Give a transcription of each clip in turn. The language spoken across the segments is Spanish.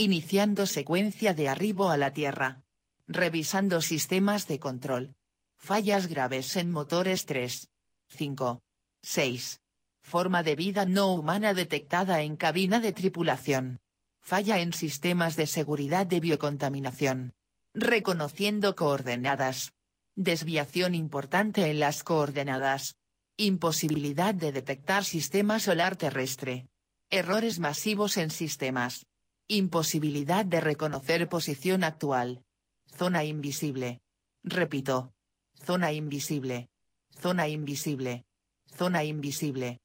iniciando secuencia de arribo a la Tierra. Revisando sistemas de control. Fallas graves en motores 3. 5. 6. Forma de vida no humana detectada en cabina de tripulación. Falla en sistemas de seguridad de biocontaminación. Reconociendo coordenadas. Desviación importante en las coordenadas. Imposibilidad de detectar sistema solar terrestre. Errores masivos en sistemas. Imposibilidad de reconocer posición actual. Zona invisible. Repito. Zona invisible. Zona invisible. Zona invisible.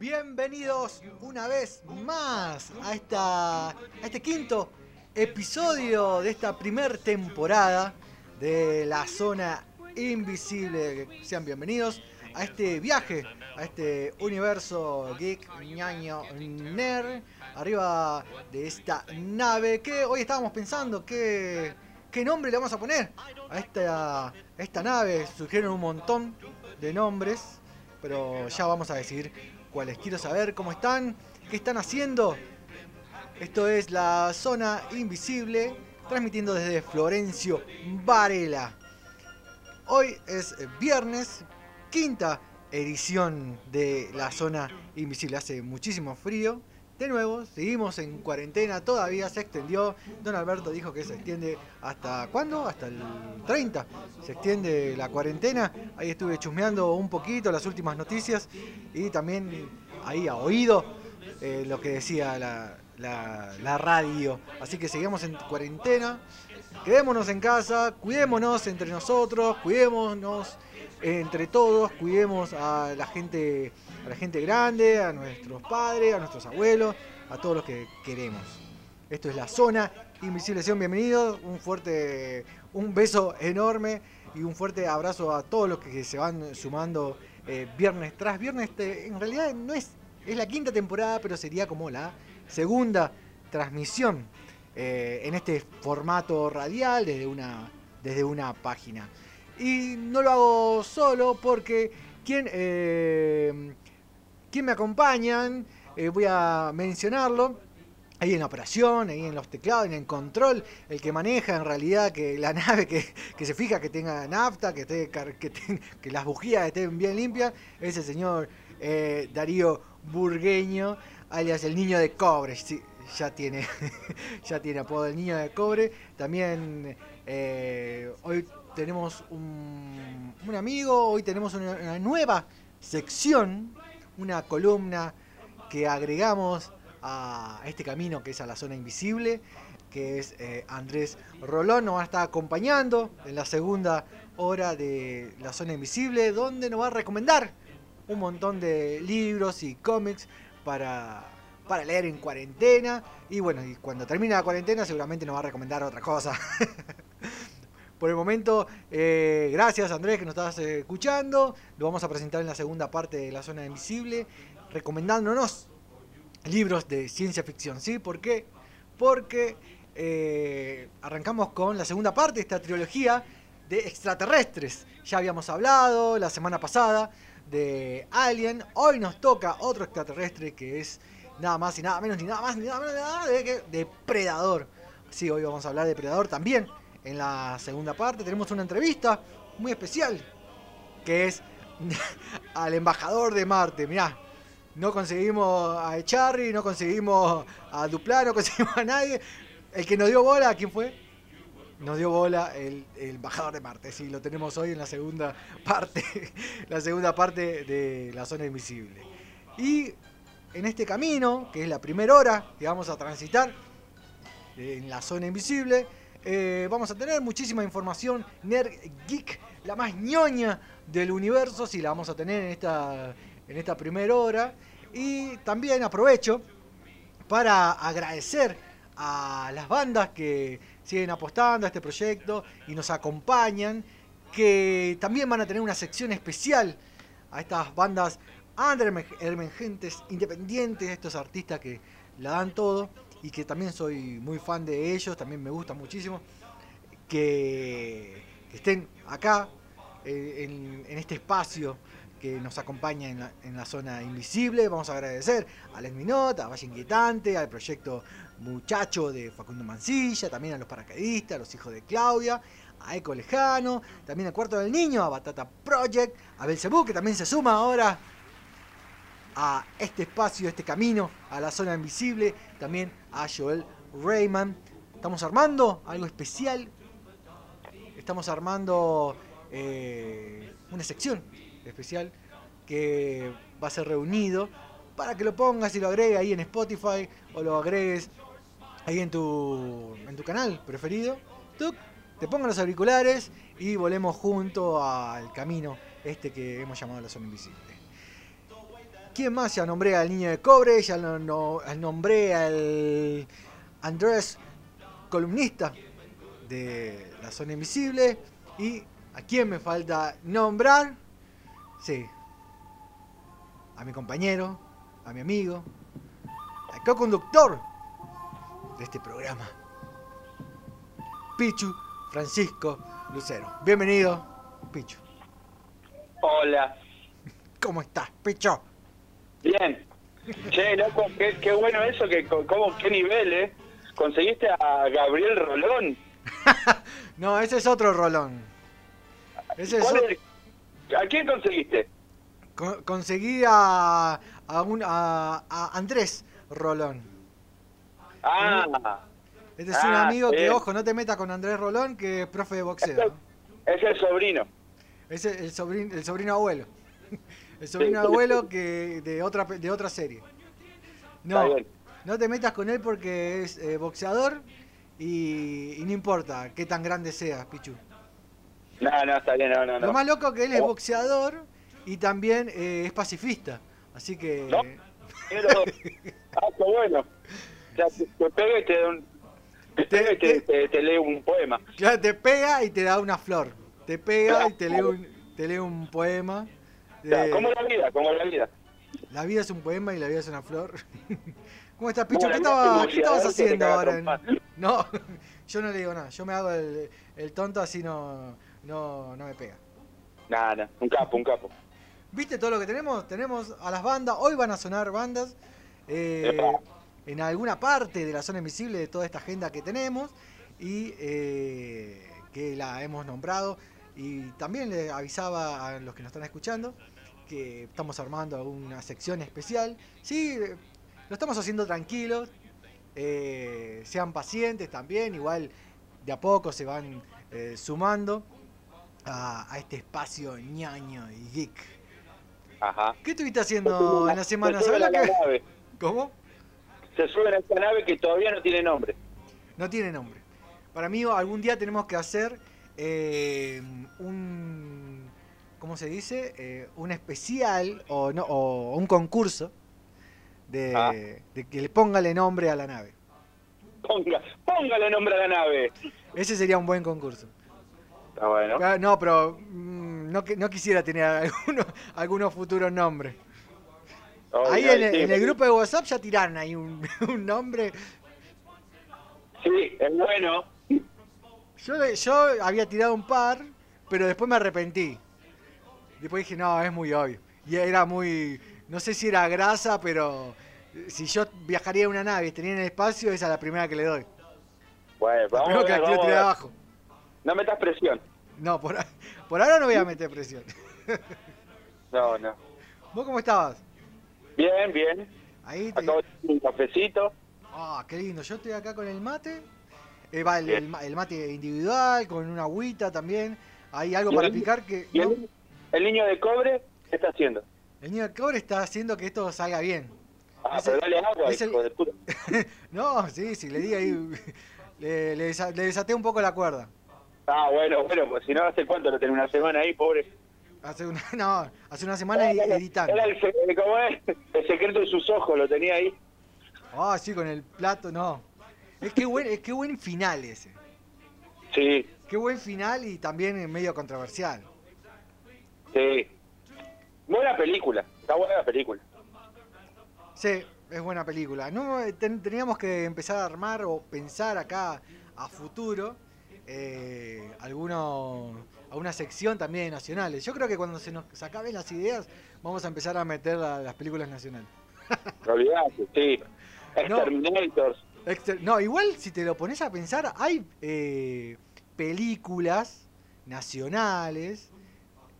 Bienvenidos una vez más a, esta, este quinto episodio de esta primer temporada de la zona invisible. Sean bienvenidos a este viaje, a este universo geek, ñaño, nerd, arriba de esta nave que hoy estábamos pensando que, qué nombre le vamos a poner a esta, esta nave. Surgieron un montón de nombres, pero ya vamos a decir cuáles. Quiero saber cómo están, qué están haciendo. Esto es la zona invisible, transmitiendo desde Florencio Varela. Hoy es viernes, quinta edición de la zona invisible. Hace muchísimo frío. De nuevo, seguimos en cuarentena, todavía se extendió. Don Alberto dijo que se extiende hasta cuándo? Hasta el 30. Se extiende la cuarentena. Ahí estuve chusmeando un poquito las últimas noticias y también ahí a oído eh, lo que decía la, la radio. Así que seguimos en cuarentena. Quedémonos en casa, cuidémonos entre nosotros, cuidémonos entre todos, cuidemos a la gente, a la gente grande, a nuestros padres, a nuestros abuelos, a todos los que queremos. Esto es la zona invisible. Sean bienvenidos, un fuerte, un beso enorme y un fuerte abrazo a todos los que se van sumando eh, viernes tras viernes. En realidad no es, es la quinta temporada, pero sería como la segunda transmisión eh, en este formato radial desde una, desde una página. Y no lo hago solo porque quien, eh, me acompañan, eh, voy a mencionarlo, ahí en la operación, ahí en los teclados, en el control, el que maneja en realidad que la nave que, que se fija que tenga nafta, que, esté, que las bujías estén bien limpias, es el señor eh, Darío Burgueño, alias el niño de cobre. Sí, ya tiene, ya tiene apodo el niño de cobre. También eh, hoy tenemos un, amigo, hoy tenemos una, una nueva sección, una columna que agregamos a este camino que es a la zona invisible, que es eh, Andrés Rolón, nos va a estar acompañando en la segunda hora de la zona invisible, donde nos va a recomendar un montón de libros y cómics para, para leer en cuarentena. Y bueno, y cuando termine la cuarentena seguramente nos va a recomendar otra cosa. Por el momento, eh, gracias Andrés que nos estás eh, escuchando. Lo vamos a presentar en la segunda parte de la zona invisible, recomendándonos libros de ciencia ficción. ¿Sí? ¿Por qué? Porque eh, arrancamos con la segunda parte de esta trilogía de extraterrestres. Ya habíamos hablado la semana pasada de Alien. Hoy nos toca otro extraterrestre que es nada más y nada menos ni nada más ni nada menos nada de Depredador. Sí, hoy vamos a hablar de Depredador también. En la segunda parte tenemos una entrevista muy especial que es al embajador de Marte. Mirá, no conseguimos a Echarri, no conseguimos a Dupla, no conseguimos a nadie. El que nos dio bola, ¿quién fue? Nos dio bola el, el embajador de Marte. Sí, lo tenemos hoy en la segunda parte, la segunda parte de la zona invisible. Y en este camino, que es la primera hora que vamos a transitar en la zona invisible, eh, vamos a tener muchísima información nerd geek, la más ñoña del universo, si la vamos a tener en esta, en esta primera hora. Y también aprovecho para agradecer a las bandas que siguen apostando a este proyecto y nos acompañan, que también van a tener una sección especial a estas bandas emergentes, independientes, estos artistas que la dan todo y que también soy muy fan de ellos, también me gusta muchísimo que, estén acá eh, en, en, este espacio que nos acompaña en la, en la, zona invisible. Vamos a agradecer a Les Minot, a Valle Inquietante, al proyecto Muchacho de Facundo Mancilla, también a los paracaidistas, a los hijos de Claudia, a Eco Lejano, también al Cuarto del Niño, a Batata Project, a Belcebú, que también se suma ahora a este espacio, este camino, a la zona invisible, también a Joel Rayman, estamos armando algo especial. Estamos armando eh, una sección especial que va a ser reunido para que lo pongas y lo agregues ahí en Spotify o lo agregues ahí en tu, en tu canal preferido. Tuc, te pongan los auriculares y volemos junto al camino este que hemos llamado la zona invisible. ¿Quién más? Ya nombré al niño de cobre, ya no, no- nombré al Andrés, columnista de la zona invisible. ¿Y a quién me falta nombrar? Sí, a mi compañero, a mi amigo, al co-conductor de este programa, Pichu Francisco Lucero. Bienvenido, Pichu. Hola. ¿Cómo estás, Picho? Bien. Che, loco, qué, qué bueno eso, que cómo, qué nivel, ¿eh? Conseguiste a Gabriel Rolón. No, ese es otro rolón. Ese es ¿Cuál otro- ¿A quién conseguiste? Con- conseguí a, a, un, a, a Andrés Rolón. Ah, Este es un Ah, amigo que, ojo, no te metas con Andrés Rolón, que es profe de boxeo. es el sobrino. Es el, el sobrino, el sobrino abuelo. El sobrino Sí. abuelo que de otra de otra serie. No, no te metas con él porque es eh, boxeador y, y no importa qué tan grande seas, Pichu. No, no, está bien, no, no, Lo más loco que él es Oh. boxeador y también eh, es pacifista. Así que... No. Pero- ah, qué bueno. O sea, te, pega y te da un... Te pega y te, te- te lee un poema. Claro, te pega y te da una flor. Te pega y te lee un, te lee un poema. Sea, de- como la vida, como la vida. La vida es un poema y la vida es una flor. ¿Cómo estás, Picho? Como ¿Qué, estaba- estabas haciendo ahora? en-. No, yo no le digo nada. Yo me hago el, el tonto así no, no, no me pega. Nada, un capo, un capo. ¿Viste todo lo que tenemos? Tenemos a las bandas. Hoy van a sonar bandas. eh, en alguna parte de la zona invisible de toda esta agenda que tenemos. Y eh, que la hemos nombrado. Y también le avisaba a los que nos están escuchando que estamos armando una sección especial. Sí, lo estamos haciendo tranquilos. eh, sean pacientes también. Igual de a poco se van eh, sumando a, a este espacio ñaño y geek. Ajá. ¿Qué estuviste haciendo en la semana? Se ¿Sabes suben lo a la que- nave. ¿Cómo? Se suben a esta nave que todavía no tiene nombre. No tiene nombre. Para mí algún día tenemos que hacer eh, un... ¿Cómo se dice? Eh, un especial o, no, o un concurso de, Ah. de que le póngale nombre a la nave. Ponga, póngale nombre a la nave. Ese sería un buen concurso. Está bueno. Ah, No, pero mm, no, no quisiera tener algunos, futuros nombres. Ahí en, el- sí, en el grupo de WhatsApp ya tiraron ahí un, un nombre. Sí, es bueno. Yo, yo había tirado un par, pero después me arrepentí. Después dije, no, es muy obvio. Y era muy. No sé si era grasa, pero si yo viajaría en una nave y estaría en el espacio, esa es la primera que le doy. Bueno, La vamos primera a que ver, la quiero vamos a tirar ver. abajo. No metas presión. No, por, ahora no voy a meter presión. No, no. ¿Vos cómo estabas? Bien, bien. Ahí te... Acabo de un cafecito. Ah, qué lindo. Yo estoy acá con el mate. Eh, va, el, mate individual, con una agüita también. Hay algo ¿Y para picar que. ¿Y ¿no? El, niño de cobre qué está haciendo? El niño de cobre está haciendo que esto salga bien. Ah, pero dale agua, el- hijo de puta. No, sí, sí, le di ahí. Le, le desa- le desaté un poco la cuerda. Ah, bueno, bueno, pues si no, ¿hace cuánto lo tenés? ¿Una semana ahí, pobre? Hace una, no, hace una semana edi- editando. Era el, se- ¿cómo es? el secreto de sus ojos, lo tenía ahí. Ah, sí, con el plato, no. Es que buen, es que buen final ese. Sí, Qué buen final y también medio controversial. Sí. Buena película, está buena la película. Sí, es buena película. No, eh, ten- teníamos que empezar a armar o pensar acá a futuro eh, alguno, a una sección también de nacionales. Yo creo que cuando se nos acaben las ideas vamos a empezar a meter la- las películas nacionales. No olvidate, sí. No. Exterminators. Exter- no, igual si te lo pones a pensar, hay eh, películas nacionales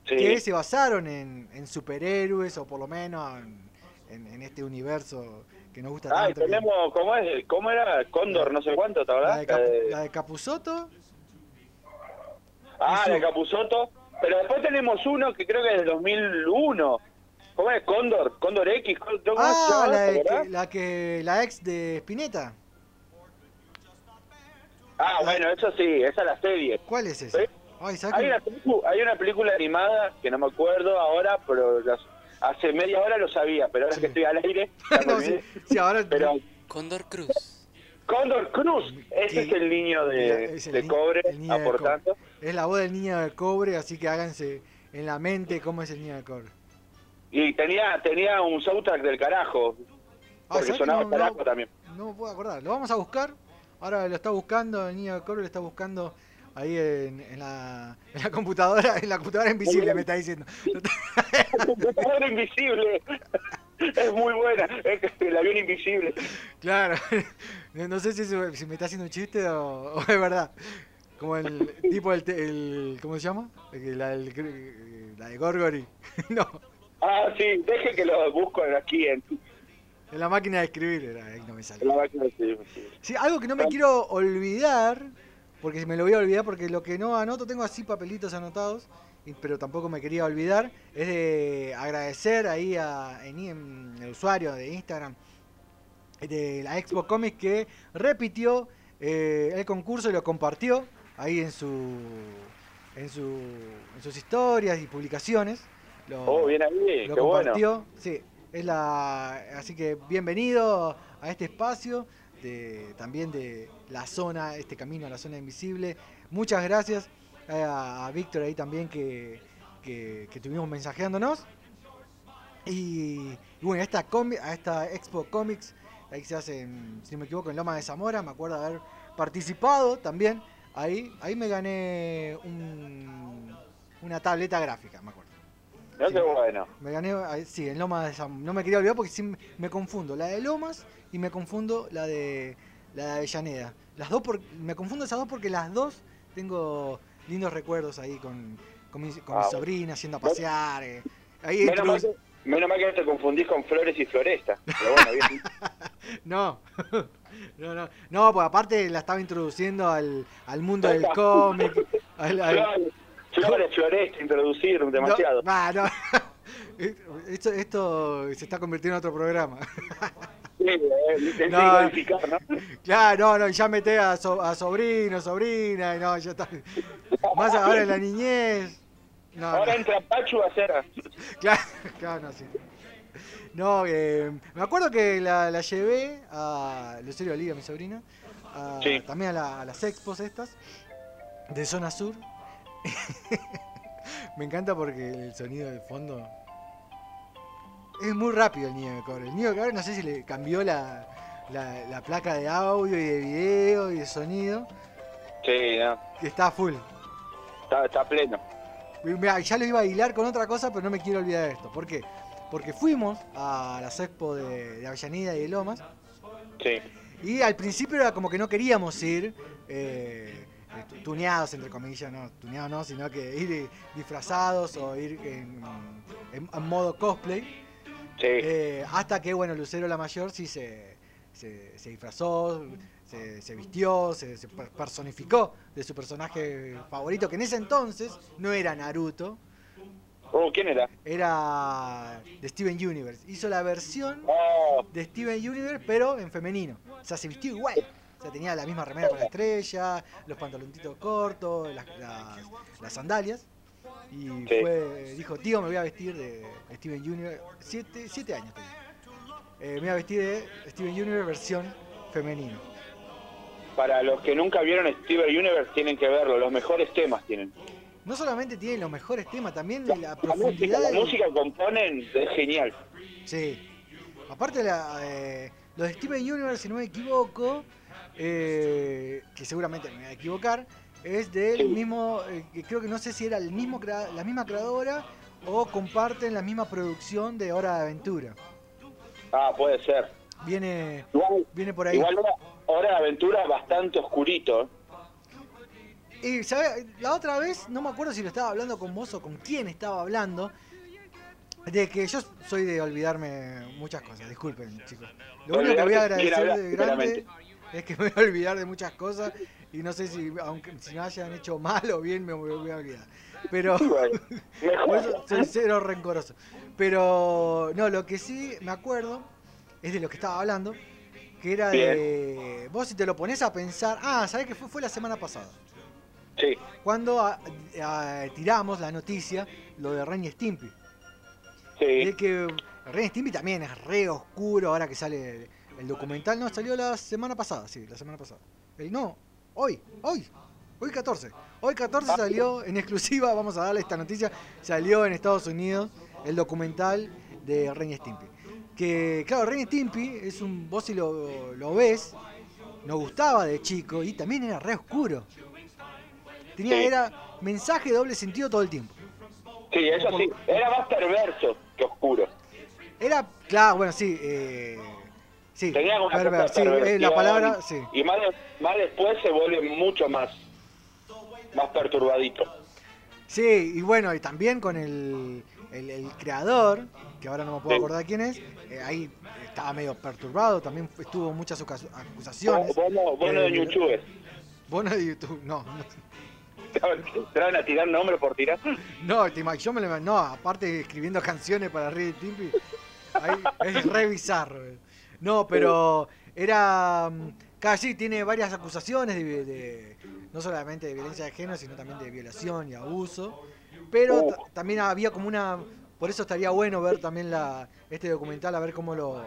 Sí. que se basaron en, en superhéroes o por lo menos en, en, en este universo que nos gusta Ah, tanto. que- tenemos, ¿cómo es? ¿Cómo era? Cóndor, no sé cuánto, ¿te la, de Eh, la de Capuzoto, Ah, Sí. de Capuzoto. Pero después tenemos uno que creo que es del 2001. ¿Cómo es? Cóndor, Cóndor X. ¿Cómo se ah, la, que, la que la ex de Spinetta. Ah, bueno, eso sí, esa es la serie. ¿Cuál es esa? Sí. Ay, ¿sabes Hay una, pelicu- hay una película animada que no me acuerdo ahora, pero las- hace media hora lo sabía, pero ahora Sí. que estoy al aire, No, sí, ahora Pero Cóndor Cruz. Cóndor Cruz, ese es el niño de, el de cobre el niño de aportando. es la voz del niño de cobre, así que háganse en la mente cómo es el niño de cobre. Y tenía tenía un soundtrack del carajo, Ah, porque ¿sabes que sonaba no- carajo no- también. No me puedo acordar. Lo vamos a buscar. Ahora lo está buscando, el niño de cobre lo está buscando ahí en, en la, en la computadora, en la computadora invisible, me está diciendo. computadora invisible. Es muy buena, es el avión invisible. Claro. No sé si, eso- si me está haciendo un chiste o, o es verdad. Como el tipo te- El, ¿Cómo se llama? El que- La, el- la de Gorgory. No, Ah, sí, deje que lo busco aquí en, en la máquina de escribir era, ahí no me sale. la máquina. Sí, sí. Sí, algo que no me quiero olvidar, porque me lo voy a olvidar porque lo que no anoto, tengo así papelitos anotados, y- pero tampoco me quería olvidar, es de agradecer ahí a, en, en el usuario de Instagram de la Expo Comics que repitió eh, el concurso y lo compartió ahí en su en, su, en sus historias y publicaciones. Lo, Oh, bien ahí, lo qué bueno. compartió. Sí, es la, así que bienvenido a este espacio, también de la zona, este camino a la zona invisible. Muchas gracias a, a Víctor ahí también que, que, estuvimos mensajeándonos. Y, bueno, esta, a esta Expo Comics, ahí se hace, si no me equivoco, en Loma de Zamora, me acuerdo de haber participado también. Ahí, ahí me gané un- una tableta gráfica, me acuerdo. No, Sí. qué bueno. Me gané, sí, en Lomas de No me quería olvidar porque sí me- confundo la de Lomas y me confundo la de la de Avellaneda. Las dos por, me confundo esas dos porque las dos tengo lindos recuerdos ahí con, con mi, con mi sobrina yendo a pasear. eh. Ahí Menos mal, que, menos mal que no te confundís con flores y floresta. Pero bueno, bien. No, no, no, no, pues aparte la estaba introduciendo al, al mundo del cómic. al- al- Flores, flores, floresta, introducir demasiado. No, bah, no. Esto, esto se está convirtiendo en otro programa. Eh, No. Claro, no, no, ya meté a, so- a sobrino, sobrina, y no, ya está. Más ahora en la niñez. No, Ahora no, entra Pachu a hacer. claro, claro, no, sí. No, eh, me acuerdo que la, la llevé a Lucerio Oliva, mi sobrina, a- Sí. también a, la- a las expos estas, de zona sur. me encanta porque el sonido de fondo es muy rápido el niño de cobre. El niño de cobre no sé si le cambió la, la, la placa de audio y de video y de sonido, Sí, no, que está full. está, está pleno. Mirá, ya lo iba a hilar con otra cosa, pero no me quiero olvidar de esto. ¿Por qué? Porque fuimos a las expo de, de Avellaneda y de Lomas, Sí. y al principio era como que no queríamos ir eh, tu- tuneados, entre comillas, no, tuneados no, sino que ir disfrazados o ir en, en- en modo cosplay. Sí. Eh, hasta que, bueno, Lucero la mayor sí se, se, se disfrazó, se, se vistió, se, se per- personificó de su personaje favorito, que en ese entonces no era Naruto, Oh, ¿quién era? era de Steven Universe. Hizo la versión Oh, de Steven Universe, pero en femenino. O sea, se vistió igual. O sea, tenía la misma remera con la estrella, los pantaloncitos cortos, las, las- las sandalias. Y Sí. fue, dijo, tío, me voy a vestir de Steven Universe. Siete, siete años tenía. Eh, me voy a vestir de Steven Universe versión femenino. para los que nunca vieron Steven Universe tienen que verlo, los mejores temas tienen. No solamente tiene los mejores temas, también La la música, profundidad. la música que componen es genial. Sí. Aparte, la, eh, lo de Steven Universe, si no me equivoco, eh, que seguramente me voy a equivocar, es del mismo, eh, creo que no sé si era el mismo la misma creadora o comparten la misma producción de Hora de Aventura. Ah, puede ser. Viene, Igual, viene por ahí. igual hora, de aventura bastante oscurito. Y, ¿sabe? La otra vez, no me acuerdo si lo estaba hablando con vos o con quién estaba hablando, De que yo soy de olvidarme muchas cosas, disculpen chicos. Lo único que voy a agradecer de grande es que me voy a olvidar de muchas cosas y no sé si aunque si me hayan hecho mal o bien me voy a olvidar. Pero soy cero rencoroso. Pero no, lo que sí me acuerdo es de lo que estaba hablando, que era de vos si te lo pones a pensar, ah, ¿sabés qué fue? Fue la semana pasada. Sí, Cuando tiramos la noticia, lo de Ren y Stimpy. sí. De que Ren y Stimpy también es re oscuro ahora que sale el documental. No, salió la semana pasada, sí, la semana pasada. El, no, hoy, hoy, hoy 14. Hoy 14 salió en exclusiva, vamos a darle esta noticia, salió en Estados Unidos el documental de Ren y Stimpy. Que, claro, Ren y Stimpy es un, vos si lo, lo ves, nos gustaba de chico y también era re oscuro. Tenía, Sí. era mensaje de doble sentido todo el tiempo. Sí, eso sí. Era más perverso que oscuro. Era, claro, bueno, sí, eh, sí, Tenía como una cierta sí, eh, la perversión, palabra, sí. Y más, de- más después se vuelve mucho más, más perturbadito. Sí, y bueno, y también con el, el, el creador, que ahora no me puedo Sí. acordar quién es, eh, ahí estaba medio perturbado, también estuvo muchas acusaciones. Vos no, vos no de Eh, ñuchúes. Bono de YouTube, no, Te van a tirar nombre por tirar. no, yo me lo no, aparte escribiendo canciones para Red Timpy, ahí es re bizarro. No, pero era, mm, casi tiene varias acusaciones de, de- no solamente de violencia de género, sino también de violación y abuso, pero Oh. ta- también había como una, por eso estaría bueno ver también la, este documental, a ver cómo lo,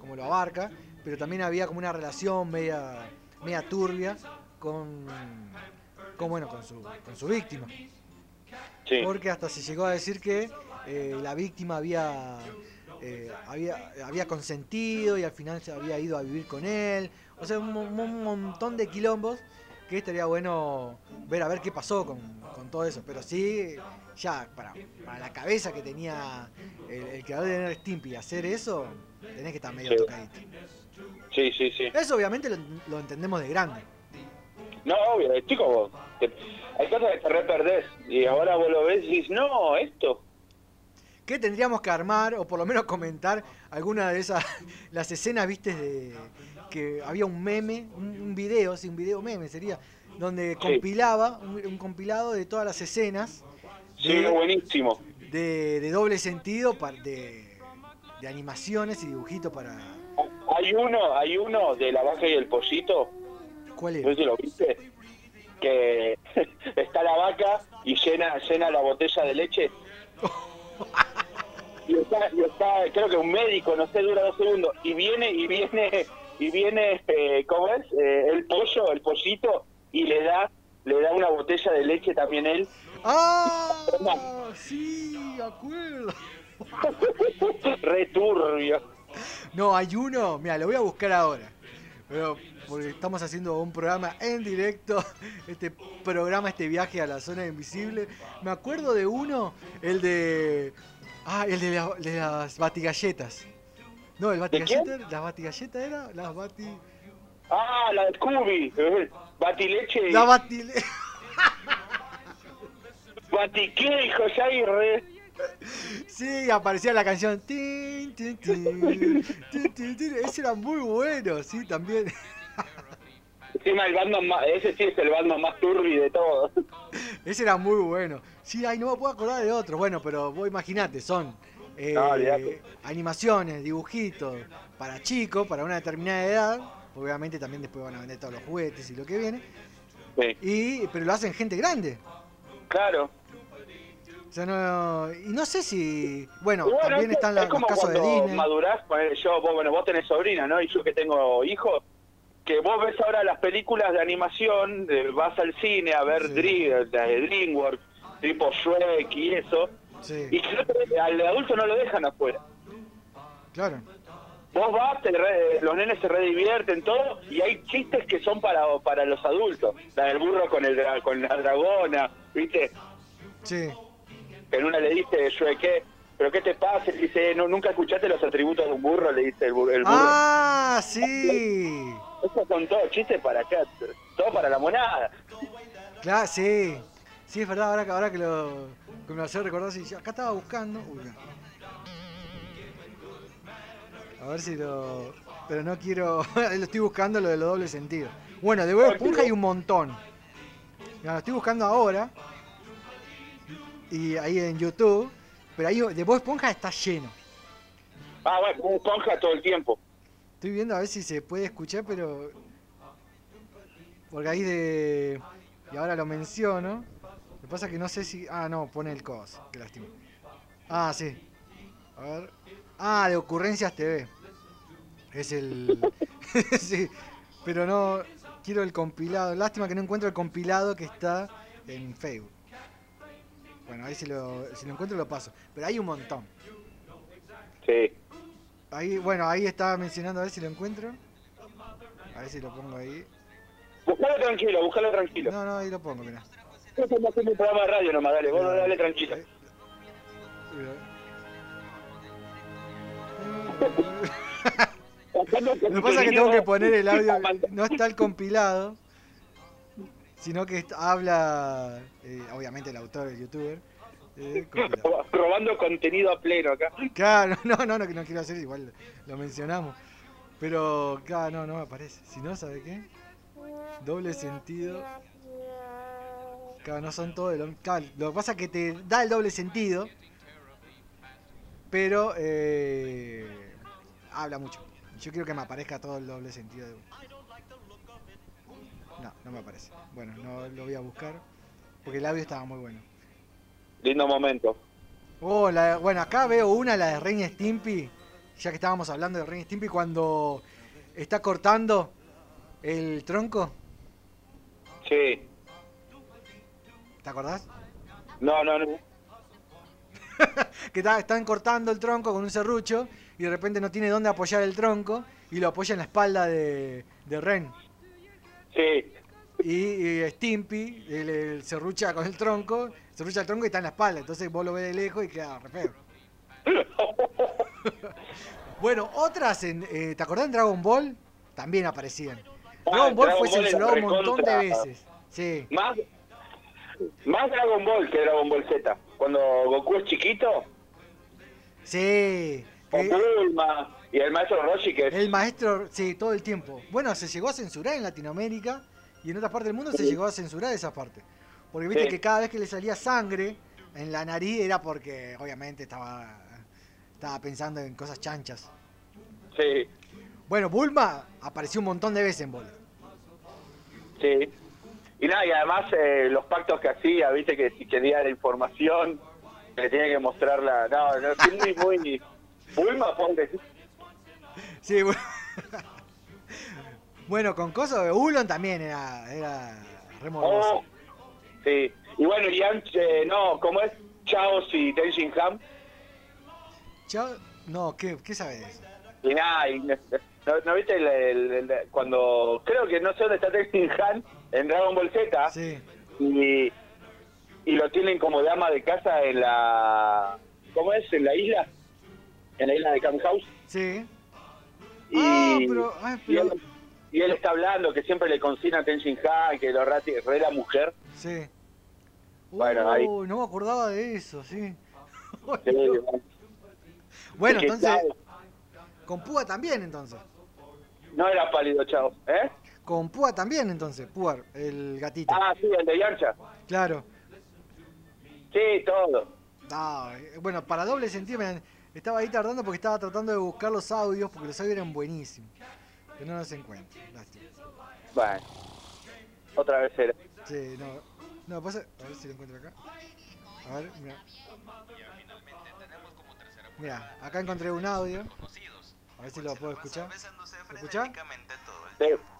cómo lo abarca, pero también había como una relación media, media turbia con, con bueno, con su, con su víctima. Sí. Porque hasta se llegó a decir que eh, la víctima había, eh, había, había consentido y al final se había ido a vivir con él. O sea, un, mo- un montón de quilombos que estaría bueno ver a ver qué pasó con, con todo eso. Pero sí, ya para, para la cabeza que tenía el, el creador de Nerd Stimpy hacer eso, tenés que estar medio Sí. tocadito. Sí, sí, sí. Eso obviamente lo, lo entendemos de grande. No, obvio, eh, chico, vos, te- hay cosas que te re perdés. Y ahora vos lo ves y dices, no, esto. ¿Qué tendríamos que armar o por lo menos comentar alguna de esas las escenas, viste, de que había un meme, un, un video, sí, un video meme sería, donde compilaba, un, un compilado de todas las escenas Sí, es de, buenísimo. de- de doble sentido de, de animaciones y dibujitos para. Hay uno, hay uno de la vaca y el pollito, ¿Cuál no sé era? si lo viste, que está la vaca y llena, llena la botella de leche. Y está, y está, creo que un médico, no sé, dura dos segundos, y viene, y viene, y viene, eh, ¿cómo es? Eh, el pollo, el pollito, y le da, le da una botella de leche también él. ¡Ah! Sí, acuerdo. Re turbio. No, hay uno, mira, lo voy a buscar ahora. Pero porque estamos haciendo un programa en directo, este programa, este viaje a la zona invisible. Me acuerdo de uno, el de. Ah, el de, la- de las batigalletas. No, el quién? batigalleta, las batigalletas era las bati. Ah, la de Scooby, eh, batileche La batile. batiqué, hijo, ya re... Sí, aparecía la canción. Tin, tin, tin, tin, tin, tin. Ese era muy bueno, sí, también. Encima el Batman más, ese sí es el Batman más turbi de todos. Ese era muy bueno. Sí, ay, no me puedo acordar de otro. Bueno, pero vos imaginate, son eh, No, animaciones, dibujitos para chicos, para una determinada edad. Obviamente también después van a vender todos los juguetes y lo que viene. Sí, Y, pero lo hacen gente grande. claro. O sea, no, y no sé si. Bueno, bueno, también es, están la- es los casos de Disney. madurás, yo, vos, bueno, vos tenés sobrina, ¿no? Y yo que tengo hijos, que vos ves ahora las películas de animación, de- vas al cine a ver Sí. Dream- DreamWorks, tipo Shrek y eso, Sí, y que al adulto no lo dejan afuera. claro. Vos vas, te re- los nenes se redivierten, todo, y hay chistes que son para, para los adultos. La del burro con, el, con la dragona, ¿viste? Sí. En una le dice, Shrek, ¿qué? ¿pero qué te pasa? Dice, no, ¿nunca escuchaste los atributos de un burro? Le dice el, bur- el burro. ¡Ah, sí! Esos son todos chistes para acá, todo para la monada. Claro, sí. Sí, es verdad, ahora que, ahora que, lo, que me lo hace recordar, sí, acá estaba buscando. Uy, no. ver si lo. Pero no quiero. lo estoy buscando lo de los dobles sentidos. Bueno, de Bob Esponja hay un montón. Lo estoy buscando ahora. Y ahí en YouTube. Pero ahí de Bob Esponja está lleno. Ah, bueno, esponja todo el tiempo. Estoy viendo a ver si se puede escuchar, pero. Porque ahí de. Y ahora lo menciono. Lo que pasa es que no sé si. Ah, no, pone el cos. Qué lástima. Ah, sí. A ver. Ah, de Ocurrencias TV. Es el. sí. Pero no. Quiero el compilado. Lástima que no encuentro el compilado que está en Facebook. Bueno, ahí si lo, si lo encuentro lo paso. Pero hay un montón. Sí. Ahí, bueno, ahí estaba mencionando a ver si lo encuentro. A ver si lo pongo ahí. Buscalo tranquilo, buscalo tranquilo. No, no, ahí lo pongo, mira. Esto es un programa de radio nomás, dale, vos dale tranquilo. Lo que pasa es que tengo que poner el audio, no está el compilado, sino que habla, eh, obviamente el autor, el youtuber. Eh. Robando contenido a pleno acá. Claro, no, no, no, que no quiero hacer, igual lo mencionamos. Pero, claro, no, no me aparece. Si no, ¿sabe qué? Doble sentido. Claro, no son todos lo claro, Lo que pasa es que te da el doble sentido, pero eh, habla mucho. Yo quiero que me aparezca todo el doble sentido. de- No, no me aparece. Bueno, no lo voy a buscar, porque el audio estaba muy bueno. Lindo momento. Oh, la- bueno, acá veo una, la de Ren Stimpy. Ya que estábamos hablando de Ren Stimpy, cuando está cortando el tronco. Sí. ¿Te acordás? No, no, no. Que está- están cortando el tronco con un serrucho y de repente no tiene dónde apoyar el tronco y lo apoya en la espalda de, de Ren. Sí. Y, y Stimpy el, el serrucha con el tronco, serrucha el tronco y está en la espalda. Entonces vos lo ves de lejos y queda re feo. Bueno, otras, en, eh, ¿te acordás en Dragon Ball? También aparecían. Ah, Dragon Ball Dragon fue Ball censurado un montón de veces. Sí, Más, más Dragon Ball que Dragon Ball Z. Cuando Goku es chiquito, sí. Eh, Bulma y el maestro Roshi que el maestro, sí, todo el tiempo. Bueno, se llegó a censurar en Latinoamérica y en otras partes del mundo se llegó a censurar esa parte. Porque viste Sí. que cada vez que le salía sangre en la nariz era porque obviamente estaba, estaba pensando en cosas chanchas. Sí, Bueno, Bulma apareció un montón de veces en Bola. sí. Y nada, y además eh, los pactos que hacía, viste que si quería la información, le tenía que mostrarla. No, no, sí, muy, muy. Bulma, pobre. Sí, bueno. bueno, con cosas de Ulon también era, era re. Oh, sí. Y bueno, y eh, no, ¿cómo es? Chaos y Tenshin Han. Chao- No, ¿qué, ¿qué sabe de eso? Y nada, y no, no- ¿no viste el, el- el- cuando. Creo que no sé dónde está Tenshin Han en Dragon Ball Z. Sí. y, y lo tienen como dama de casa en la ¿cómo es? en la isla en la isla de Camp House Sí. y, Ah, pero- ah, y pero- él, y él está hablando que siempre le consigna a Tenshin Han que lo rati, re la mujer Sí. Bueno, ahí. Uh, no me acordaba de eso, sí. Sí, bueno, entonces, con Púa también, entonces. no era pálido chao ¿eh? Con Púa también, entonces, Púar, el gatito. ah sí el de Yancha Claro. sí todo Ah, bueno, para doble sentido, estaba ahí tardando porque estaba tratando de buscar los audios, porque los audios eran buenísimos. Que no los encuentro. Lástima. bueno otra vez era Sí, no. No, pasa. A ver si lo encuentro acá. A ver, mira. Mira, acá encontré un audio. A ver si lo puedo escuchar. ¿Lo Sí.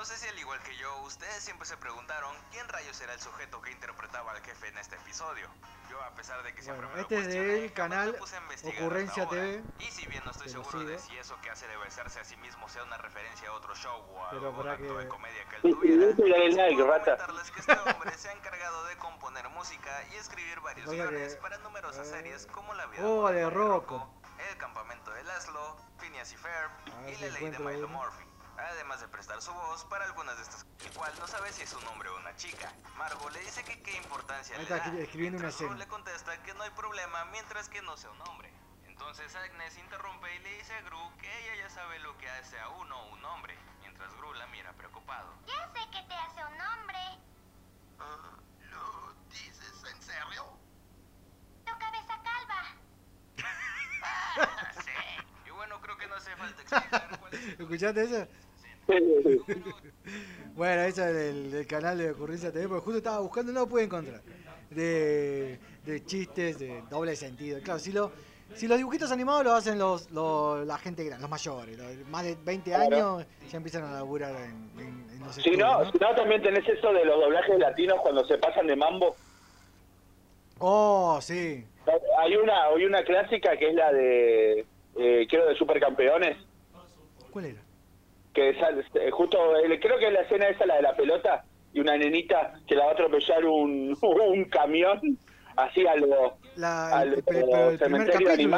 No sé si al igual que yo, ustedes siempre se preguntaron quién rayos era el sujeto que interpretaba al jefe en este episodio. Yo, a pesar de que siempre Bueno, me lo este es cuestioné, del canal me puse a investigar Ocurrencia. TV. Y si bien no estoy lo seguro de sigo. si eso que hace de besarse a sí mismo sea una referencia a otro show o a Pero algún acto que- de comedia que él Sí, sí, tuviera, puedo comentarles que este hombre se ha encargado de componer música y escribir varios Oiga que- guiones para numerosas eh, series como La vida oh, de Rocco. El campamento de Laszlo, Phineas y Ferb y La ley de Milo. Murphy. Además de prestar su voz para algunas de estas, igual no sabe si es un hombre o una chica. Margo le dice que qué importancia Ahí le está da, escri- escribiendo una escena. le contesta que no hay problema mientras que no sea un hombre. Entonces Agnes interrumpe y le dice a Gru que ella ya sabe lo que hace a uno un hombre, mientras Gru la mira preocupado. Ya sé que te hace un hombre. ¿Lo dices en serio? Tu cabeza calva. sí. Y bueno, creo que no hace falta explicar cuál es ¿Escuchaste eso? Bueno, eso es del, del canal de Ocurrencia TV, porque justo estaba buscando y no lo pude encontrar. De, de chistes de doble sentido. Claro, si, lo, si los dibujitos animados lo hacen los, los- la gente grande, los mayores, los más de 20 Claro. años, ya empiezan a laburar en, en- en los Si estudios, no, ¿no? si no, también tenés eso de los doblajes latinos cuando se pasan de mambo. Oh, sí. Hay una, hay una clásica que es la de, eh, creo, de Supercampeones, ¿Cuál era? Que sale, eh, justo, eh, creo que es la escena esa, la de la pelota, y una nenita que la va a atropellar un, un camión, así a lo, La,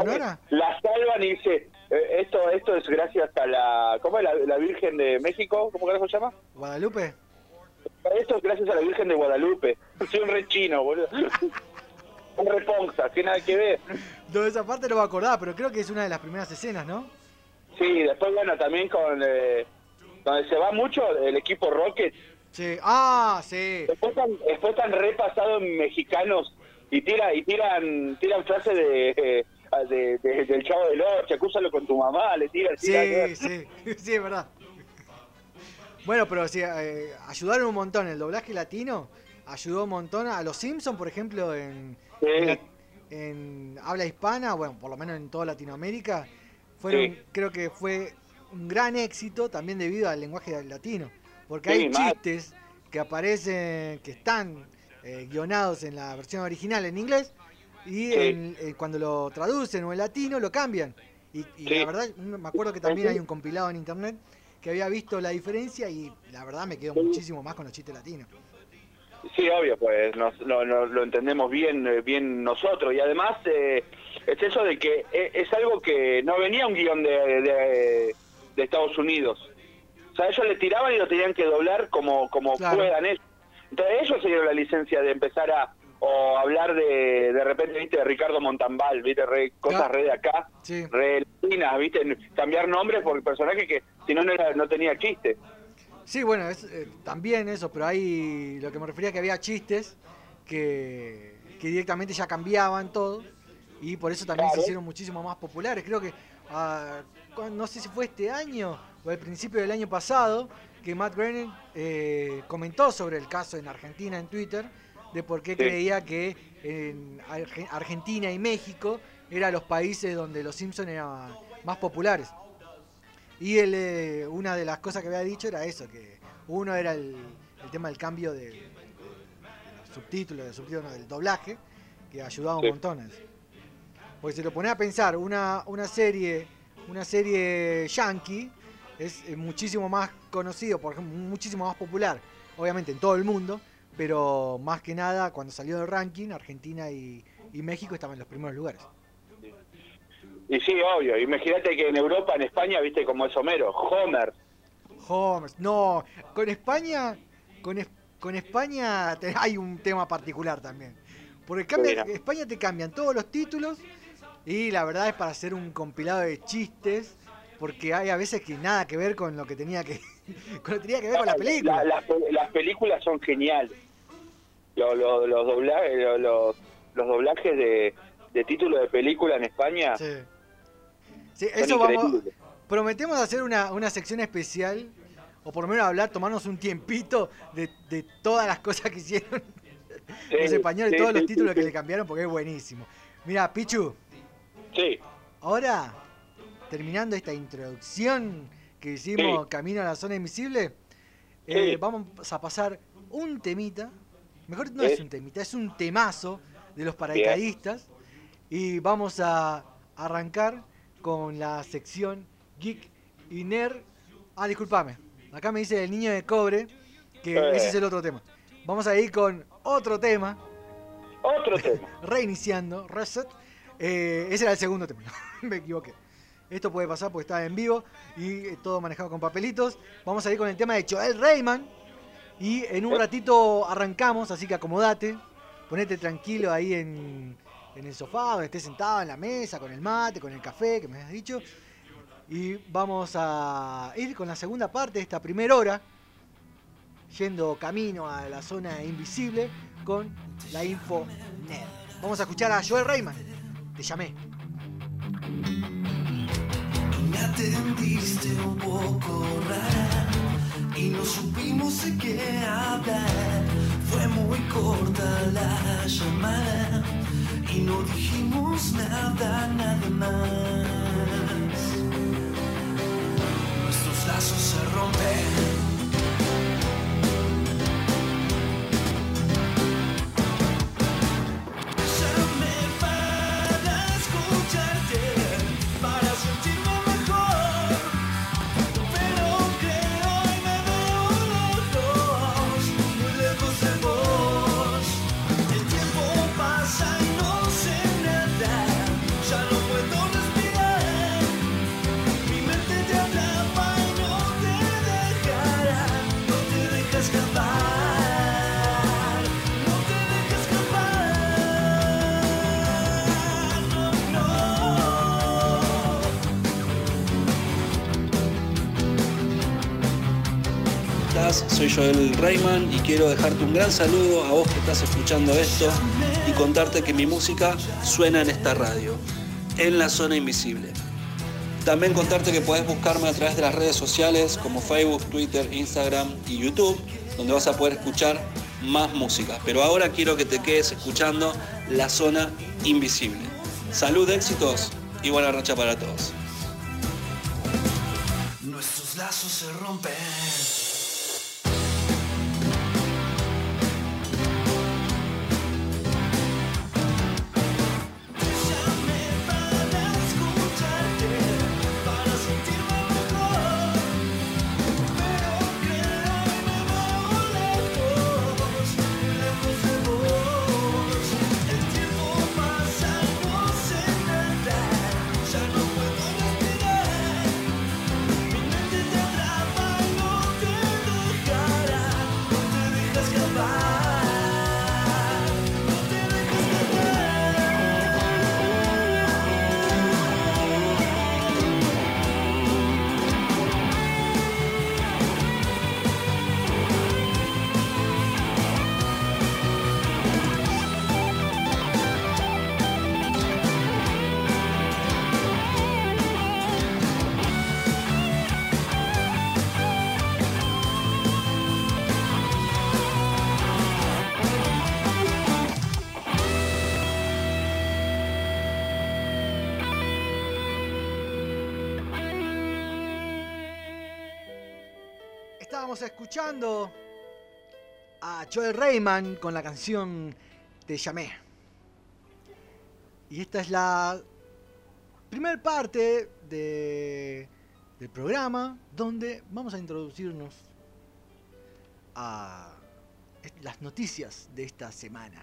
a. La salvan y dice, eh, esto esto es gracias a la, ¿cómo es la, la Virgen de México? ¿Cómo carajo se llama? ¿Guadalupe? Esto es gracias a la Virgen de Guadalupe. Soy un re chino, boludo. Un reponza, que nada que ver. No, esa parte no me acordaba, pero creo que es una de las primeras escenas, ¿no? Sí, después, bueno, también con. Eh, donde se va mucho el equipo Rocket. Sí. Ah, sí. Después están, después están repasado en mexicanos y tira y tiran tiran frases de, eh, de, de- del chavo del ocho, acúsalo con tu mamá, le tiran. Sí, tiran- sí, sí, es verdad. Bueno, pero sí, eh, ayudaron un montón. El doblaje latino ayudó un montón a los Simpsons, por ejemplo, en, Sí. en, la- en habla hispana, bueno, por lo menos en toda Latinoamérica. Fueron, Sí. creo que fue un gran éxito también debido al lenguaje latino. Porque Sí, hay mal. chistes que aparecen, que están eh, guionados en la versión original en inglés y Sí. en- eh, cuando lo traducen o en latino lo cambian. Y, y la verdad, me acuerdo que también hay un compilado en internet que había visto la diferencia y la verdad me quedo muchísimo más con los chistes latinos. Sí, obvio, pues nos- lo, lo- lo entendemos bien eh, bien nosotros. Y además eh, es eso de que e- es, algo que no venía un guion de, de, de Estados Unidos. O sea, ellos le tiraban y lo tenían que doblar como, como Claro. puedan ellos. Entonces ellos se dieron la licencia de empezar a o hablar de de repente, viste, de Ricardo Montalbán, viste, re- cosas Claro. re de acá, Sí. re latinas, viste, cambiar nombres por el personaje que si no no, era- no tenía chiste. Sí, bueno, es, eh, también eso, pero hay lo que me refería que había chistes que, que directamente ya cambiaban todo y por eso también se hicieron muchísimo más populares. Creo que, ah, no sé si fue este año o al principio del año pasado, que Matt Groening eh, comentó sobre el caso en Argentina en Twitter, de por qué Sí. creía que en Arge- Argentina y México eran los países donde los Simpsons eran más populares. Y él, eh, una de las cosas que había dicho era eso, que uno era el, el tema del cambio de, de los subtítulos, de subtítulos, no, del doblaje, que ayudaba un montón a eso. Porque se lo pone a pensar, una, una serie, una serie yankee es muchísimo más conocido, por ejemplo, muchísimo más popular, obviamente en todo el mundo, pero más que nada cuando salió del ranking, Argentina y, y México estaban en los primeros lugares. Y sí, obvio. Imagínate que en Europa, en España, viste como es Homero, Homer. Homers, no, con España, con, Es- con España te- hay un tema particular también. Porque cambia. España te cambian todos los títulos y la verdad es para hacer un compilado de chistes, porque hay a veces que nada que ver con lo que tenía que, con lo que tenía que ver con la película. La- las, pe- las películas son geniales. Lo- lo- los, doblajes, lo- los, los doblajes de, de título de película en España Sí. Sí, eso vamos, prometemos hacer una, una sección especial, o por lo menos hablar, tomarnos un tiempito de, de todas las cosas que hicieron Sí, los españoles, sí, todos los títulos que le cambiaron, porque es buenísimo. Mira, Pichu, Sí, ahora, terminando esta introducción que hicimos Sí. Camino a la Zona Invisible, eh, Sí. vamos a pasar un temita, mejor no es Es- un temita, es un temazo de los paracaidistas, y vamos a arrancar con la sección Geek y Nerd. Ah, discúlpame, acá me dice el niño de cobre, que Eh. ese es el otro tema. Vamos a ir con otro tema, otro tema. reiniciando, reset. Eh, ese era el segundo tema, me equivoqué. Esto puede pasar porque está en vivo y eh, todo manejado con papelitos. Vamos a ir con el tema de Joel Rayman. Y en un ratito arrancamos, así que acomodate. Ponete tranquilo ahí en, en el sofá, donde estés sentado en la mesa, con el mate, con el café que me has dicho. Y vamos a ir con la segunda parte de esta primera hora, yendo camino a la zona invisible con la info net. Vamos a escuchar a Joel Rayman. Te llamé. Me atendiste un poco rara y no supimos de qué hablar. Fue muy corta la llamada y no dijimos nada, nada más. Nuestros lazos se rompen. Soy Joel Rayman y quiero dejarte un gran saludo a vos que estás escuchando esto y contarte que mi música suena en esta radio, en la zona invisible. También contarte que podés buscarme a través de las redes sociales como Facebook, Twitter, Instagram y YouTube, donde vas a poder escuchar más música. Pero ahora quiero que te quedes escuchando la zona invisible. Salud, éxitos y buena racha para todos. Nuestros lazos se rompen. Escuchando a Joel Rayman con la canción Te llamé. Y esta es la primer parte de- del programa donde vamos a introducirnos a las noticias de esta semana.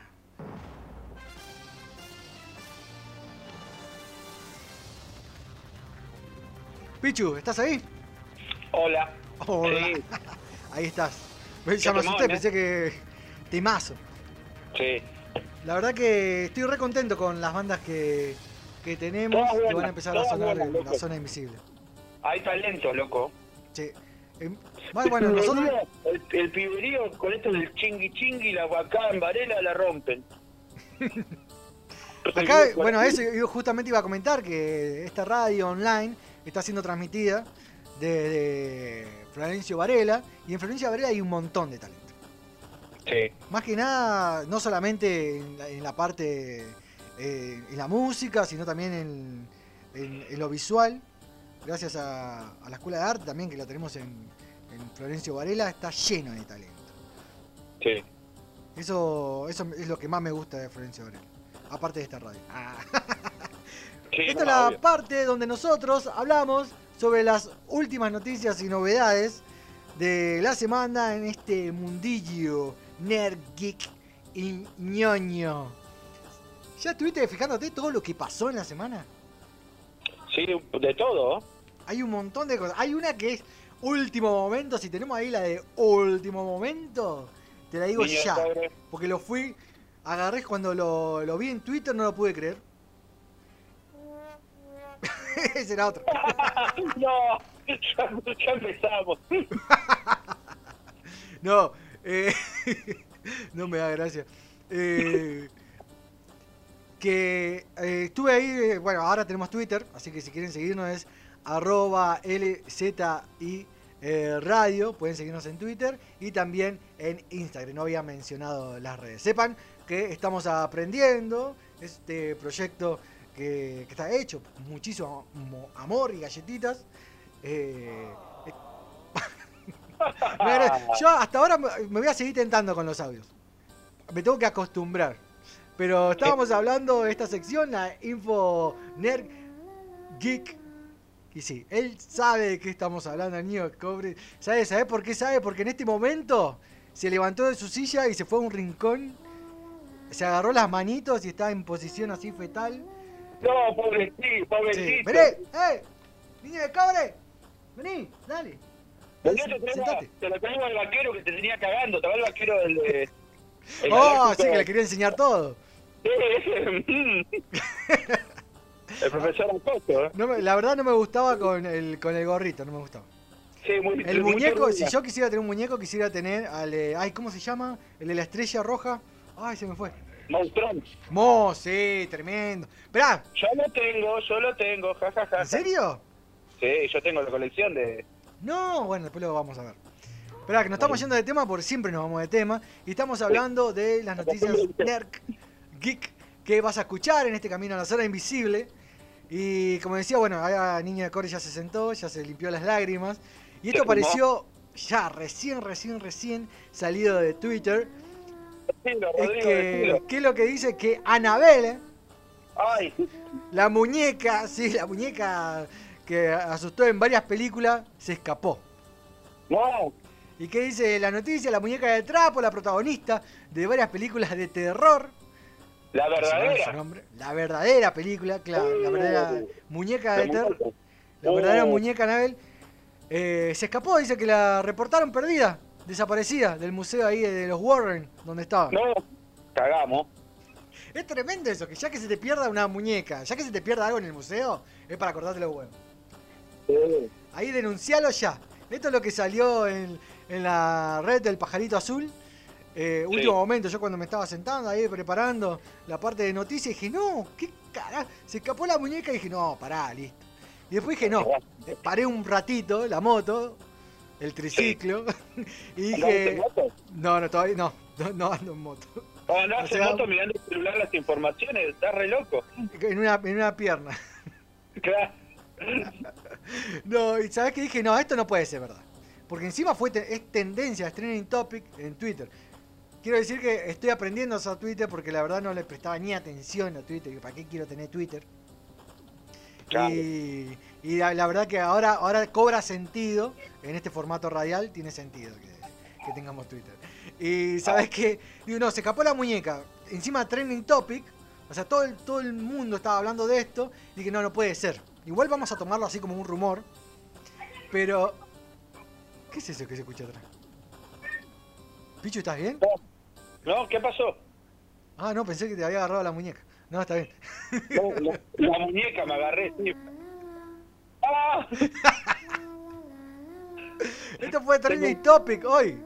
Pichu, ¿estás ahí? Hola. Hola. Sí, Ahí estás. Ya me asusté, ¿eh? pensé que. Temazo. sí. La verdad que estoy re contento con las bandas que, que tenemos que van a empezar a sonar buenas, en la zona invisible. Hay talento, loco. Che, em, bueno, bueno, nosotros. El, el piberío con esto del chingui chingui, la acá en Varela la rompen. Acá, bueno, eso yo justamente iba a comentar que esta radio online está siendo transmitida desde Florencio Varela y en Florencio Varela hay un montón de talento. Sí. Más que nada, no solamente en la, en la parte, eh, en la música, sino también en, en- en lo visual. Gracias a, a la Escuela de Arte también, que la tenemos en, en Florencio Varela, está lleno de talento. Sí. Eso, eso es lo que más me gusta de Florencio Varela. Aparte de esta radio. Ah. Sí, Esta es la obvio. parte donde nosotros hablamos sobre las últimas noticias y novedades de la semana en este mundillo nerd, geek y ñoño. ¿Ya estuviste fijándote todo lo que pasó en la semana? Sí, de todo. Hay un montón de cosas. Hay una que es último momento. Si tenemos ahí la de último momento, te la digo ya. Porque lo fui, agarré cuando lo, lo vi en Twitter, no lo pude creer. Ese era otro. no, ya, ya empezamos. No, eh, no me da gracia. Eh, que eh, estuve ahí, bueno, ahora tenemos Twitter, así que si quieren seguirnos es arroba LZI Radio, pueden seguirnos en Twitter y también en Instagram, no había mencionado las redes. Sepan que estamos aprendiendo este proyecto que, que está hecho, con muchísimo mo- amor y galletitas. Eh, agra- Yo hasta ahora me voy a seguir tentando con los audios. Me tengo que acostumbrar. Pero estábamos hablando de esta sección, la Info Nerd Geek. Y sí, él sabe de qué estamos hablando, el niño cobre. ¿Sabe, ¿Sabe por qué sabe? Porque en este momento se levantó de su silla y se fue a un rincón. Se agarró las manitos y está en posición así fetal. No, pobrecito, pobrecito. ¡Vení! ¡Eh! ¡Niño de cobre! ¡Vení! ¡Dale! Te traigo- Sentate. Te lo traigo al vaquero que te tenía cagando, te va el vaquero del de... el ¡Oh! Sí, que le quería enseñar todo. Mm. El profesor Acosto, ¿eh? No me- la verdad no me gustaba con el, con el gorrito, no me gustaba. Sí, muy El muy muñeco, si yo quisiera tener un muñeco, quisiera tener al. eh, ay, ¿cómo se llama? El de la estrella roja. Ay, se me fue. Monstrón. Mo, sí, tremendo. Esperá, Yo lo tengo, yo lo tengo, jajaja. ¿en serio? Sí, yo tengo la colección de... No, bueno, después lo vamos a ver. Esperá, que nos estamos yendo de tema porque siempre nos vamos de tema. Y estamos hablando de las noticias Nerd Geek que vas a escuchar en este camino a la zona invisible. Y como decía, bueno, ahí Niño de Core ya se sentó, ya se limpió las lágrimas. Y esto Se fumó. pareció ya recién, recién, recién salido de Twitter. Decilo, Es que, decilo. ¿qué es lo que dice? Que Anabel, Ay, la muñeca, sí, la muñeca que asustó en varias películas, se escapó. no, ¿Y qué dice la noticia? La muñeca de trapo, la protagonista de varias películas de terror. la verdadera. nombre, La verdadera película, claro, la verdadera Uh, muñeca de terror. La verdadera Uh. muñeca Anabel. eh, se escapó, dice que la reportaron perdida, desaparecida del museo ahí de los Warren, donde estaba. No, cagamos. Es tremendo eso, que ya que se te pierda una muñeca, ya que se te pierda algo en el museo, es para cortarte los huevos. Sí. Ahí denuncialo ya. Esto es lo que salió en, en la red del pajarito azul. Eh, Sí. Último momento, yo cuando me estaba sentando ahí preparando la parte de noticias, dije, no, qué carajo. Se escapó la muñeca y dije, no, pará, listo. Y después dije, no, paré un ratito la moto, el triciclo, y ¿Andabas en dije, moto? no, no, todavía no, no, no ando en moto. O andás O sea- en moto mirando el celular las informaciones, estás re loco. En una, en una pierna. Claro. No, y sabes que dije, no, esto no puede ser verdad. Porque encima fue te- es tendencia, es trending topic en Twitter. Quiero decir que estoy aprendiendo a usar Twitter porque la verdad no le prestaba ni atención a Twitter. ¿Para qué quiero tener Twitter? Claro. Y, y la, la verdad que ahora, ahora cobra sentido, en este formato radial, tiene sentido que, que tengamos Twitter. Y sabes que, digo, no, se escapó la muñeca. Encima trending topic, o sea, todo el, todo el mundo estaba hablando de esto. Y dije, no, no puede ser. Igual vamos a tomarlo así como un rumor. Pero, ¿qué es eso que se escucha atrás? Pichu, ¿estás bien? No, ¿qué pasó? Ah, no, pensé que te había agarrado la muñeca. No, está bien. No, la, la muñeca me agarré, sí. Esto fue trending topic hoy.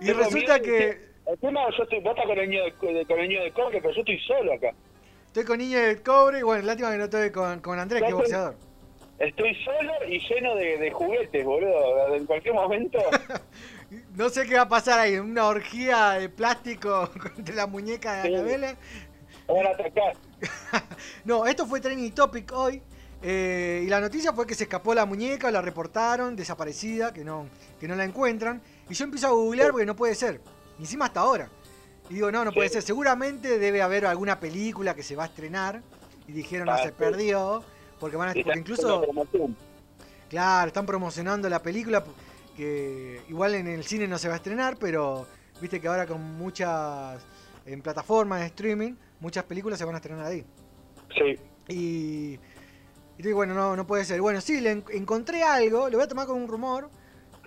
Y Tengo resulta miedo que Encima yo estoy, vos estás con el niño de, con el niño de cobre, pero yo estoy solo acá. estoy con niño de cobre. y Bueno, lástima que no estoy con, con Andrés, que es boxeador. Estoy solo y lleno de, de juguetes, boludo. En cualquier momento. No sé qué va a pasar ahí. Una orgía de plástico entre la muñeca de Sí. Anabela. van a atacar. No, esto fue trending topic hoy. Eh, y la noticia fue que se escapó la muñeca, la reportaron, desaparecida, que no, que no la encuentran. Y yo empiezo a googlear porque no puede ser. Y encima hasta ahora. Y digo, no, no puede ser. Seguramente debe haber alguna película que se va a estrenar. Y dijeron, no, Ah, se sí. perdió. Porque van a. Porque incluso. Claro, están promocionando la película que igual en el cine no se va a estrenar, pero viste que ahora con muchas en plataformas de streaming, muchas películas se van a estrenar ahí. Sí. Y, y digo, bueno, no, no puede ser. Bueno, sí, le en- encontré algo, lo voy a tomar con un rumor.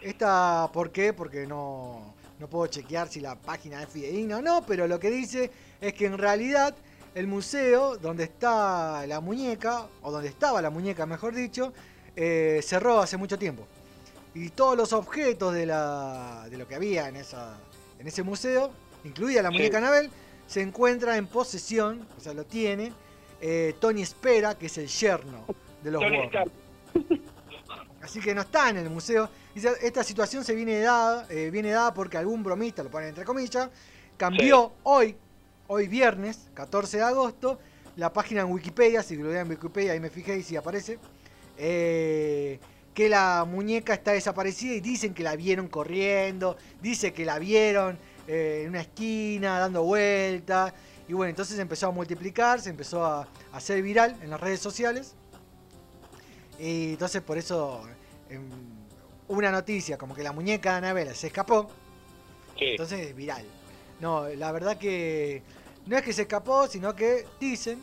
Esta, ¿por qué? Porque no, no puedo chequear si la página es fidedigna o no, pero lo que dice es que en realidad el museo donde está la muñeca, o donde estaba la muñeca mejor dicho, eh, cerró hace mucho tiempo. Y todos los objetos de, la, de lo que había en, esa, en ese museo, incluida la Sí. muñeca Anabel, se encuentra en posesión, o sea, lo tiene, eh, Tony Espera, que es el yerno de los Tony Warren. Así que no está en el museo. Esta situación se viene dada, eh, viene dada porque algún bromista, lo ponen entre comillas, cambió hoy, hoy viernes, 14 de agosto, la página en Wikipedia, si lo vean en Wikipedia ahí me fijé y si aparece, eh, que la muñeca está desaparecida y dicen que la vieron corriendo, dice que la vieron eh, en una esquina dando vueltas. Y bueno, entonces empezó a multiplicar, se empezó a, hacer viral en las redes sociales. Y entonces por eso em, una noticia como que la muñeca de Anabela se escapó, Sí. entonces es viral. No, la verdad que no es que se escapó, sino que dicen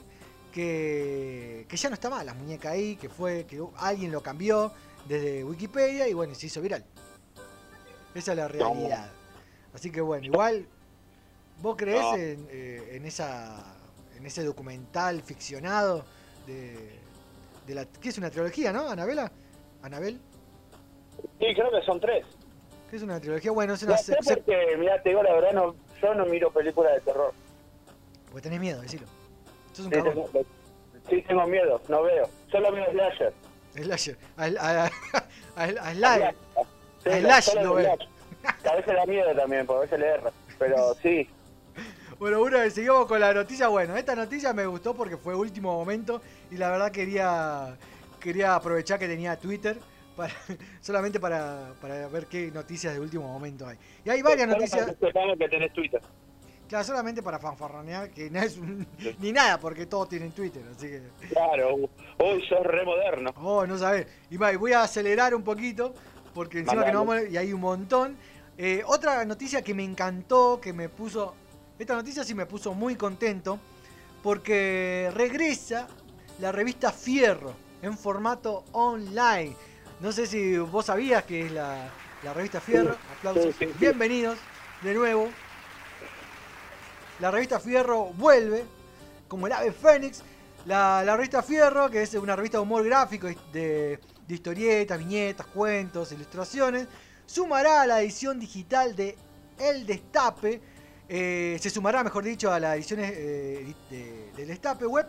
que, que ya no está más la muñeca ahí, que fue que alguien lo cambió desde Wikipedia y bueno, se hizo viral. Esa es la realidad. Así que bueno, igual vos creés No. en, eh, en esa en ese documental ficcionado de, de la que es una trilogía, ¿no? Anabela, Anabel, Sí, creo que son tres. que es una trilogía, bueno, es No una sé se- se- porque, mira, te digo la verdad, no, yo no miro películas de terror. porque tenés miedo, decilo. Sos un Sí tengo, sí, tengo miedo, no veo. Solo veo Slasher. Slasher. A, a, a Slasher. Sí, A Slash solo lo veo. Slash. A veces da miedo también, porque a veces le erra. Pero sí, Bueno, vez seguimos con la noticia. Bueno, esta noticia me gustó porque fue último momento y la verdad quería quería aprovechar que tenía Twitter para, solamente para, para ver qué noticias de último momento hay. Y hay varias Solo noticias, para que tenés Twitter. claro, solamente para fanfarronear, que no es un- ni nada porque todos tienen Twitter, así que... Claro, hoy sos re moderno. Oh, no sabés. Y voy a acelerar un poquito, porque encima que no vamos, y hay un montón. Eh, otra noticia que me encantó, que me puso. Esta noticia sí me puso muy contento, porque regresa la revista Fierro en formato online. No sé si vos sabías que es la, la revista Fierro. Aplausos. Bienvenidos de nuevo. La revista Fierro vuelve como el ave fénix. La, la revista Fierro, que es una revista de humor gráfico de, de historietas, viñetas, cuentos, ilustraciones, sumará a la edición digital de El Destape. Eh, se sumará, mejor dicho, a las ediciones eh, de- del Destape web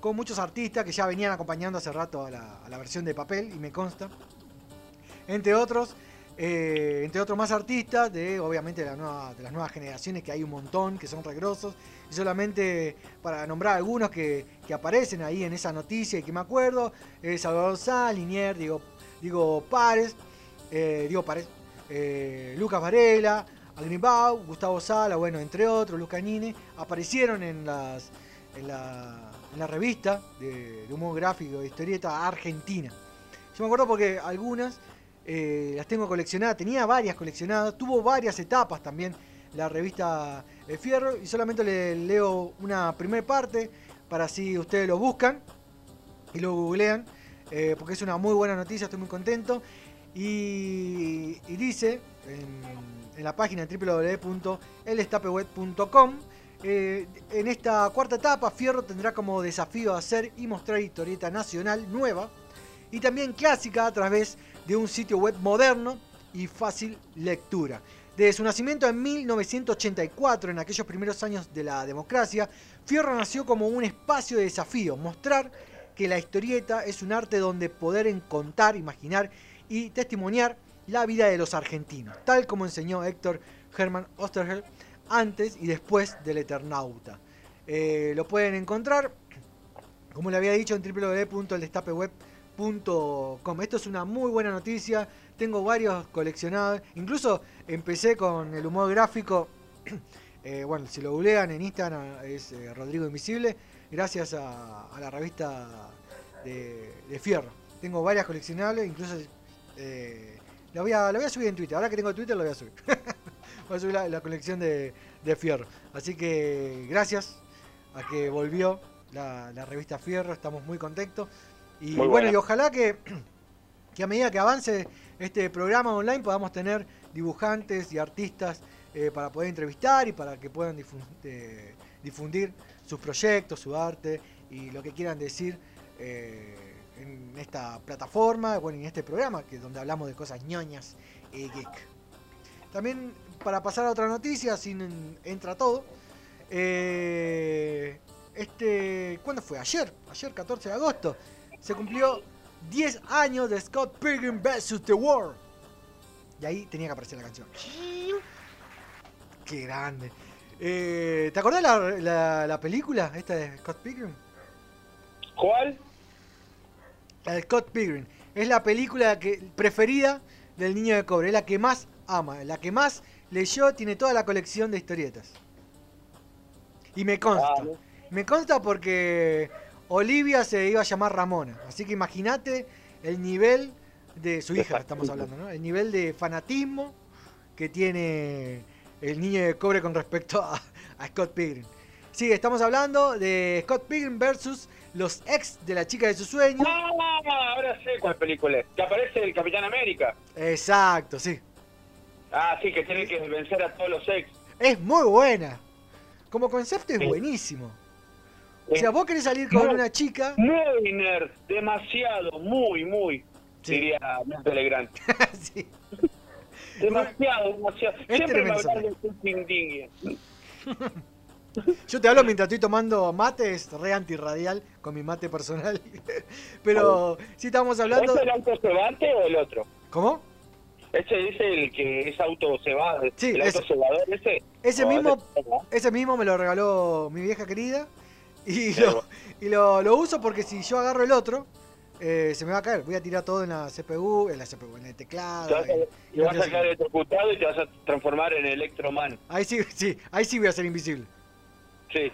con muchos artistas que ya venían acompañando hace rato a la, a la versión de papel y me consta. Entre otros, eh, entre otros más artistas de obviamente de, la nueva- de las nuevas generaciones que hay un montón que son regrosos y solamente para nombrar algunos que, que aparecen ahí en esa noticia y que me acuerdo Salvador Sá, Linier, digo, digo Párez, Diego Párez, Lucas Varela, Agrimbau, Gustavo Sala, bueno, entre otros, Luz Cañini, aparecieron en las en la, revista de, humor gráfico de historieta argentina. Yo me acuerdo porque algunas eh, las tengo coleccionadas, tenía varias coleccionadas, tuvo varias etapas también la revista eh, Fierro y solamente le leo una primera parte para si ustedes lo buscan y lo googlean, eh, porque es una muy buena noticia, estoy muy contento. Y, dice en la página www.eldestapeweb.com eh, en esta cuarta etapa, Fierro tendrá como desafío hacer y mostrar historieta nacional nueva y también clásica a través de un sitio web moderno y fácil lectura. Desde su nacimiento en 1984, en aquellos primeros años de la democracia, Fierro nació como un espacio de desafío, mostrar que la historieta es un arte donde poder contar, imaginar y testimoniar la vida de los argentinos, tal como enseñó Héctor Hermann Osterheld antes y después del Eternauta. Eh, lo pueden encontrar, como le había dicho, en www.eldestapeweb.com. Esto es una muy buena noticia. Tengo varios coleccionados. Incluso empecé con el humor gráfico. Eh, bueno, si lo googlean en Instagram es eh, Rodrigo Invisible. Gracias a, la revista de, Fierro. Tengo varias coleccionables. Incluso la, voy a, la voy a subir en Twitter. Ahora que tengo Twitter, lo voy a subir. voy a subir la, la colección de, de Fierro. Así que gracias a que volvió la, la revista Fierro. Estamos muy contentos. Y Muy bueno, y ojalá que, que a medida que avance este programa online podamos tener dibujantes y artistas eh, para poder entrevistar y para que puedan difu- eh, difundir sus proyectos, su arte y lo que quieran decir eh, en esta plataforma, bueno, en este programa, que es donde hablamos de cosas ñoñas y geek. También, para pasar a otra noticia, sin entra todo, eh, este, ¿cuándo fue? Ayer, ayer 14 de agosto, se cumplió 10 años de Scott Pilgrim vs. The World. Y ahí tenía que aparecer la canción. Qué grande. Eh, ¿Te acordás la, la, la película esta de Scott Pilgrim? ¿Cuál? La de Scott Pilgrim. Es la película que, preferida del niño de cobre. Es la que más ama, la que más leyó, tiene toda la colección de historietas. Y me consta. Me consta porque Olivia se iba a llamar Ramona. Así que imagínate el nivel de su hija, estamos hablando, ¿no? El nivel de fanatismo que tiene el niño de cobre con respecto a, a Scott Pilgrim. Sí, estamos hablando de Scott Pilgrim versus los ex de la chica de su sueño. Ah, ahora sé cuál película es. Que aparece el Capitán América. Exacto, sí. Ah, sí, que tiene que vencer a todos los ex. Es muy buena. Como concepto es Sí. buenísimo. O sea, vos querés salir con Muy- una chica. Muy nerd, demasiado, muy, muy. Sí. Diría Mr. Legrand. sí. Demasiado, demasiado. Es Siempre me saber. de Dingy. Yo te hablo mientras estoy tomando mate, es re antirradial con mi mate personal. Pero sí estamos hablando. ¿Es el auto cebante o el otro? ¿Cómo? Ese es el que es auto cebado. Sí, el ese. auto cebador ese. Ese mismo, ese- mismo me lo regaló mi vieja querida. Y lo, y lo, lo uso porque si yo agarro el otro, eh, se me va a caer. Voy a tirar todo en la CPU, en la CPU, en el teclado. Te vas a, en- te vas a quedar electrocutado y te vas a transformar en Electroman. Ahí sí, sí, ahí sí voy a ser invisible. Sí.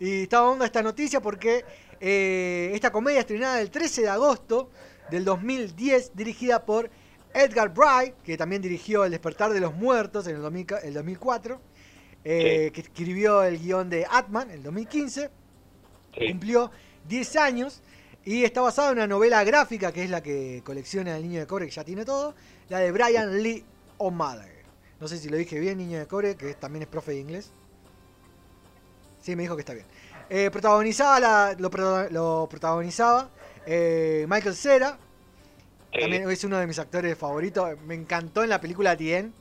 Y estaba dando esta noticia porque eh, esta comedia estrenada el 13 de agosto del 2010, dirigida por Edgar Wright, que también dirigió El despertar de los muertos en el, 2000 el 2004, eh, que escribió el guion de Atman en el 2015, sí. cumplió 10 años y está basada en una novela gráfica que es la que colecciona el Niño de Cobre, que ya tiene todo, la de Brian Lee O'Malley. No sé si lo dije bien, Niño de Cobre, que también es profe de inglés. Sí, me dijo que está bien. Eh, protagonizaba la- lo, prota- lo protagonizaba eh, Michael Cera. Sí. También es uno de mis actores favoritos. Me encantó en la película Tien.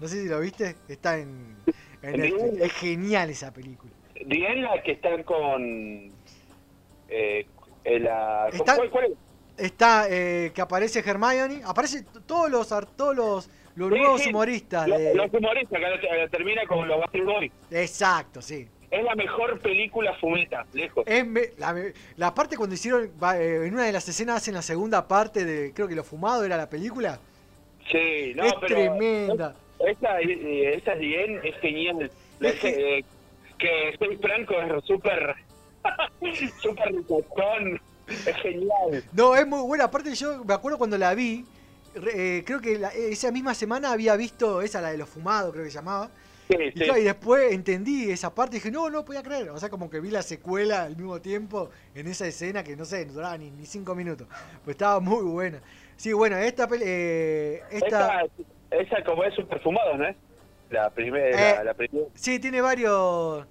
No sé si lo viste. Está en, en ¿En Netflix. Tien? Es genial esa película. Bien la que están con... Eh, la, Están- ¿cuál, cuál es? Está eh, que aparece Hermione. Aparece todos los todos los, los Sí, nuevos sí. humoristas. Los, de- los humoristas, que termina con los Bastard Boys. Exacto, sí. Es la mejor película fumeta, lejos. Es me- la, la parte cuando hicieron, eh, en una de las escenas hacen la segunda parte de, creo que lo fumado era la película. Sí, no, es pero... tremenda. Esa, esa bien es genial. Es Es que- soy Franco es súper... súper ricotón. Es genial. No, es muy buena. Aparte yo me acuerdo cuando la vi, eh, creo que la- esa misma semana había visto esa, la de los fumados, creo que se llamaba. Sí, Y, sí. claro, y después entendí esa parte y dije, no, no podía creer. O sea, como que vi la secuela al mismo tiempo en esa escena que no sé, no duraba ni, ni cinco minutos. Pues estaba muy buena. Sí, bueno, esta peli- eh, esta, Esa, esa como es súper fumado, ¿no es? La primera... Eh, la primera. Sí, tiene varios.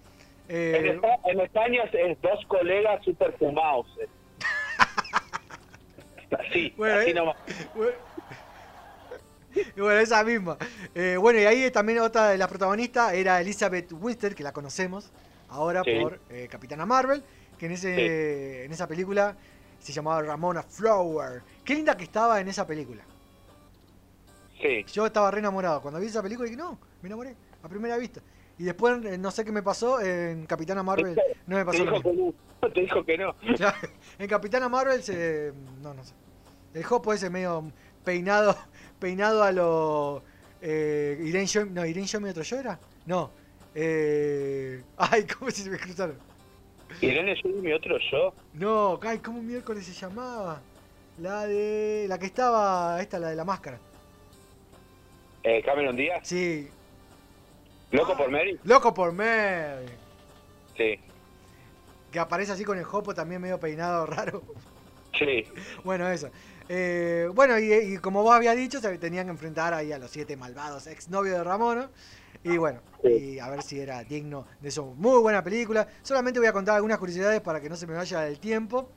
eh, En, Espa- en España es, dos colegas super fumados. eh. Así, Bueno, así nomás. bueno, y bueno, esa misma. Eh, bueno, y ahí también otra de las protagonistas era Elizabeth Winstead, que la conocemos ahora Sí. por eh, Capitana Marvel, que en, ese, en esa película se llamaba Ramona Flower. Qué linda que estaba en esa película. Sí. Yo estaba re enamorado. Cuando vi esa película dije, no, me enamoré a primera vista. Y después, eh, no sé qué me pasó, en Capitana Marvel no me Te pasó lo dijo que no. Te dijo que no. En Capitana Marvel se. No, no sé. El Hopo ese medio peinado. Peinado a lo. Eh, Irene Show, no, Irene Show me otro yo era. No. Eh, ay, ¿cómo se me cruzaron? Irene es mi otro yo. No, ay, ¿cómo miércoles se llamaba? La de. La que estaba. Esta, la de la máscara. Eh, Cameron Díaz. Sí. Loco por Mary. Loco por Mary. Sí. Que aparece así con el Hopo también medio peinado raro. Sí. Bueno, eso. Eh, bueno, y, y como vos habías dicho, se tenían que enfrentar ahí a los siete malvados exnovios de Ramona. Y bueno, y a ver si era digno de eso. Muy buena película. Solamente voy a contar algunas curiosidades para que no se me vaya el tiempo.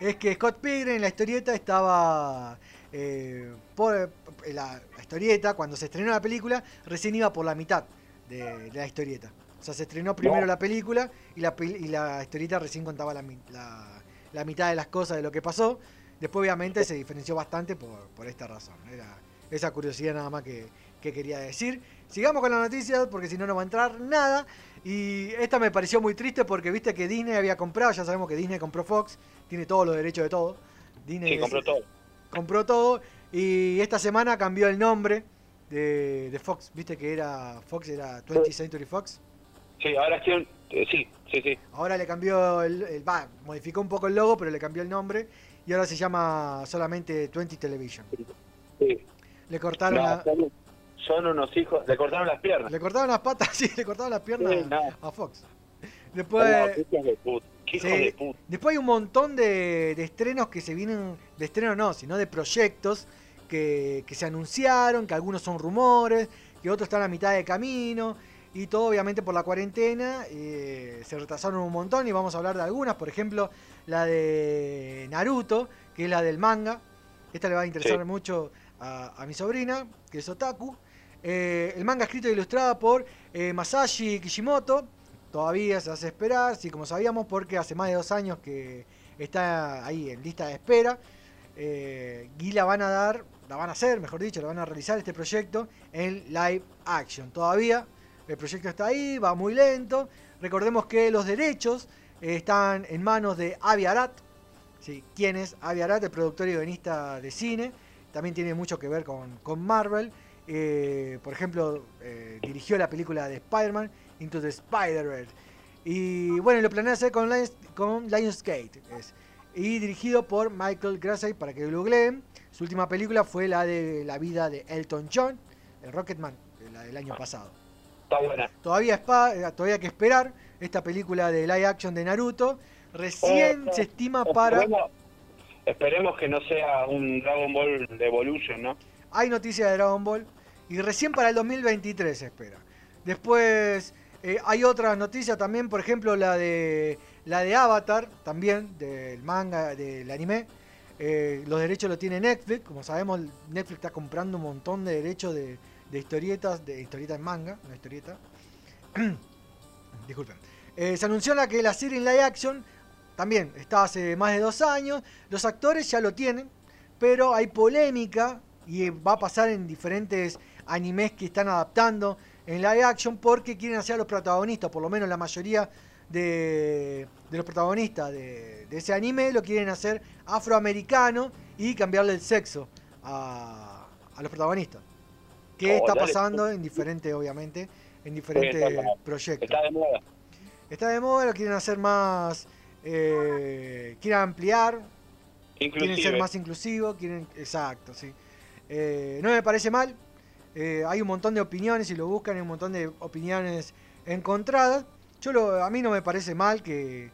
Es que Scott Pilgrim en la historieta estaba... eh, por eh, la, la historieta, cuando se estrenó la película, recién iba por la mitad de, de la historieta. O sea, se estrenó primero la película y la, pel- y la historieta recién contaba la, la- la mitad de las cosas de lo que pasó. Después, obviamente, se diferenció bastante por, por esta razón. Era esa curiosidad nada más que, que quería decir. Sigamos con las noticias porque si no, no va a entrar nada. Y esta me pareció muy triste porque viste que Disney había comprado, ya sabemos que Disney compró Fox, tiene todos los derechos de todo. Disney Sí, es- compró todo. compró todo y esta semana cambió el nombre de, de Fox. Viste que era Fox, era 20th Century Fox. Sí, ahora eh, sí, sí, sí. Ahora le cambió el, el- va, modificó un poco el logo, pero le cambió el nombre y ahora se llama solamente 20 Television. sí. Le cortaron, No, la- son, unos hijos... Le cortaron las piernas. le cortaron las patas, sí, le cortaron las piernas Sí, no. a Fox. Después, qué hijos de puta. Qué hijos Sí. de puta. Después hay un montón de, de estrenos que se vienen, de estrenos no, sino de proyectos que, que se anunciaron, que algunos son rumores, que otros están a mitad de camino, y todo obviamente por la cuarentena, eh, se retrasaron un montón y vamos a hablar de algunas, por ejemplo la de Naruto, que es la del manga, esta le va a interesar Sí. mucho a, a mi sobrina, que es otaku, Eh, el manga escrito e ilustrado por eh, Masashi Kishimoto, todavía se hace esperar, sí, como sabíamos, porque hace más de dos años que está ahí en lista de espera. Y la van a dar, la van a hacer, mejor dicho, la van a realizar este proyecto en live action. Todavía el proyecto está ahí, va muy lento. Recordemos que los derechos eh, están en manos de Avi Arad. Sí, ¿Quién es Avi Arad? El productor y guionista de cine. También tiene mucho que ver con, con Marvel. Eh, por ejemplo, eh, dirigió la película de Spider-Man, Into the Spider-Verse. Y bueno, lo planea hacer con, Lions, con Lionsgate. es. Y dirigido por Michael Grasey, para que lo googleen. Su última película fue la de la vida de Elton John, el Rocketman, la del año pasado. Está buena. Todavía, es eh, todavía hay que esperar esta película de live action de Naruto. Recién Eh, se estima para... Esperemos, que no sea un Dragon Ball Evolution, ¿no? Hay noticias de Dragon Ball. Y recién para el 2023 se espera. Después eh, hay otras noticias también, por ejemplo la de la de Avatar, también del manga, del anime. Eh, los derechos lo tiene Netflix, como sabemos Netflix está comprando un montón de derechos de, de historietas, de historietas en manga, una historieta. Disculpen. Eh, se anunció la que la serie en live action también está hace más de dos años. Los actores ya lo tienen, pero hay polémica y va a pasar en diferentes animes que están adaptando en live action porque quieren hacer a los protagonistas, por lo menos la mayoría de, de los protagonistas de, de ese anime lo quieren hacer afroamericano y cambiarle el sexo a, a los protagonistas. ¿Qué está pasando en diferentes, obviamente, en diferentes proyectos? Está de moda. Está de moda, lo quieren hacer más, eh, quieren ampliar, quieren ser Inclusive. más inclusivos, quieren, exacto, sí. Eh, no me parece mal, eh, hay un montón de opiniones, si lo buscan, hay un montón de opiniones encontradas. Yo lo, a mí no me parece mal que,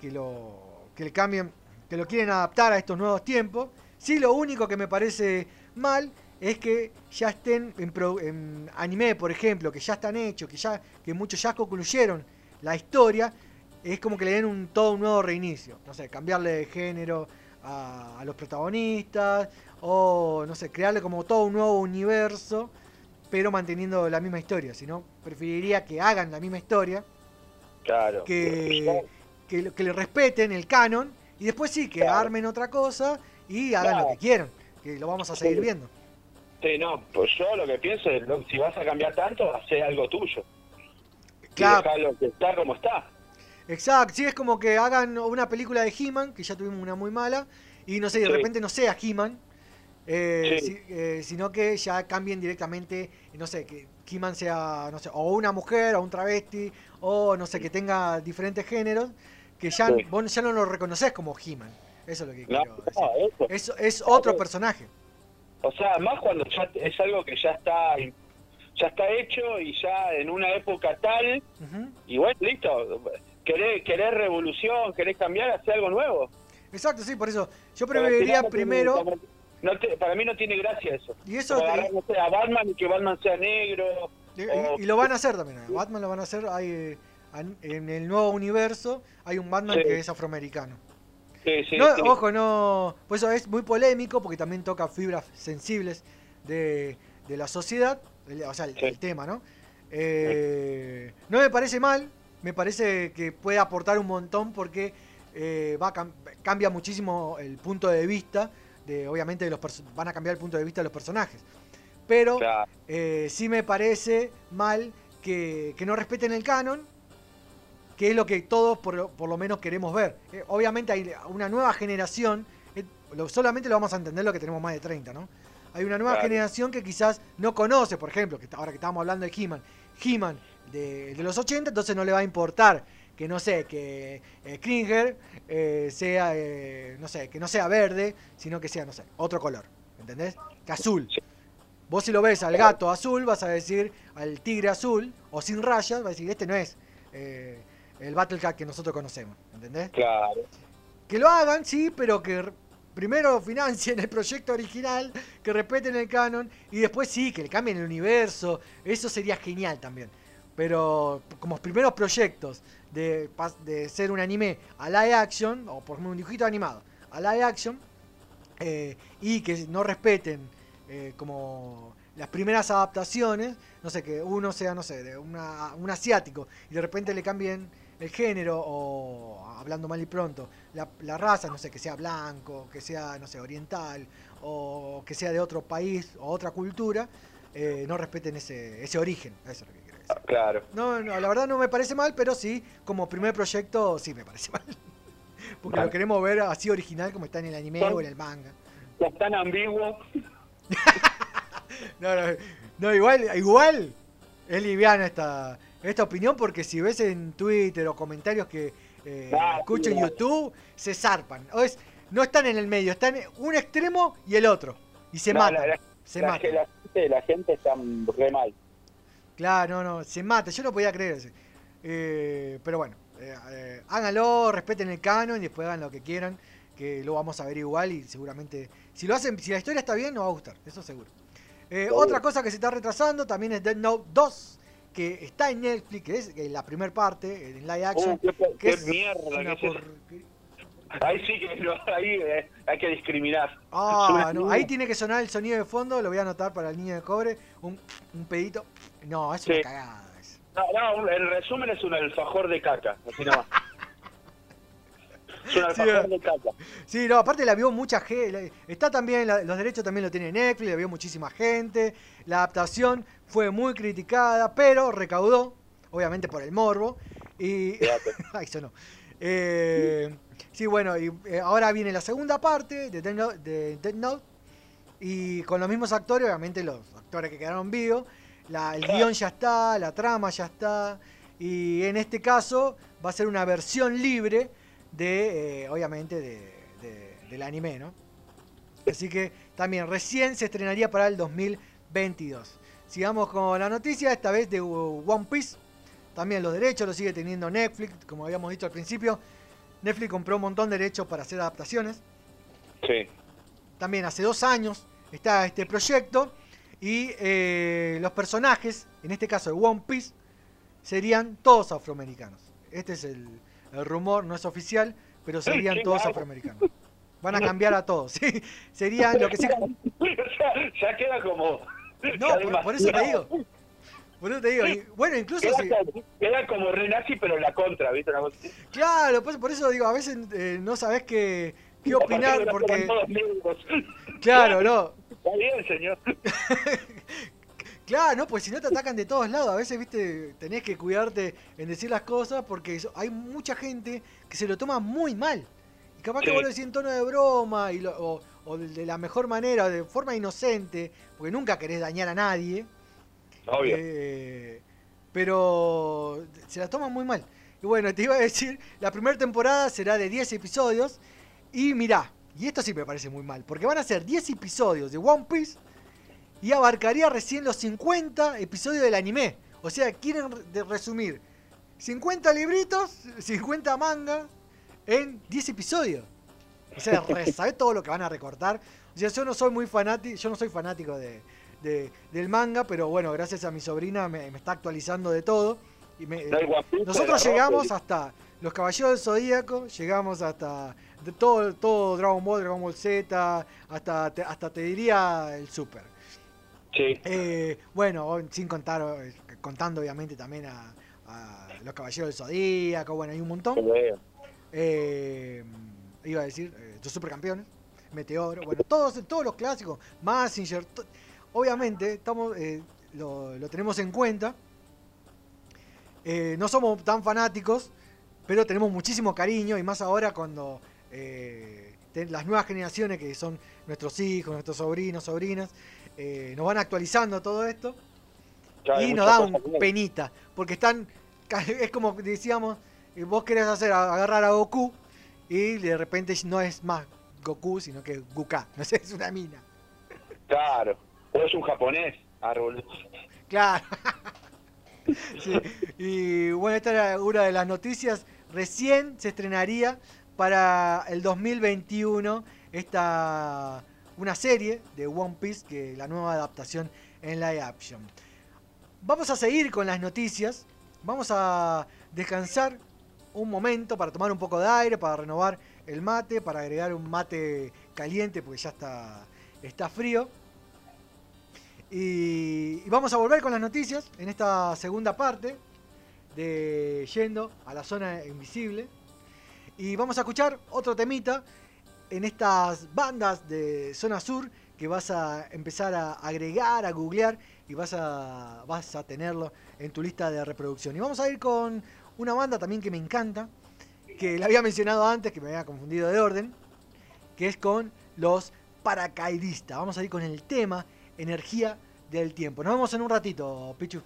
que lo, que le cambien, que lo quieren adaptar a estos nuevos tiempos. Sí, lo único que me parece mal es que ya estén en, pro- en anime, por ejemplo, que ya están hechos, que ya que muchos ya concluyeron la historia, es como que le den un, todo un nuevo reinicio. No sé, cambiarle de género a, a los protagonistas, o no sé, crearle como todo un nuevo universo, pero manteniendo la misma historia. Si no, preferiría que hagan la misma historia, Claro. que, que, lo- que le respeten el canon, y después sí, que Claro. armen otra cosa y hagan Claro. lo que quieran, que lo vamos a seguir viendo. Sí, no, pues yo lo que pienso es, lo- si vas a cambiar tanto, hacer algo tuyo. Claro. Y dejarlo que está como está. Exacto, sí, es como que hagan una película de He-Man, que ya tuvimos una muy mala, y no sé, de Sí. repente no sea He-Man, eh, Sí. si- eh, sino que ya cambien directamente, no sé, que He-Man sea, no sé, o una mujer, o un travesti, o no sé, que tenga diferentes géneros, que ya, Sí. vos ya no lo reconoces como He-Man. Eso es lo que No, quiero decir. no, eso. Es, es otro personaje. O sea, más cuando ya es algo que ya está ya está hecho y ya en una época tal, y bueno, listo. Querés, querés revolución, querés cambiar, hacer algo nuevo. Exacto, sí, por eso. Yo preferiría tiene- primero, no te- para mí no tiene gracia eso. y eso te- agarrar, no sé, a Batman y que Batman sea negro, Y, y- O- y lo van a hacer también. Batman lo van a hacer. Hay, eh, en el nuevo universo hay un Batman Sí. que es afroamericano. Sí, sí, No, sí. Ojo, no. Pues eso es muy polémico porque también toca fibras sensibles de, de la sociedad. el- o sea, el, tema, ¿no? Eh, no me parece mal. Me parece que puede aportar un montón porque eh, va a cambia muchísimo el punto de vista. De, obviamente de los van a cambiar el punto de vista de los personajes. Pero Claro. eh, sí me parece mal que, que no respeten el canon, que es lo que todos por, lo- por lo menos queremos ver. Eh, obviamente hay una nueva generación, eh, lo- solamente lo vamos a entender lo que tenemos más de 30, ¿no? Hay una nueva Claro. generación que quizás no conoce, por ejemplo, que ahora que estábamos hablando de He-Man, He-Man de, de los 80, entonces no le va a importar que no sé, que eh, Kringer sea, no sé, que no sea verde, sino que sea, no sé, otro color, ¿entendés? Que azul. Vos si lo ves al gato azul, vas a decir al tigre azul, o sin rayas, vas a decir, este no es eh, el Battle Cat que nosotros conocemos, ¿entendés? Claro. Que lo hagan, sí, pero que primero financien el proyecto original, que respeten el canon, y después sí, que le cambien el universo, eso sería genial también. Pero como primeros proyectos de, de ser un anime a live action, o por ejemplo un dibujito animado, a live action, eh, y que no respeten eh, como las primeras adaptaciones, no sé, que uno sea, no sé, de una- un asiático, y de repente le cambien el género, o hablando mal y pronto, la, la raza, no sé, que sea blanco, que sea, no sé, oriental, o que sea de otro país o otra cultura, eh, no respeten ese, ese origen. Eso es lo que quiero decir. Claro. No, no, la verdad no me parece mal, pero sí, como primer proyecto, sí me parece mal. Porque Claro. lo queremos ver así original como está en el anime Son- o en el manga. Es tan ambiguo. No, no, no, igual, igual es liviana esta, esta opinión porque si ves en Twitter o comentarios que eh, escucho en YouTube, se zarpan. O es, no están en el medio, están en un extremo y el otro. Y se No, matan. la- la- se la, matan. gente, la gente está re mal. Claro, no, no, se mata. Yo no podía creer eso. Eh, pero bueno, eh, eh, háganlo, respeten el canon y después hagan lo que quieran, que lo vamos a ver igual y seguramente, si lo hacen, si la historia está bien, nos va a gustar, eso seguro. Eh, Seguro. otra cosa que se está retrasando también es Dead Note 2, que está en Netflix, que es eh, la primera parte, en live action. Uh, qué, que es mierda una que porquería. Ahí sí que lo- ahí eh, hay que discriminar. Ah, no, ahí tiene que sonar el sonido de fondo, lo voy a anotar para el niño de cobre, un, un pedito. No, es una Sí. cagada. eso. No, no, el resumen es un alfajor de caca, así nomás. Es un alfajor Sí, de caca. Sí, no, aparte la vio mucha gente. Está también, la- los derechos también lo tiene Netflix, la vio muchísima gente. La adaptación fue muy criticada, pero recaudó, obviamente por el morbo. Y. Ay, eso no. Eh, sí, bueno, y eh, ahora viene la segunda parte de Death Note, de Death Note, Y con los mismos actores, obviamente los actores que quedaron vivos. La, el guion ya está, la trama ya está. Y en este caso va a ser una versión libre de, eh, obviamente, de, de- del anime, ¿no? Así que también recién se estrenaría para el 2022. Sigamos con la noticia, esta vez de One Piece. También los derechos los sigue teniendo Netflix, como habíamos dicho al principio. Netflix compró un montón de derechos para hacer adaptaciones. Sí. También hace dos años está este proyecto. Y eh, los personajes, en este caso de One Piece, serían todos afroamericanos. Este es el, el rumor, no es oficial, pero serían todos afroamericanos. Van a cambiar a todos, ¿sí? Serían lo que sí. ya, ya queda como. No, por, por eso te digo. Por eso te digo. y bueno, incluso Queda, si. como, queda como renazi, pero en la contra, ¿viste? Una. Claro, pues, por eso digo, a veces eh, no sabes qué, qué opinar, porque. Claro, no. Está bien, señor. Claro, no, pues si no te atacan de todos lados, a veces, viste, tenés que cuidarte en decir las cosas porque hay mucha gente que se lo toma muy mal. Y capaz que vos lo decís en tono de broma y lo- o, o de la mejor manera, de forma inocente, porque nunca querés dañar a nadie. Obvio. Eh, pero se la toman muy mal. Y bueno, te iba a decir, la primera temporada será de 10 episodios. Y mirá, y esto sí me parece muy mal, porque van a ser 10 episodios de One Piece y abarcaría recién los 50 episodios del anime. O sea, quieren resumir 50 libritos, 50 mangas en 10 episodios. O sea, ¿sabés todo lo que van a recortar? O sea, yo no soy muy fanático, yo no soy fanático de, de- del manga, pero bueno, gracias a mi sobrina me, me está actualizando de todo. Y me- nosotros llegamos hasta los Caballeros del Zodíaco, llegamos hasta de todo, todo Dragon Ball, Dragon Ball Z, hasta, hasta te diría el Super. Sí. Eh, bueno, sin contar, eh, contando obviamente también a, a los Caballeros del Zodíaco, bueno, hay un montón. Eh, iba a decir, eh, los supercampeones, Meteoro, bueno, todos, todos los clásicos, Massinger, obviamente estamos, lo, lo tenemos en cuenta. No somos tan fanáticos, pero tenemos muchísimo cariño y más ahora cuando las nuevas generaciones que son nuestros hijos, nuestros sobrinos, sobrinas, eh, nos van actualizando todo esto Claro, y nos da un penita, porque están, es como decíamos, eh, vos querés hacer agarrar a Goku y de repente no es más Goku, sino que Guka, no sé, es una mina. Claro. O es un japonés. Árbol. Claro. Sí, Y bueno, esta era una de las noticias. Recién se estrenaría para el 2021 esta una serie de One Piece, que la nueva adaptación en live action. Vamos a seguir con las noticias. Vamos a descansar un momento para tomar un poco de aire, para renovar el mate, para agregar un mate caliente porque ya está, está frío. Y, vamos a volver con las noticias en esta segunda parte de Yendo a la zona invisible. Y vamos a escuchar otro temita en estas bandas de zona sur que vas a empezar a agregar, a googlear y vas a, vas a tenerlo en tu lista de reproducción. Y vamos a ir con una banda también que me encanta, que la había mencionado antes, que me había confundido de orden, que es con los paracaidistas. Vamos a ir con el tema Energía del Tiempo. Nos vemos en un ratito, Pichu.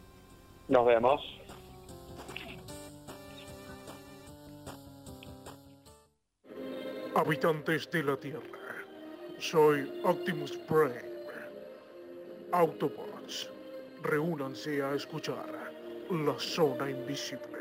Nos vemos. Habitantes de la Tierra, soy Optimus Prime. Autobots, reúnanse a escuchar la zona invisible.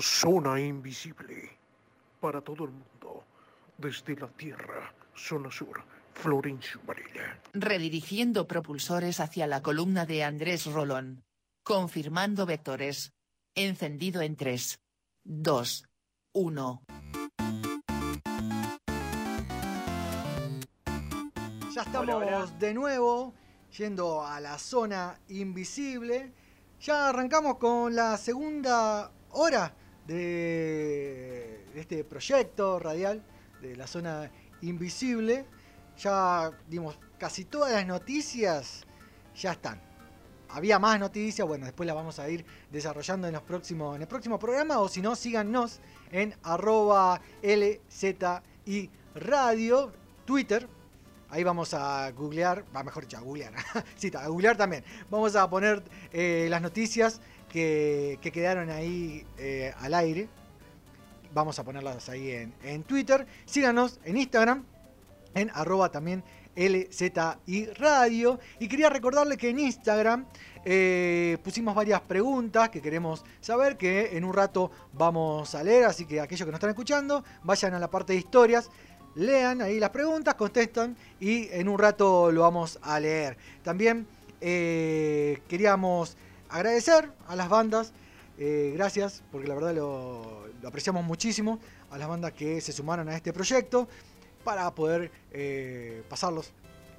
Zona invisible para todo el mundo, desde la Tierra, zona sur, Florencio Varela. Redirigiendo propulsores hacia la columna de Andrés Rolón. Confirmando vectores. Encendido en 3, 2, 1. Ya estamos de nuevo yendo a la zona invisible. Ya arrancamos con la segunda hora de este proyecto radial de la zona invisible. Ya dimos casi todas las noticias, ya están. Había más noticias, bueno, después las vamos a ir desarrollando en, los próximos, en el próximo programa o si no, síganos en arroba LZI Radio, Twitter. Ahí vamos a googlear, va mejor dicho, a googlear, sí, a googlear también. Vamos a poner eh, las noticias que, que quedaron ahí eh, al aire. Vamos a ponerlas ahí en, en Twitter. Síganos en Instagram, en arroba también LZI Radio. Y quería recordarle que en Instagram eh, pusimos varias preguntas que queremos saber, que en un rato vamos a leer. Así que aquellos que nos están escuchando, vayan a la parte de historias. Lean ahí las preguntas, contestan y en un rato lo vamos a leer. También eh, queríamos agradecer a las bandas, eh, gracias, porque la verdad lo, apreciamos muchísimo, a las bandas que se sumaron a este proyecto para poder eh, pasarlos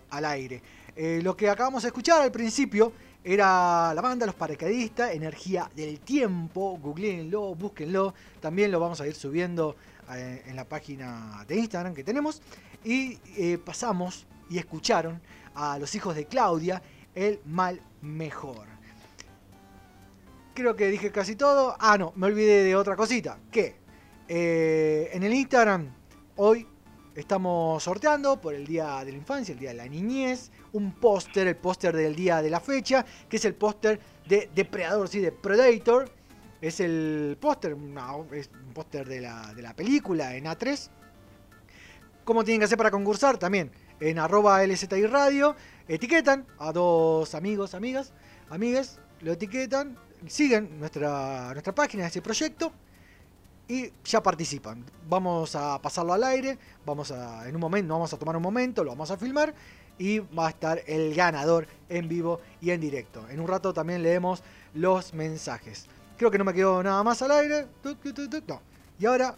al aire. Eh, lo que acabamos de escuchar al principio era la banda Los Paracaidistas, Energía del Tiempo, googleenlo, búsquenlo, también lo vamos a ir subiendo en la página de Instagram que tenemos. Y pasamos y escucharon a los hijos de Claudia, El Mal Mejor. Creo que dije casi todo. Ah, no, me olvidé de otra cosita. Que eh, en el Instagram hoy estamos sorteando por el Día de la Infancia, el Día de la Niñez, un póster, el póster del día de la fecha, que es el póster de Depredador, sí, de Predator. Es el póster, es un póster de la, de la película en A3. ¿Cómo tienen que hacer para concursar? También en arroba LZI Radio. Etiquetan a dos amigos, amigas, amigues, lo etiquetan, siguen nuestra, nuestra página ese proyecto y ya participan. Vamos a pasarlo al aire, vamos a, en un momento, vamos a tomar un momento, lo vamos a filmar y va a estar el ganador en vivo y en directo. En un rato también leemos los mensajes. Creo que no me quedó nada más al aire. No. Y ahora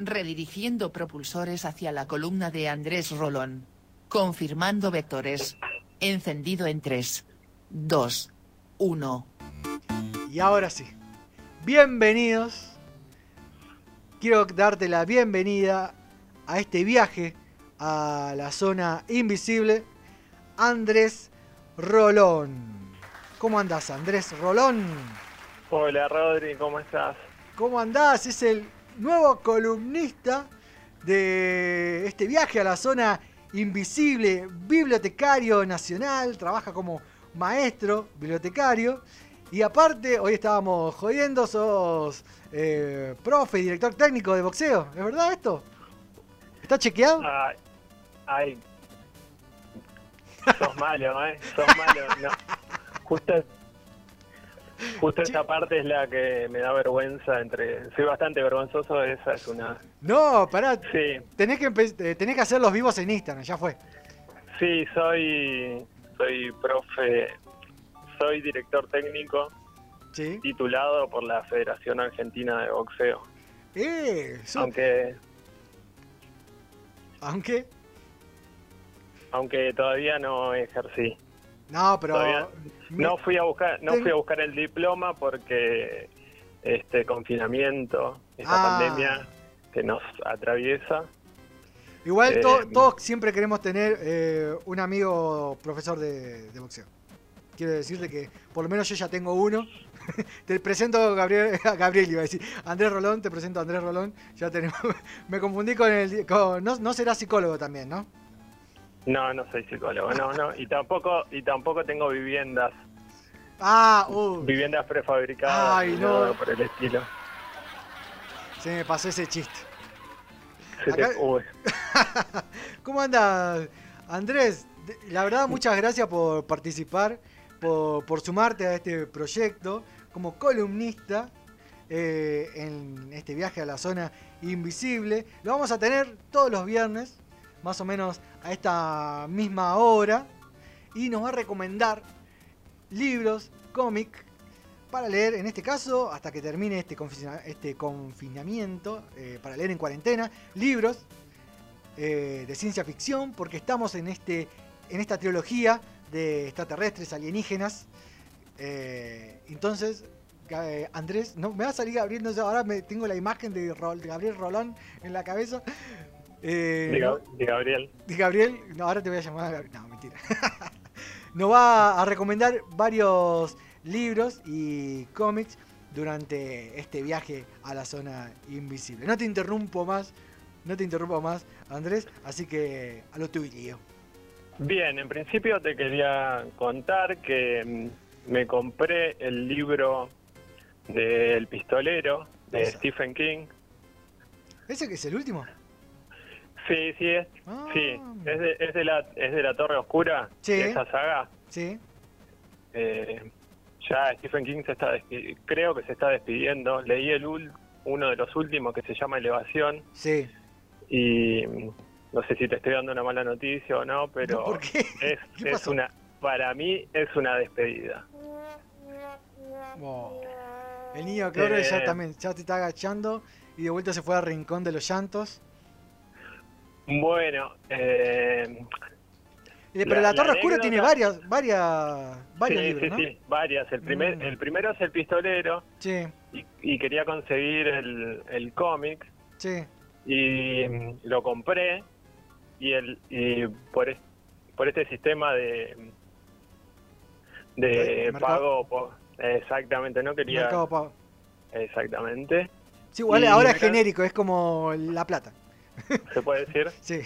Redirigiendo propulsores hacia la columna de Andrés Rolón. Confirmando vectores. Encendido en 3, 2, 1. Y ahora sí. Bienvenidos. Quiero darte la bienvenida a este viaje a la zona invisible. Andrés Rolón. ¿Cómo andás, Andrés Rolón? Hola Rodri, ¿cómo estás? ¿Cómo andás? Es el nuevo columnista de este viaje a la zona invisible, bibliotecario nacional, trabaja como maestro, bibliotecario. Y aparte, hoy estábamos jodiendo, sos eh, profe director técnico de boxeo. ¿Es verdad esto? ¿Está chequeado? Ay, ay. Sos malo, ¿eh? Sos malo. No. Justo, justo esa parte es la que me da vergüenza. entre Soy bastante vergonzoso, esa es una... No, pará. Sí, Tenés que, eh, tenés que hacer los vivos en Instagram, ya fue. sí, soy, soy profe, soy director técnico Sí. titulado por la Federación Argentina de Boxeo. Eh, so- Aunque, Aunque. aunque todavía no ejercí. No, pero. Todavía no fui a buscar no fui a buscar el diploma porque este confinamiento esta Ah. pandemia que nos atraviesa Igual Eh, to- todos siempre queremos tener eh, un amigo profesor de, de boxeo. Quiero decirte que por lo menos yo ya tengo uno. te presento a Gabriel, a Gabriel, iba a decir. Andrés Rolón, te presento a Andrés Rolón. Ya tenemos. Me confundí con el. con- no, no será psicólogo también, ¿no? No no soy psicólogo no no y tampoco y tampoco tengo viviendas Ah, uh, viviendas prefabricadas Ay, no. por el estilo se me pasó ese chiste. Se Acá- ¿Cómo andas, Andrés? La verdad, muchas gracias por participar, por, por sumarte a este proyecto como columnista eh, en este viaje a la zona invisible. Lo vamos a tener todos los viernes, más o menos a esta misma hora, y nos va a recomendar libros, cómics, para leer, en este caso, hasta que termine este, este confinamiento, eh, para leer en cuarentena, libros eh, de ciencia ficción, porque estamos en, este, en esta trilogía de extraterrestres, alienígenas. Eh, entonces, Andrés, no, me va a salir Gabriel, no sé, ahora me, tengo la imagen de, de Gabriel Rolón en la cabeza. Eh, De, ¿no? Gab- de Gabriel. De Gabriel, no, ahora te voy a llamar. No, mentira. Nos va a recomendar varios libros y cómics durante este viaje a la zona invisible. No te interrumpo más, no te interrumpo más, Andrés, así que a lo tuyo. Bien, en principio te quería contar que mm, me compré el libro del pistolero de. Stephen King. ¿Ese que es el último? Sí, sí, es, Ah. sí, es de, es de la, es de la Torre Oscura, Sí. de esa saga. Sí. Eh, ya Stephen King se está creo que se está despidiendo. Leí el ul- uno de los últimos que se llama Elevación Sí. y no sé si te estoy dando una mala noticia o no, pero ¿Por qué? es, ¿Qué es una para mí es una despedida. El niño que ahora ya Eh. también ya te está agachando y de vuelta se fue al rincón de los llantos. Bueno, eh, Pero La- la, la Torre Oscura anécdota- tiene varias, varias, varios sí, libros, sí, ¿no? sí, varias. El primer, Mm. el primero es el pistolero Sí, y, y quería conseguir el, el cómic sí. y mm, lo compré y el y por es- por este sistema de de Mercado- pago exactamente no quería Mercado Pago. exactamente Sí, igual Y ahora es genérico, es como La Plata. Se puede decir Sí.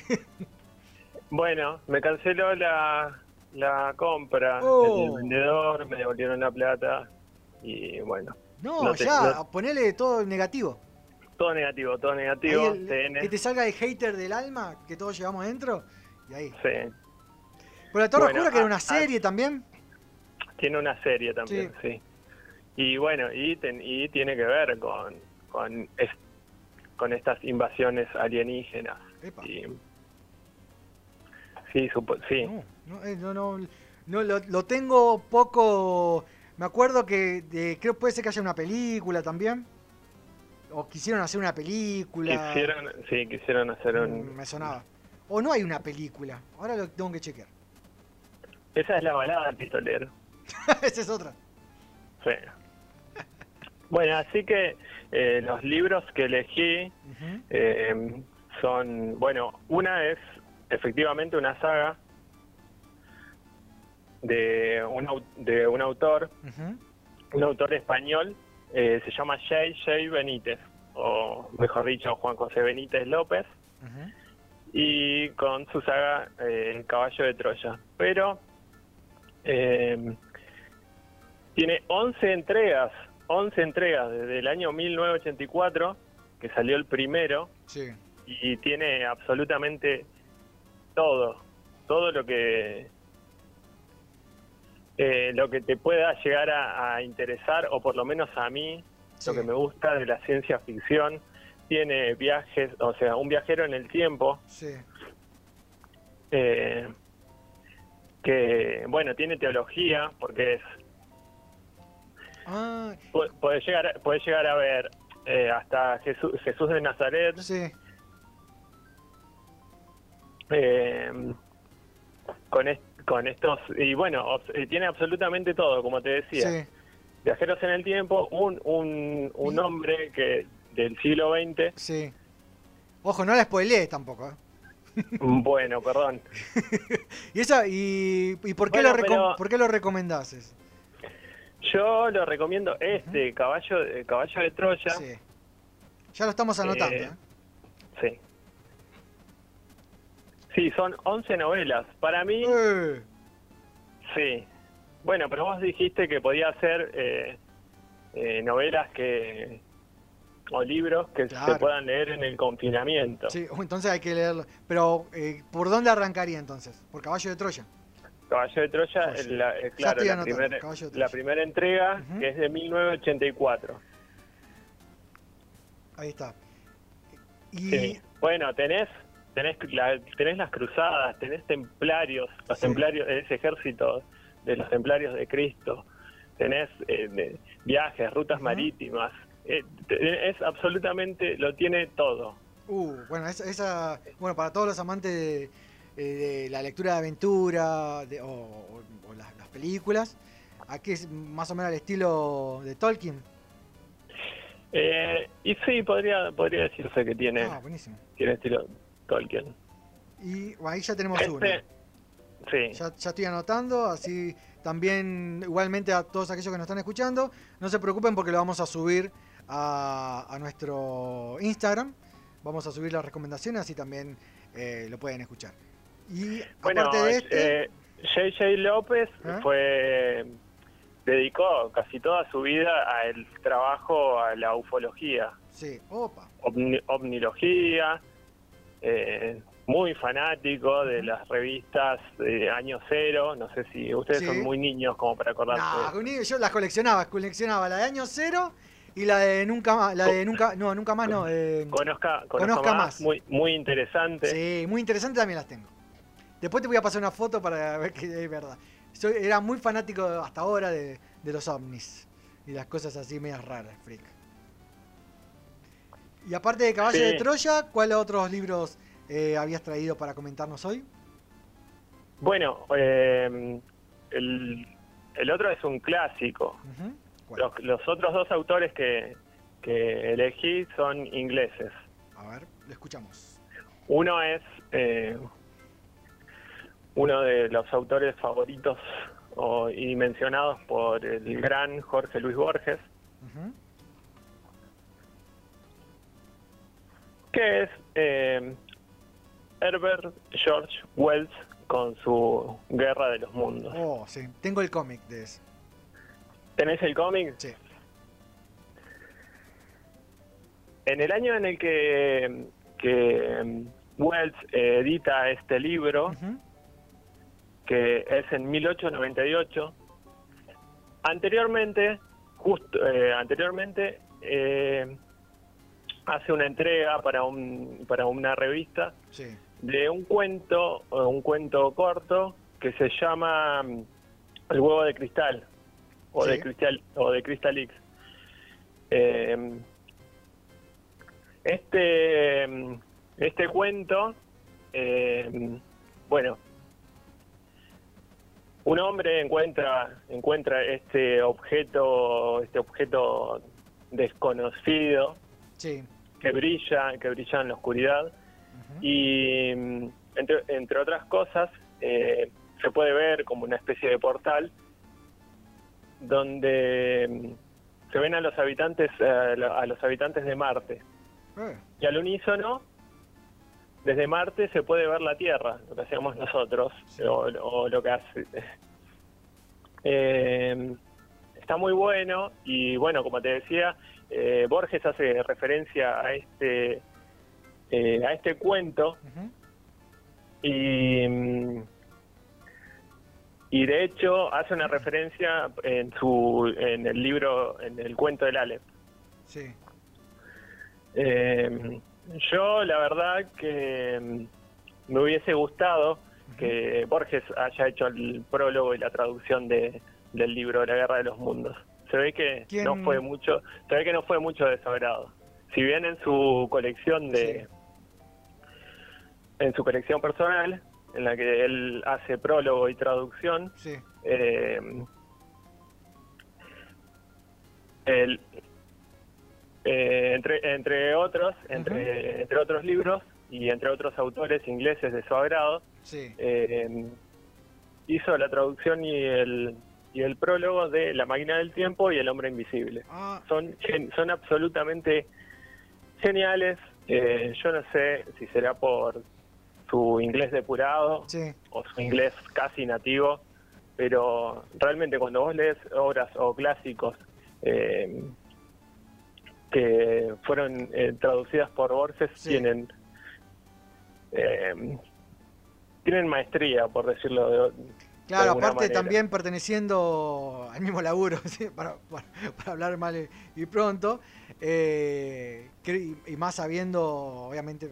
bueno me canceló la la compra Oh. el vendedor me devolvieron la plata y bueno No, No te- ya, no- ponele todo negativo. todo negativo todo negativo el- TN, que te salga el hater del alma que todos llevamos dentro. Y ahí. sí. Pero la Torre Bueno, Oscura, que era una a- serie también. Tiene una serie también, sí. Y bueno, y, ten- y tiene que ver con, con, con estas invasiones alienígenas. Y, sí, supo- sí. No, no, eh, no, no, no, lo, lo tengo poco. Me acuerdo que de- creo puede ser que haya una película también. O quisieron hacer una película. Quisieron, sí, quisieron hacer Mm, un... Me sonaba. O no hay una película. Ahora lo tengo que chequear. Esa es la balada del pistolero. Esa es otra. Sí. Bueno, así que eh, los libros que elegí eh, son, bueno, una es efectivamente una saga de un, de un autor, un autor español, eh, se llama J. J. Benítez, o mejor dicho, Juan José Benítez López, y con su saga El caballo de Troya. Pero tiene 11 entregas, 11 entregas desde el año 1984, que salió el primero, Sí. y tiene absolutamente todo, todo lo que eh, lo que te pueda llegar a, a interesar, o por lo menos a mí, lo que me gusta de la ciencia ficción, tiene viajes, o sea, un viajero en el tiempo, Sí. eh, que, bueno, tiene teología, porque es Ah, pu- puede llegar, puede llegar a ver eh, hasta Jesús, Jesús de Nazaret, sí. eh, con, est- con estos, y bueno, obs- tiene absolutamente todo, como te decía. Sí. Viajeros en el tiempo, un, un, un hombre que del siglo XX, Sí. Ojo, no la spoilees tampoco. ¿eh? bueno, perdón, ¿Y, esa, y, y por, qué Bueno, lo pero- por qué lo recomendás? Yo lo recomiendo este, Caballo, de- Caballo de Troya, Sí. Ya lo estamos anotando. Eh, ¿eh? sí. Sí, son 11 novelas. Para mí, Eh, sí. Bueno, pero vos dijiste que podía ser eh, eh, novelas que o libros que Claro. se puedan leer en el confinamiento. sí, entonces hay que leerlo. Pero, eh, ¿por dónde arrancaría entonces? ¿Por Caballo de Troya? Caballo de Troya, Joya. la- eh, claro, la, primera, la entrega, que es de 1984. Ahí está. Y Sí. Bueno, tenés tenés, la- tenés las cruzadas, tenés templarios, los Sí. templarios, ese ejército de los templarios de Cristo, tenés eh, de- viajes, rutas marítimas, eh, es absolutamente, lo tiene todo. Uh, bueno, esa, esa- bueno, para todos los amantes de, eh, de la lectura de aventura de- o, o- o las, las películas, aquí es más o menos al estilo de Tolkien. Eh, y sí, podría podría decirse que tiene, Ah, tiene estilo Tolkien. Y bueno, ahí ya tenemos uno. Este, sí, Ya, ya estoy anotando, así también igualmente a todos aquellos que nos están escuchando, no se preocupen porque lo vamos a subir a, a nuestro Instagram. Vamos a subir las recomendaciones, así también eh, lo pueden escuchar. Y bueno, aparte de este, eh, JJ López ¿Eh? fue dedicó casi toda su vida al trabajo a la ufología, sí, opa, ovni- ovnilogía, eh, muy fanático de las revistas de Año Cero, no sé si ustedes Sí. son muy niños como para acordarse. No, yo las coleccionaba, coleccionaba la de año cero y la de nunca más, la de nunca, no, nunca más no. eh, Conozca, conozca, Conozca más, más. muy muy interesante. sí, muy interesante también las tengo. Después te voy a pasar una foto para ver que es verdad. Soy, era muy fanático hasta ahora de, de los ovnis y las cosas así medias raras, freak. Y aparte de Caballo Sí. de Troya, ¿cuáles otros libros eh, habías traído para comentarnos hoy? Bueno, eh, el, el otro es un clásico. Los, los otros dos autores que, que elegí son ingleses. A ver, lo escuchamos. Uno es eh, uno de los autores favoritos o- y mencionados por el gran Jorge Luis Borges, Ujú. que es eh, Herbert George Wells con su Guerra de los Mundos. Oh, sí, tengo el cómic de ese. ¿Tenés el cómic? Sí. En el año en el que, que mm, Wells eh, edita este libro. Que es en 1898, anteriormente, justo eh, anteriormente, eh, hace una entrega para un para una revista Sí. de un cuento, o un cuento corto que se llama mm, El huevo de cristal o Sí. de cristal o de Crystalix. Eh, este mm, este cuento, eh, bueno, un hombre encuentra encuentra este objeto este objeto desconocido Sí. que brilla que brilla en la oscuridad. Y mm, entre, entre otras cosas eh, se puede ver como una especie de portal donde mm, se ven a los habitantes eh, a los habitantes de Marte. Eh, y al unísono desde Marte se puede ver la Tierra lo que hacemos nosotros Sí. o, o lo que hace Eh, está muy bueno y bueno como te decía eh, Borges hace referencia a este eh, a este cuento y y de hecho hace una referencia en su en el libro en el cuento del Aleph Sí. Eh, yo la verdad que mm, me hubiese gustado que Borges haya hecho el prólogo y la traducción de, del libro La Guerra de los Mundos. Se ve que ¿Quién- no fue mucho, se ve que no fue mucho de su agrado. Si bien en su colección de en su colección personal, en la que él hace prólogo y traducción, Sí. eh, el- eh, entre, entre otros, entre, entre otros libros y entre otros autores ingleses de su agrado, Sí. eh, hizo la traducción y el, y el prólogo de La máquina del tiempo y El hombre invisible. Ah, Son, son absolutamente geniales. Eh, yo no sé si será por su inglés depurado sí. o su inglés casi nativo, pero realmente cuando vos lees obras o clásicos eh, que fueron eh, traducidas por Borges, Sí. tienen eh, tienen maestría, por decirlo de, Claro, aparte manera. también perteneciendo al mismo laburo, ¿sí? para, para- para hablar mal y- pronto, eh, y, más sabiendo, obviamente,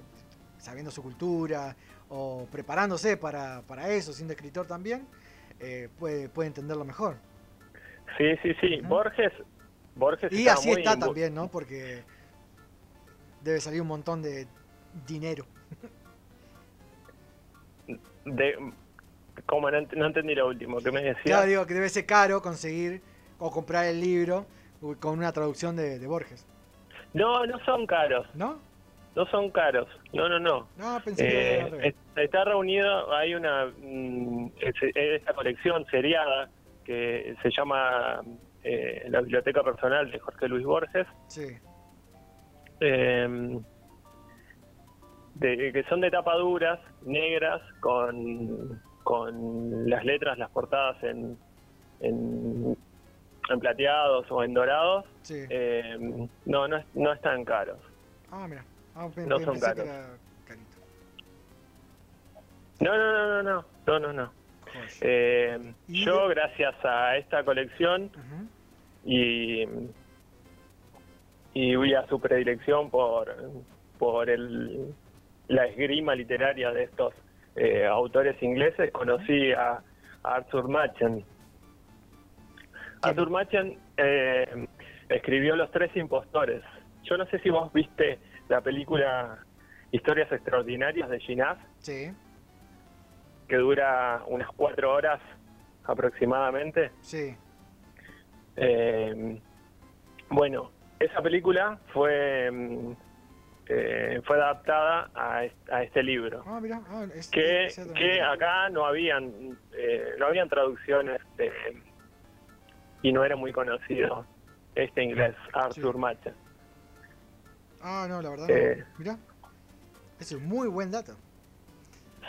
sabiendo su cultura o preparándose para, para eso, siendo escritor también, eh, puede, puede entenderlo mejor. Sí, sí, sí. Borges, Borges Y así muy está también, ¿no? Porque debe salir un montón de dinero. de- ¿Cómo? No, ent- no entendí lo último que me decía. Claro, digo que debe ser caro conseguir o comprar el libro con una traducción de, de Borges, No, no son caros. ¿no? no son caros. No, no, no. No, pensé que era Eh, está reunido, hay una mm, es esta colección seriada que se llama eh, la biblioteca personal de Jorge Luis Borges, Sí. eh, de- que son de tapa duras, negras, con, con las letras, las portadas en, en, en plateados o en dorados. Sí. Eh, no, no, es- no están caros. Ah, mira. Ah, no son caros. No, no, no, no, no, no, no, no. Eh, yo, gracias a esta colección y, y a su predilección por, por el, la esgrima literaria de estos eh, autores ingleses, conocí a, a Arthur Machen. Arthur Machen eh, escribió Los Tres Impostores. Yo no sé si vos viste la película Historias Extraordinarias de Ginás, Sí, que dura unas cuatro horas aproximadamente. sí. Eh, bueno, esa película fue mm, eh, fue adaptada a, a este libro. Ah, mira. Ah, es, Que, es- que acá no habían eh, no habían traducciones de- y no era muy conocido este inglés, Arthur Machen. Ah, no, la verdad. Eh. no. Mira. Ese es muy buen dato.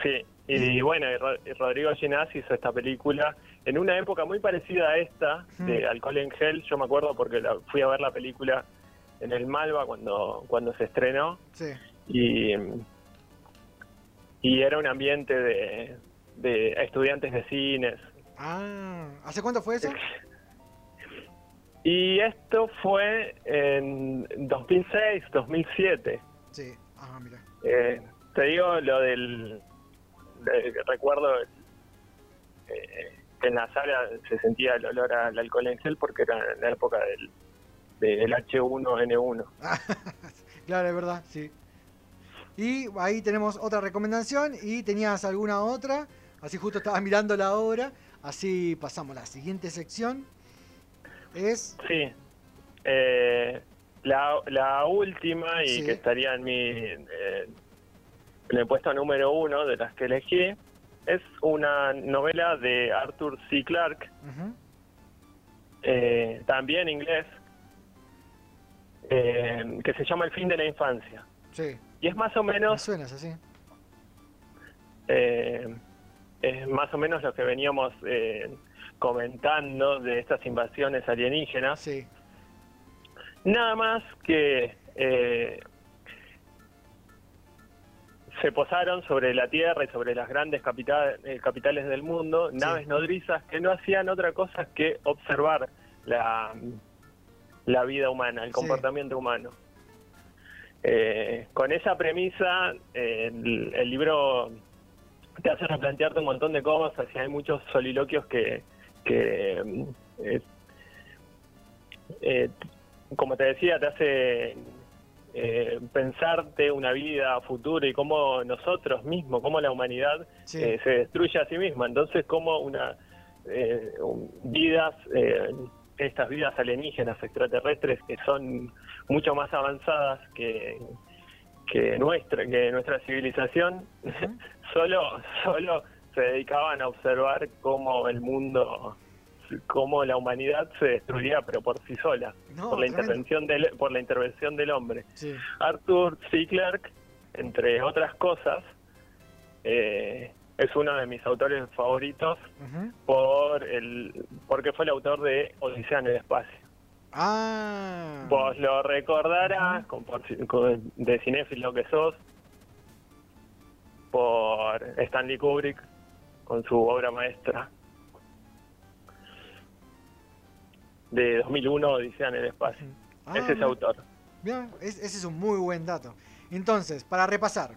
Sí, y, bueno, y Rodrigo Ginás hizo esta película en una época muy parecida a esta, de. Alcohol en Gel. Yo me acuerdo porque la- fui a ver la película en el Malva cuando, cuando se estrenó Sí. y, y era un ambiente de, de estudiantes de cines. Ah, ¿hace cuánto fue eso? Y esto fue en 2006, 2007. Sí. Ah, mira. Eh, te digo lo del. De- recuerdo eh, que en la sala se sentía el olor al alcohol en gel porque era en la época del, del H1N1. Claro, es verdad, sí. Y ahí tenemos otra recomendación. ¿Y tenías alguna otra? Así justo estabas mirando la obra. Así pasamos a la siguiente sección. Es. Sí. Eh, la, la última, y Sí. que estaría en mi. eh, en el puesto número uno de las que elegí, es una novela de Arthur C. Clarke, eh, también inglés, eh, que se llama El fin de la infancia. Sí. Y es más o Me menos, suena así. eh, es más o menos lo que veníamos comentando de estas invasiones alienígenas. Sí. Nada más que eh, se posaron sobre la Tierra y sobre las grandes eh, capitales del mundo naves nodrizas que no hacían otra cosa que observar la, la vida humana, el Sí. comportamiento humano. Eh, con esa premisa, eh, el, el libro te hace replantearte un montón de cosas y hay muchos soliloquios que, que eh, como te decía, te hace eh, pensarte una vida futura y cómo nosotros mismos, cómo la humanidad Sí. eh, se destruye a sí misma. Entonces, cómo una eh, vidas, eh, estas vidas alienígenas extraterrestres que son mucho más avanzadas que, que nuestra, que nuestra civilización, solo, solo se dedicaban a observar cómo el mundo cómo la humanidad se destruía pero por sí sola No, por la intervención del por la intervención del hombre Sí. Arthur C. Clarke entre otras cosas eh, es uno de mis autores favoritos por el porque fue el autor de Odisea en el espacio Ah. vos lo recordarás con, por, con- de cinéfilo que sos por Stanley Kubrick con su obra maestra de 2001 Odisea en el espacio Ah, es ese mira. autor Mira, es- ese es un muy buen dato. Entonces, para repasar,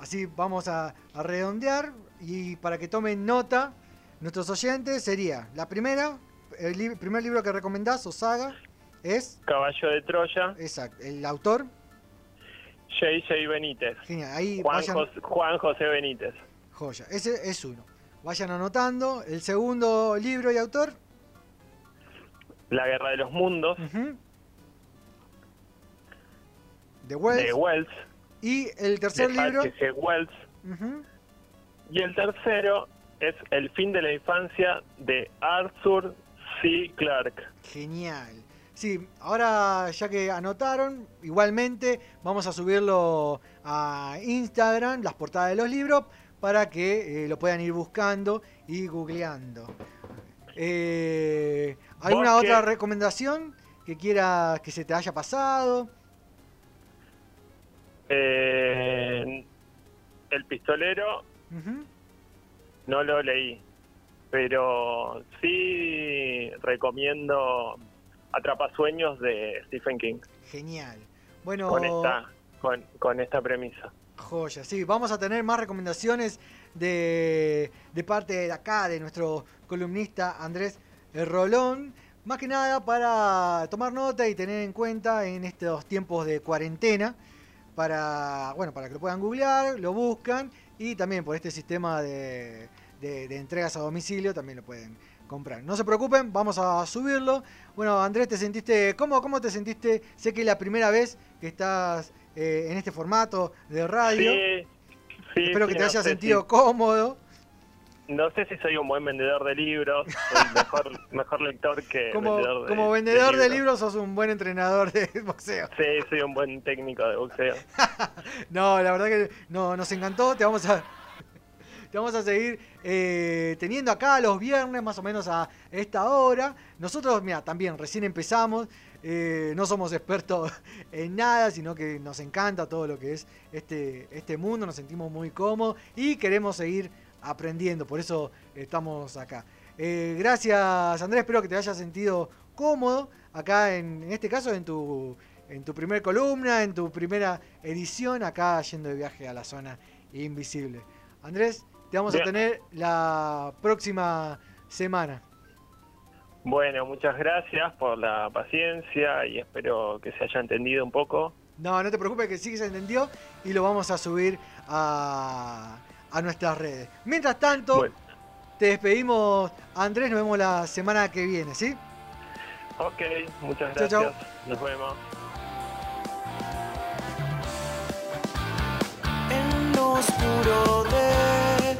así vamos a, a redondear y para que tomen nota nuestros oyentes sería la primera, el li- primer libro que recomendás o saga es, Caballo de Troya exacto, el autor, J.J. Benítez genial, ahí Juan, vayan, Juan José Benítez joya, ese es uno. Vayan anotando, el segundo libro y autor, La Guerra de los Mundos de Wells, de Wells Y el tercer de libro. H.G. Wells. Y el tercero es El fin de la infancia de Arthur C. Clarke. Genial. Sí, ahora ya que anotaron, igualmente vamos a subirlo a Instagram, las portadas de los libros, para que eh, lo puedan ir buscando y googleando. Eh, ¿Alguna otra recomendación que quieras que se te haya pasado? Eh, el pistolero no lo leí, pero sí recomiendo Atrapasueños de Stephen King Genial. Bueno, con esta con, con esta premisa. Joya, sí, vamos a tener más recomendaciones de, de parte de acá, de nuestro columnista Andrés Rolón. Más que nada para tomar nota y tener en cuenta en estos tiempos de cuarentena, para, bueno, para que lo puedan googlear, lo buscan y también por este sistema de, de- de entregas a domicilio también lo pueden comprar. No se preocupen, vamos a subirlo. Bueno, Andrés, ¿te sentiste cómo? ¿Cómo te sentiste? Sé que es la primera vez que estás eh, en este formato de radio. Sí, sí, Espero que te no sé sentido cómodo. No sé si soy un buen vendedor de libros, soy mejor, mejor lector que Como vendedor de como vendedor de, libros. libros sos un buen entrenador de boxeo. Sí, soy un buen técnico de boxeo. No, la verdad que no, nos encantó. Te vamos a, te vamos a seguir eh, teniendo acá los viernes, más o menos a esta hora. Nosotros, mira, también recién empezamos. eh, no somos expertos en nada, sino que nos encanta todo lo que es este, este mundo. Nos sentimos muy cómodos y queremos seguir aprendiendo. Por eso estamos acá. Eh, gracias, Andrés. Espero que te hayas sentido cómodo acá, en, en este caso, en tu, en tu primer columna, en tu primera edición, acá yendo de viaje a la zona invisible. Andrés, te vamos a tener la próxima semana. Bueno, muchas gracias por la paciencia y espero que se haya entendido un poco. No, no te preocupes que sí que se entendió y lo vamos a subir a, a nuestras redes. Mientras tanto, Bueno. te despedimos, Andrés, nos vemos la semana que viene, ¿sí? Ok, muchas gracias. chau. Nos vemos. En lo oscuro de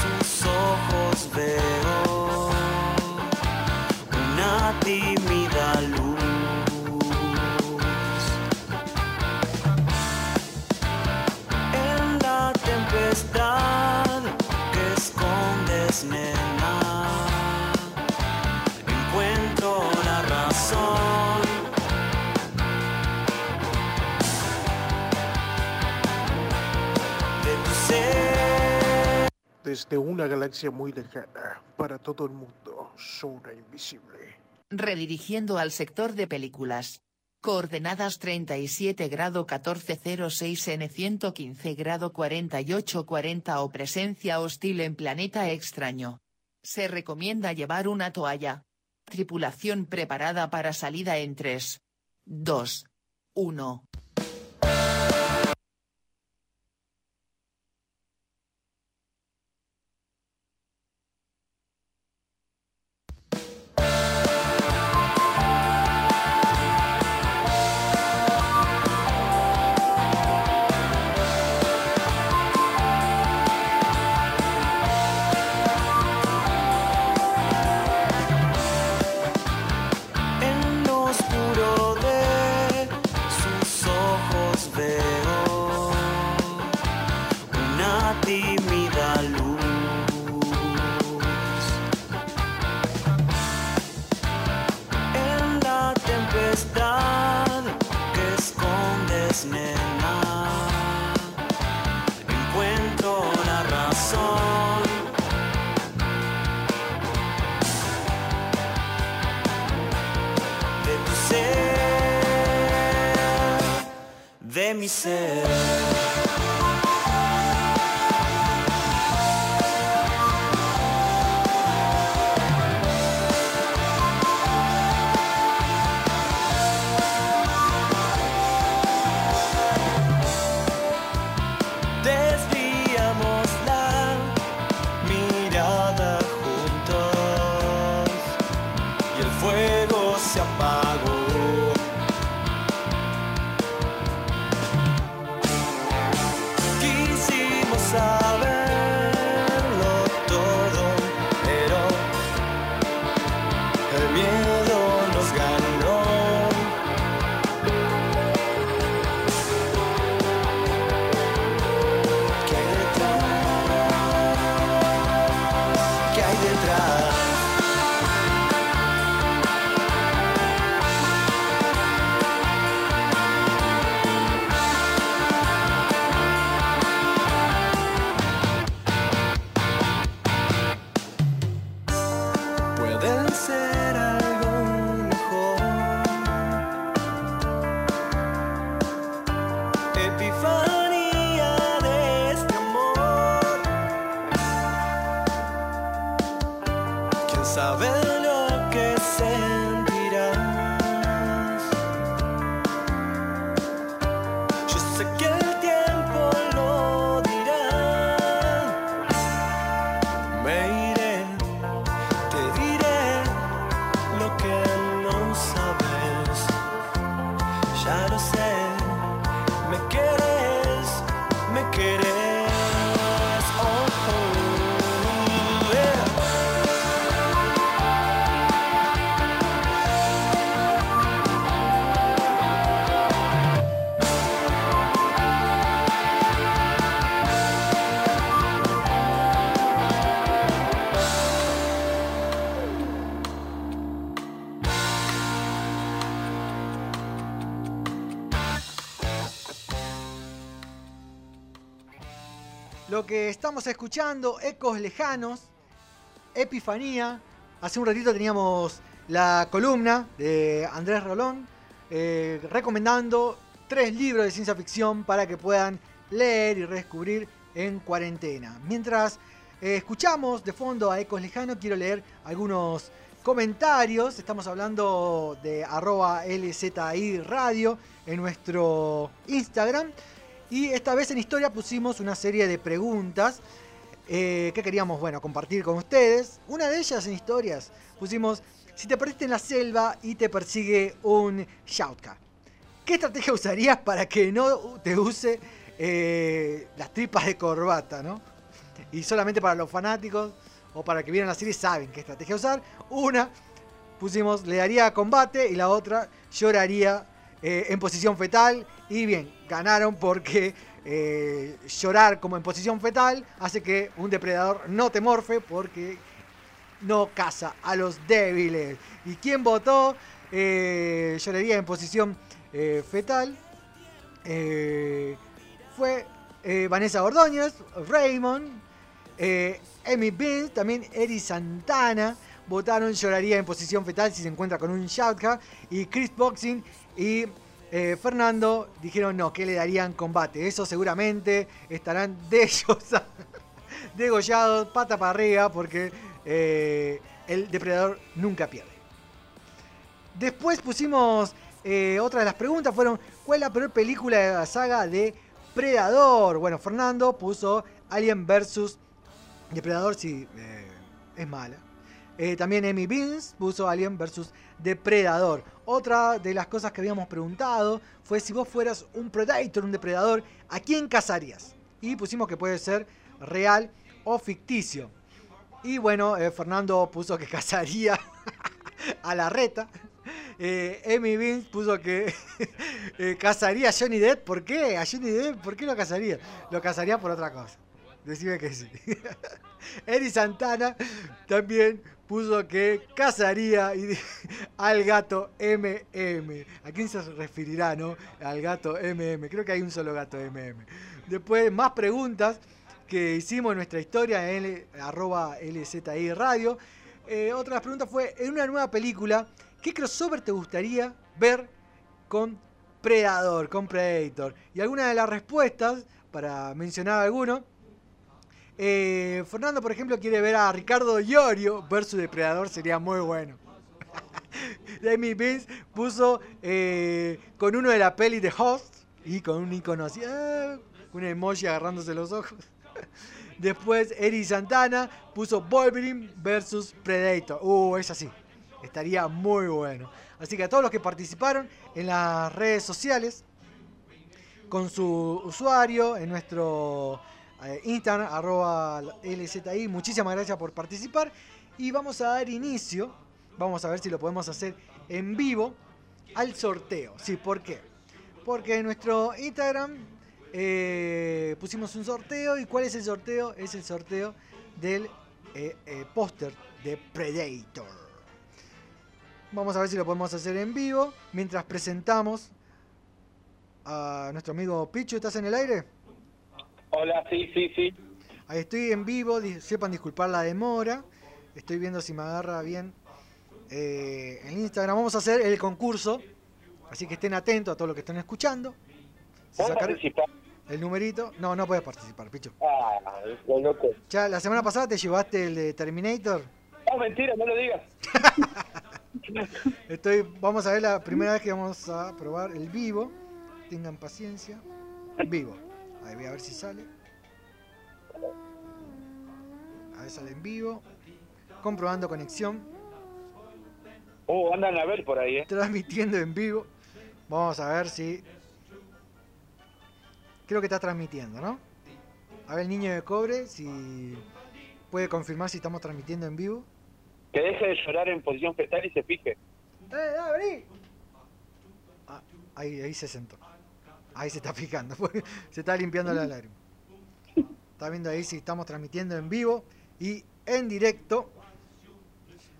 sus ojos veo una tímida escondes, nena, encuentro la razón. de tu ser. Desde una galaxia muy lejana, para todo el mundo, zona invisible. Redirigiendo al sector de películas. Coordenadas 37 grado 1406 N 115 grado 4840 o presencia hostil en planeta extraño. Se recomienda llevar una toalla. Tripulación preparada para salida en 3, 2, 1. Estamos escuchando, Ecos Lejanos, Epifanía. Hace un ratito teníamos la columna de Andrés Rolón eh, recomendando tres libros de ciencia ficción para que puedan leer y redescubrir en cuarentena. Mientras eh, escuchamos de fondo a Ecos Lejanos, quiero leer algunos comentarios. Estamos hablando de arroba LZI Radio en nuestro Instagram. Y esta vez en historia pusimos una serie de preguntas eh, que queríamos bueno, compartir con ustedes. Una de ellas en historias pusimos, si te perdiste en la selva y te persigue un Shoutka, ¿qué estrategia usarías para que no te use eh, las tripas de corbata? ¿no? Y solamente para los fanáticos o para que vieron la serie saben qué estrategia usar. Una pusimos le daría combate y la otra lloraría eh, en posición fetal. Y bien, ganaron porque eh, llorar como en posición fetal hace que un depredador no te morfe porque no caza a los débiles. ¿Y quién votó? Eh, lloraría en posición fetal. Fue Vanessa Ordóñez, Raymond, Amy Beans, también Eri Santana. Votaron lloraría en posición fetal si se encuentra con un Shoutka. Y Chris Boxing y eh, Fernando dijeron no, que le darían combate. Eso seguramente estarán degollados, degollados pata para arriba porque eh, el depredador nunca pierde. Después pusimos eh, otra de las preguntas fueron ¿cuál es la peor película de la saga de Predador? Bueno, Fernando puso Alien vs Depredador, eh, es mala. Eh, también Amy Beans puso Alien vs Depredador. Otra de las cosas que habíamos preguntado fue si vos fueras un Predator, un depredador, ¿a quién cazarías? Y pusimos que puede ser real o ficticio. Y bueno, eh, Fernando puso que cazaría a la reta. Eh, Amy Beans puso que eh, cazaría a Johnny Depp. ¿Por qué? ¿A Johnny Depp? ¿Por qué lo cazaría? Lo cazaría por otra cosa. Decime que sí. Eri Santana también puso que cazaría al gato MM. ¿A quién se referirá, no? Al gato MM. Creo que hay un solo gato MM. Después, más preguntas que hicimos en nuestra historia en arroba LZI Radio. Eh, otra de las preguntas fue, en una nueva película, ¿qué crossover te gustaría ver con Predador, con Predator? Y alguna de las respuestas, para mencionar alguno, eh, Fernando, por ejemplo, quiere ver a Ricardo Iorio versus Depredador, sería muy bueno. Amy Beans puso eh, con uno de la peli de Host y con un icono así, ah, un emoji agarrándose los ojos. Después Eri Santana puso Wolverine versus Predator. Uh, es así. Estaría muy bueno. Así que a todos los que participaron en las redes sociales, con su usuario, en nuestro eh, Instagram, arroba LZI. Muchísimas gracias por participar. Y vamos a dar inicio, vamos a ver si lo podemos hacer en vivo, al sorteo. Sí, ¿por qué? Porque en nuestro Instagram eh, pusimos un sorteo. ¿Y cuál es el sorteo? Es el sorteo del eh, eh, póster de Predator. Vamos a ver si lo podemos hacer en vivo mientras presentamos a nuestro amigo Pichu. ¿Estás en el aire? Hola, sí, sí, sí. Ahí estoy en vivo, sepan disculpar la demora. Estoy viendo si me agarra bien eh, en Instagram. Vamos a hacer el concurso, así que estén atentos a todo lo que estén escuchando. Si ¿Puedo sacar participar? el numerito. No, no puedes participar, Pichu. Ah, lo loco. Ya, la semana pasada te llevaste el de Terminator. No, mentira, no lo digas. Estoy, vamos a ver la primera vez que vamos a probar el vivo. Tengan paciencia. Vivo. Ahí voy a ver si sale. A ver, sale en vivo. Comprobando conexión. Oh, andan a ver por ahí, ¿eh? Transmitiendo en vivo. Vamos a ver si. Creo que está transmitiendo, ¿no? A ver el niño de cobre si puede confirmar si estamos transmitiendo en vivo. Que deje de llorar en posición fetal y se fije. ¡Eh, ah, vení! Ah, ahí, ahí se sentó. Ahí se está fijando. se está limpiando la lágrima. Está viendo ahí si estamos transmitiendo en vivo y en directo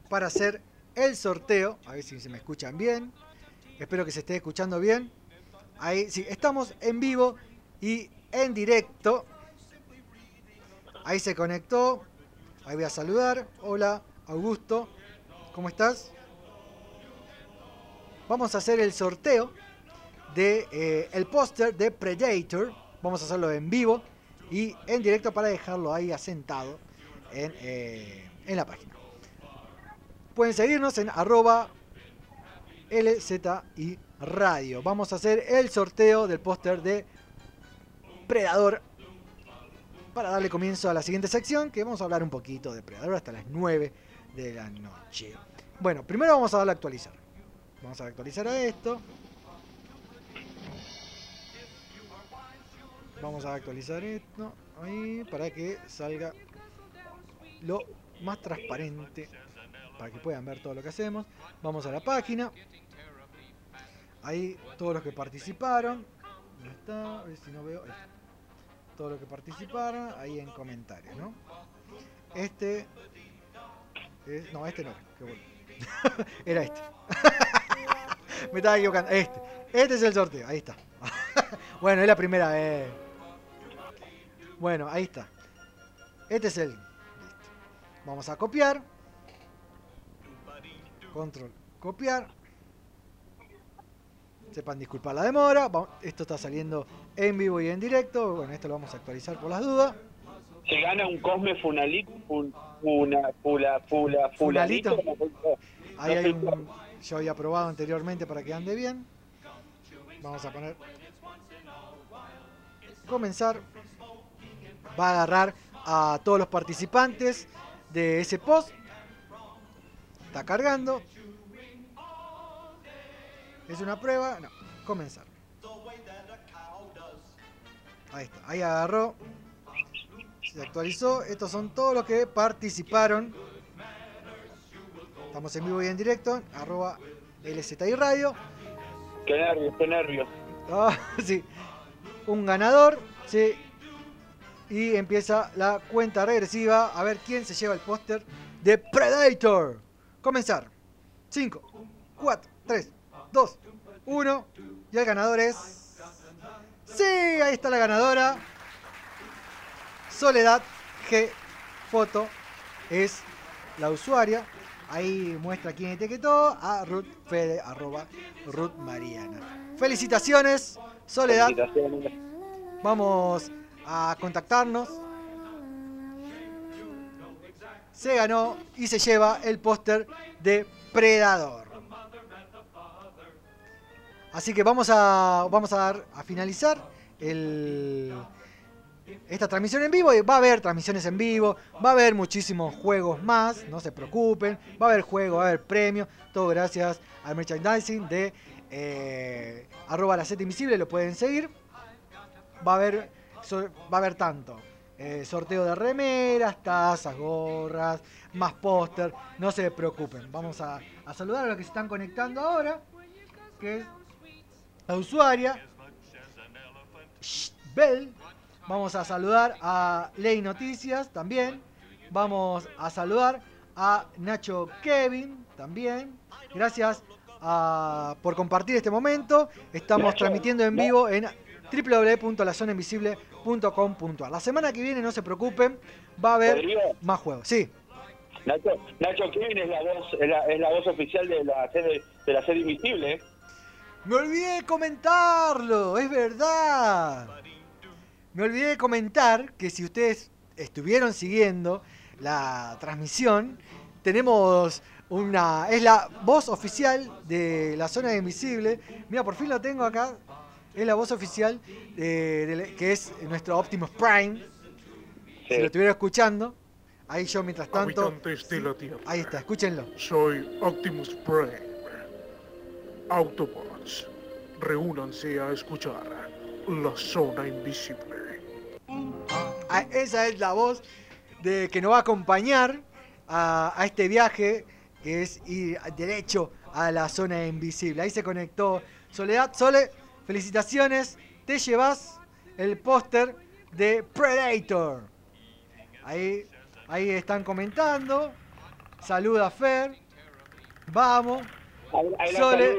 para hacer el sorteo. A ver si se me escuchan bien. Espero que se esté escuchando bien. Ahí sí, estamos en vivo y en directo. Ahí se conectó. Ahí voy a saludar. Hola, Augusto. ¿Cómo estás? Vamos a hacer el sorteo de eh, el póster de Predator. Vamos a hacerlo en vivo y en directo para dejarlo ahí asentado en, eh, en la página. Pueden seguirnos en arroba LZI Radio. Vamos a hacer el sorteo del póster de Predador para darle comienzo a la siguiente sección que vamos a hablar un poquito de Predador hasta las 9 de la noche. Bueno, primero vamos a darle a actualizar. Vamos a actualizar a esto. Vamos a actualizar esto ahí para que salga lo más transparente para que puedan ver todo lo que hacemos. Vamos a la página. Ahí todos los que participaron. ¿Dónde está? A ver si no veo. Ahí. Todos los que participaron ahí en comentarios, ¿no? Este es- no, este no era. qué bueno. era este. Me estaba equivocando. Este. Este es el sorteo. Ahí está. bueno, es la primera vez. Bueno, ahí está. Este es el. Listo. Vamos a copiar. Control. Copiar. Sepan disculpar la demora. Esto está saliendo en vivo y en directo. Bueno, esto lo vamos a actualizar por las dudas. Se gana un Cosme Funalito. Fun, funa, fula, fula, fulanito. Ahí hay un. Yo había probado anteriormente para que ande bien. Vamos a poner. Comenzar. Va a agarrar a todos los participantes de ese post. Está cargando. Es una prueba. No, comenzar. Ahí está. Ahí agarró. Se actualizó. Estos son todos los que participaron. Estamos en vivo y en directo. Arroba LZI Radio. Qué nervios, qué nervios. Ah, sí. Un ganador. Sí. Y empieza la cuenta regresiva. A ver quién se lleva el póster de Predator. Comenzar. 5, 4, 3, 2, 1. Y el ganador es. Sí, ahí está la ganadora. Soledad G. Foto es la usuaria. Ahí muestra quién etiquetó a Ruth Fede, arroba Ruth Mariana. Felicitaciones, Soledad. Felicitaciones. Vamos a contactarnos. Se ganó y se lleva el póster de Predador. Así que vamos a, vamos a, dar, a finalizar el, esta transmisión en vivo. Va a haber transmisiones en vivo, va a haber muchísimos juegos más, no se preocupen. Va a haber juegos, va a haber premios, todo gracias al merchandising de eh, arroba la set invisible, lo pueden seguir. Va a haber, so- va a haber tanto eh, sorteo de remeras, tazas, gorras, más póster. No se preocupen. Vamos a, a saludar a los que se están conectando ahora. Que es la usuaria Bell. Vamos a saludar a Ley Noticias también. Vamos a saludar a Nacho Kevin también. Gracias a- por compartir este momento. Estamos transmitiendo en vivo en La semana que viene, no se preocupen, va a haber más juegos. Sí. Nacho, Nacho Kevin es la voz, es la, es la voz oficial de la serie, de la serie Invisible. ¿eh? Me olvidé de comentarlo, es verdad. Me olvidé de comentar que si ustedes estuvieron siguiendo la transmisión, tenemos una. Es la voz oficial de la zona invisible. Mira, por fin lo tengo acá. Es la voz oficial de- de la- que es nuestro Optimus Prime. Si lo estuviera escuchando, ahí yo mientras tanto. Tierra. Ahí está, escúchenlo. Soy Optimus Prime. Autobots, reúnanse a escuchar La Zona Invisible. Ah, Esa es la voz de que nos va a acompañar a, a este viaje que es ir derecho a la zona invisible. Ahí se conectó Soledad. Sole, felicitaciones. Te llevas el póster de Predator. Ahí, ahí están comentando. Saluda Fer. Vamos. Ahí- Sole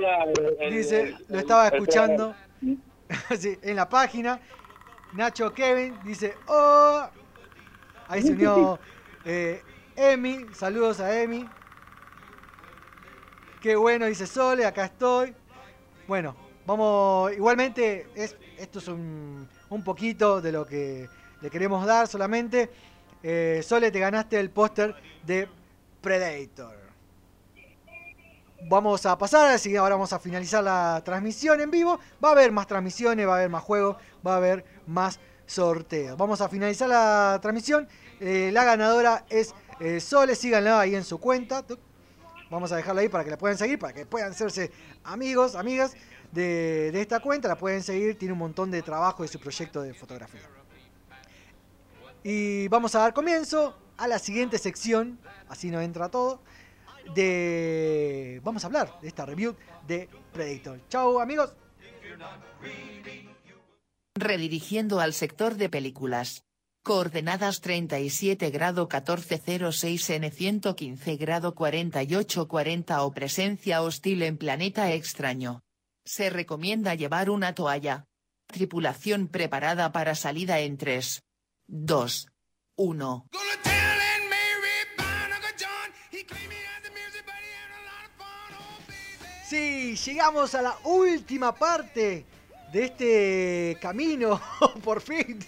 el- dice, el- lo estaba escuchando Sí, en la página. Nacho Kevin dice, oh. Ahí se unió eh, Emi. Saludos a Emi. Qué bueno, dice Sole, acá estoy. Bueno, vamos, igualmente, es, esto es un, un poquito de lo que le queremos dar solamente. Eh, Sole, te ganaste el póster de Predator. Vamos a pasar, así que ahora vamos a finalizar la transmisión en vivo. Va a haber más transmisiones, va a haber más juegos, va a haber más sorteos. Vamos a finalizar la transmisión. Eh, la ganadora es eh, Sole, síganla ahí en su cuenta. Vamos a dejarla ahí para que la puedan seguir, para que puedan hacerse amigos, amigas de, esta cuenta. La pueden seguir, tiene un montón de trabajo de su proyecto de fotografía. Y vamos a dar comienzo a la siguiente sección, así no entra todo, de... Vamos a hablar de esta review de Predator. Chau amigos. Redirigiendo al sector de películas. Coordenadas 37 grado 1406 N 115 grado 4840 o presencia hostil en planeta extraño. Se recomienda llevar una toalla. Tripulación preparada para salida en 3, 2, 1. Sí, llegamos a la última parte de este camino, por fin.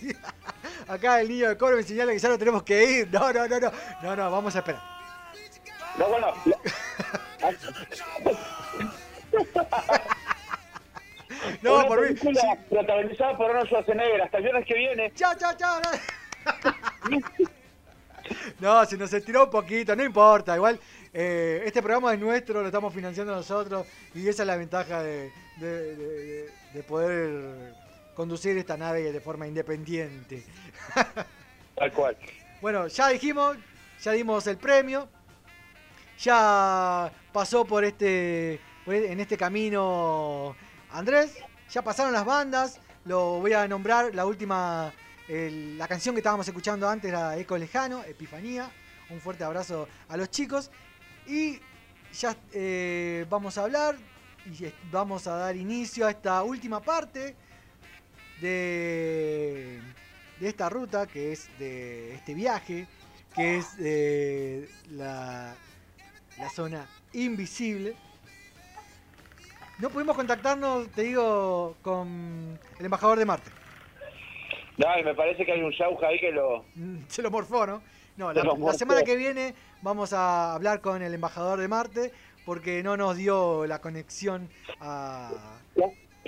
Acá el niño de coro me señala que ya no tenemos que ir. No, no, no, no. No, no, vamos a esperar. No, bueno. No, Una por mí. película protagonizada por Arnold Schwarzenegger. Hasta el viernes que viene. Chao, chao, chao. No, se nos estiró un poquito, no importa. Igual, eh, este programa es nuestro, lo estamos financiando nosotros. Y esa es la ventaja de, de- de- de poder conducir esta nave de forma independiente. Tal cual. Bueno, ya dijimos, ya dimos el premio. Ya pasó por este en este camino Andrés. Ya pasaron las bandas. Lo voy a nombrar. La última, la canción que estábamos escuchando antes era Eco Lejano, Epifanía. Un fuerte abrazo a los chicos. Y ya eh, vamos a hablar y vamos a dar inicio a esta última parte de, esta ruta, que es de este viaje, que es la, la zona invisible. No pudimos contactarnos, te digo, con el embajador de Marte. No, y me parece que hay un Shauja ahí que lo. Mm, Se lo morfó, ¿no? No, la, semana que viene vamos a hablar con el embajador de Marte porque no nos dio la conexión a...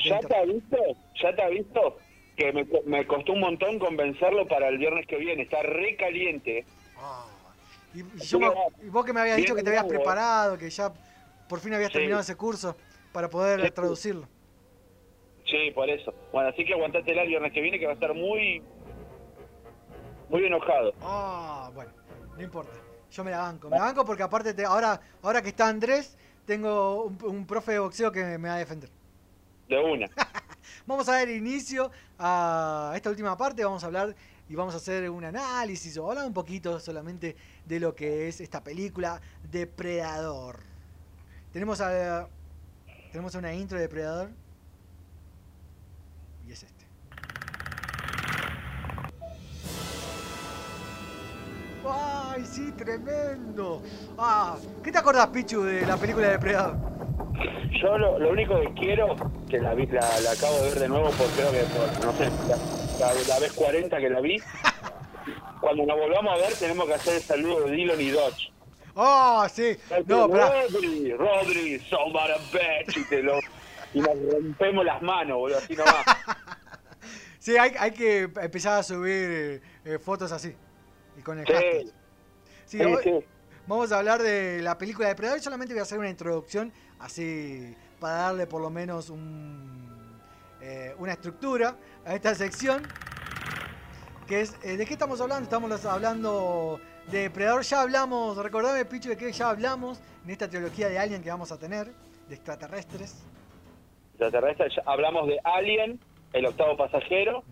¿Ya te ha visto? ¿Ya te ha visto? Que me, me costó un montón convencerlo para el viernes que viene. Está re caliente. Y, y yo y vos que me habías dicho que te habías preparado, que ya por fin habías Sí. terminado ese curso para poder traducirlo. Sí, por eso. Bueno, así que aguantate el viernes que viene que va a estar muy. muy enojado. Ah, bueno, no importa. Yo me la banco. Me la banco porque aparte te- ahora, ahora que está Andrés, tengo un, un profe de boxeo que me va a defender. De una. Vamos a dar inicio a esta última parte, vamos a hablar y vamos a hacer un análisis o hablar un poquito solamente de lo que es esta película Depredador. Tenemos a tenemos una intro de Depredador y es este. ¡Ay, sí, tremendo! Ah, ¿qué te acordás, Pichu, de la película Depredador? Yo lo, lo único que quiero, que la, vi- la, la acabo de ver de nuevo por creo que por, no sé, la vez 40 que la vi. Cuando nos volvamos a ver tenemos que hacer el saludo de Dylan y Dodge. ¡Oh, sí! No, pará. Rodri, Rodri, somebody bitch, y, te lo, y nos rompemos las manos, boludo, así nomás. Sí, hay, hay que empezar a subir eh, eh, fotos así. Y con el Sí. hashtag. Sí, Sí, hoy sí. Vamos a hablar de la película Depredador. Solamente voy a hacer una introducción así para darle por lo menos un, eh, una estructura a esta sección. Que es, eh, ¿de qué estamos hablando? Estamos hablando de Depredador. Ya hablamos, recordame, Pichu, de que ya hablamos en esta trilogía de Alien que vamos a tener, de extraterrestres. Extraterrestre, ya hablamos de Alien, el octavo pasajero,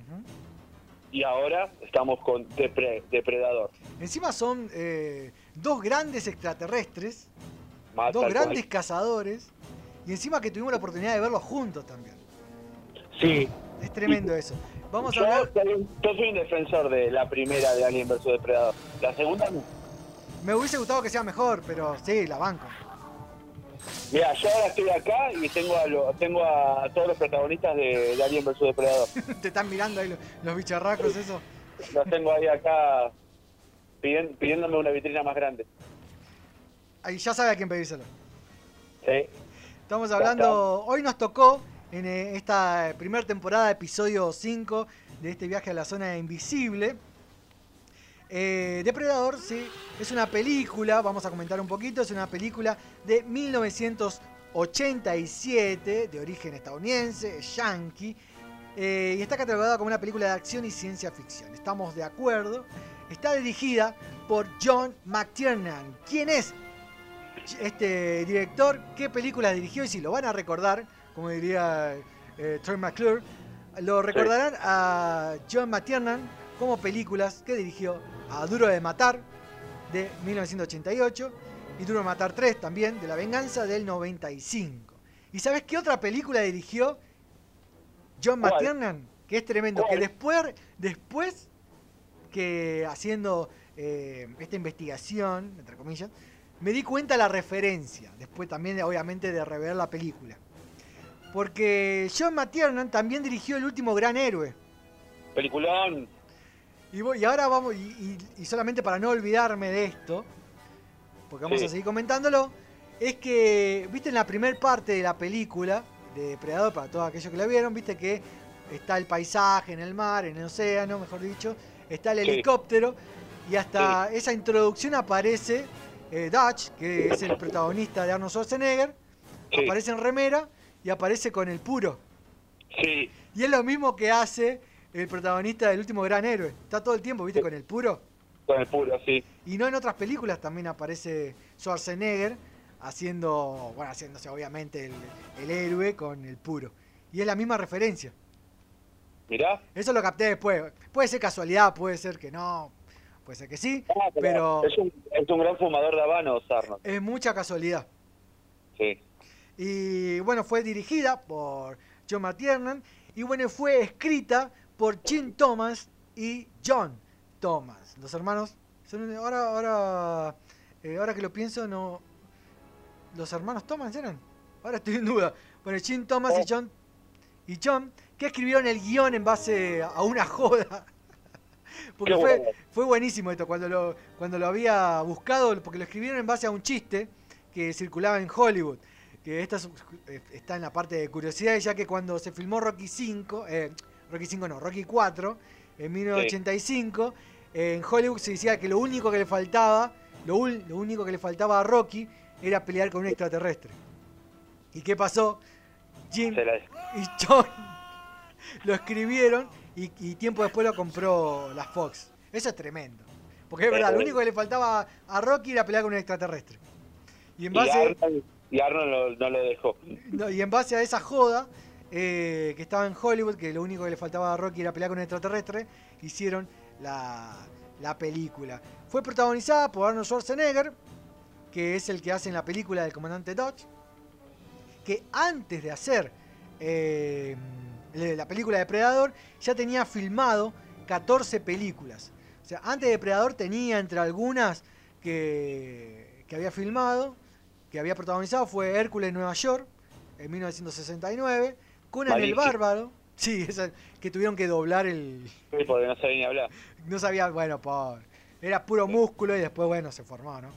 y ahora estamos con Depre- Depredador. Encima son eh, dos grandes extraterrestres, dos grandes cual. cazadores, y encima que tuvimos la oportunidad de verlos juntos también. Sí. Es tremendo eso. Vamos a yo, hablar. yo soy un defensor de la primera de Alien vs Depredador. La segunda no. Me hubiese gustado que sea mejor, pero sí, la banco. Mira, yo ahora estoy acá y tengo a, lo- tengo a todos los protagonistas de, de Alien vs Depredador. Te están mirando ahí los, los bicharracos, eso. Los tengo ahí acá pidiéndome una vitrina más grande. Ahí ya sabe a quién pedírselo. Sí. Estamos hablando. Hoy nos tocó en eh, esta primera temporada, episodio 5 de este viaje a la zona invisible. Eh, Depredador, sí, es una película, vamos a comentar un poquito, es una película de 1987, de origen estadounidense, yankee, eh, y está catalogada como una película de acción y ciencia ficción. Estamos de acuerdo. Está dirigida por John McTiernan. ¿Quién es este director? ¿Qué películas dirigió? Y si lo van a recordar, como diría eh, Troy McClure, lo recordarán a John McTiernan como películas que dirigió a Duro de Matar de 1988 y Duro de Matar 3 también de La Venganza del 95. ¿Y sabes qué otra película dirigió John ¿Cuál? McTiernan? Que es tremendo, que después, después que haciendo eh, esta investigación, entre comillas, me di cuenta la referencia, después también obviamente de rever la película. Porque John McTiernan también dirigió El último gran héroe. Peliculón. Y, voy- y ahora vamos, y, y- y solamente para no olvidarme de esto, porque vamos Sí. a seguir comentándolo, es que, viste, en la primer parte de la película de Depredador, para todos aquellos que la vieron, viste que está el paisaje en el mar, en el océano, mejor dicho, está el Sí. helicóptero, y hasta esa introducción aparece eh, Dutch, que es el protagonista de Arnold Schwarzenegger, aparece en remera y aparece con el puro. Sí. Y es lo mismo que hace el protagonista del último gran héroe. Está todo el tiempo, ¿viste? Con el puro. Con el puro, sí. Y no en otras películas también aparece Schwarzenegger haciendo, bueno, haciéndose obviamente el, el héroe con el puro. Y es la misma referencia. Mirá. Eso lo capté después. Puede ser casualidad, puede ser que no, puede ser que sí, pero Es un, es un gran fumador de habanos, Arnold. es mucha casualidad. Sí. Y bueno, fue dirigida por John McTiernan y bueno, fue escrita por Jim Thomas y John Thomas. Los hermanos, son- ahora, ahora, eh, ahora que lo pienso, no, los hermanos Thomas eran. Ahora estoy en duda. Bueno, Jim Thomas y John y John que escribieron el guion en base a una joda. Porque fue, fue buenísimo esto, cuando lo, cuando lo había buscado, porque lo escribieron en base a un chiste que circulaba en Hollywood. Que esta es- eh, está en la parte de curiosidades, ya que cuando se filmó Rocky 5, eh, Rocky 5 no, Rocky 4, en 1985, eh, en Hollywood se decía que lo único que le faltaba, lo, lo único que le faltaba a Rocky era pelear con un extraterrestre. ¿Y qué pasó? Jim y John lo escribieron y, y tiempo después lo compró la Fox. Eso es tremendo. Porque es verdad, lo único que le faltaba a Rocky era pelear con un extraterrestre. Y en Y base, y Arnold no, lo dejó. y en base a esa joda eh, que estaba en Hollywood, que lo único que le faltaba a Rocky era pelear con un extraterrestre, hicieron la, la película. Fue protagonizada por Arnold Schwarzenegger, que es el que hace en la película del comandante Dodge, que antes de hacer eh, la película de Predador ya tenía filmado 14 películas. O sea, antes de Predador tenía entre algunas que, que había filmado, que había protagonizado, fue Hércules en Nueva York, en 1969, Conan el. Bárbaro, sí, esa, que tuvieron que doblar el... Sí, porque no sabía ni hablar. No sabía, bueno, por, era puro músculo y después, bueno, se formó, ¿no?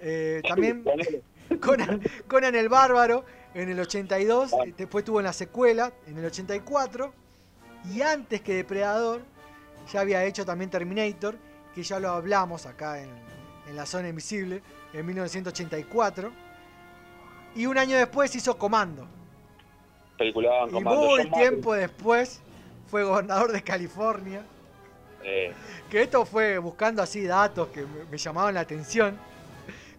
Eh, también Conan, Conan el Bárbaro en el 82, eh, después tuvo en la secuela en el 84 y antes que Depredador ya había hecho también Terminator, que ya lo hablamos acá en, en la zona invisible, en 1984. Y un año después hizo Comando. Y comando. muy John tiempo después fue gobernador de California. Eh, Que esto fue buscando así datos que me, me llamaban la atención.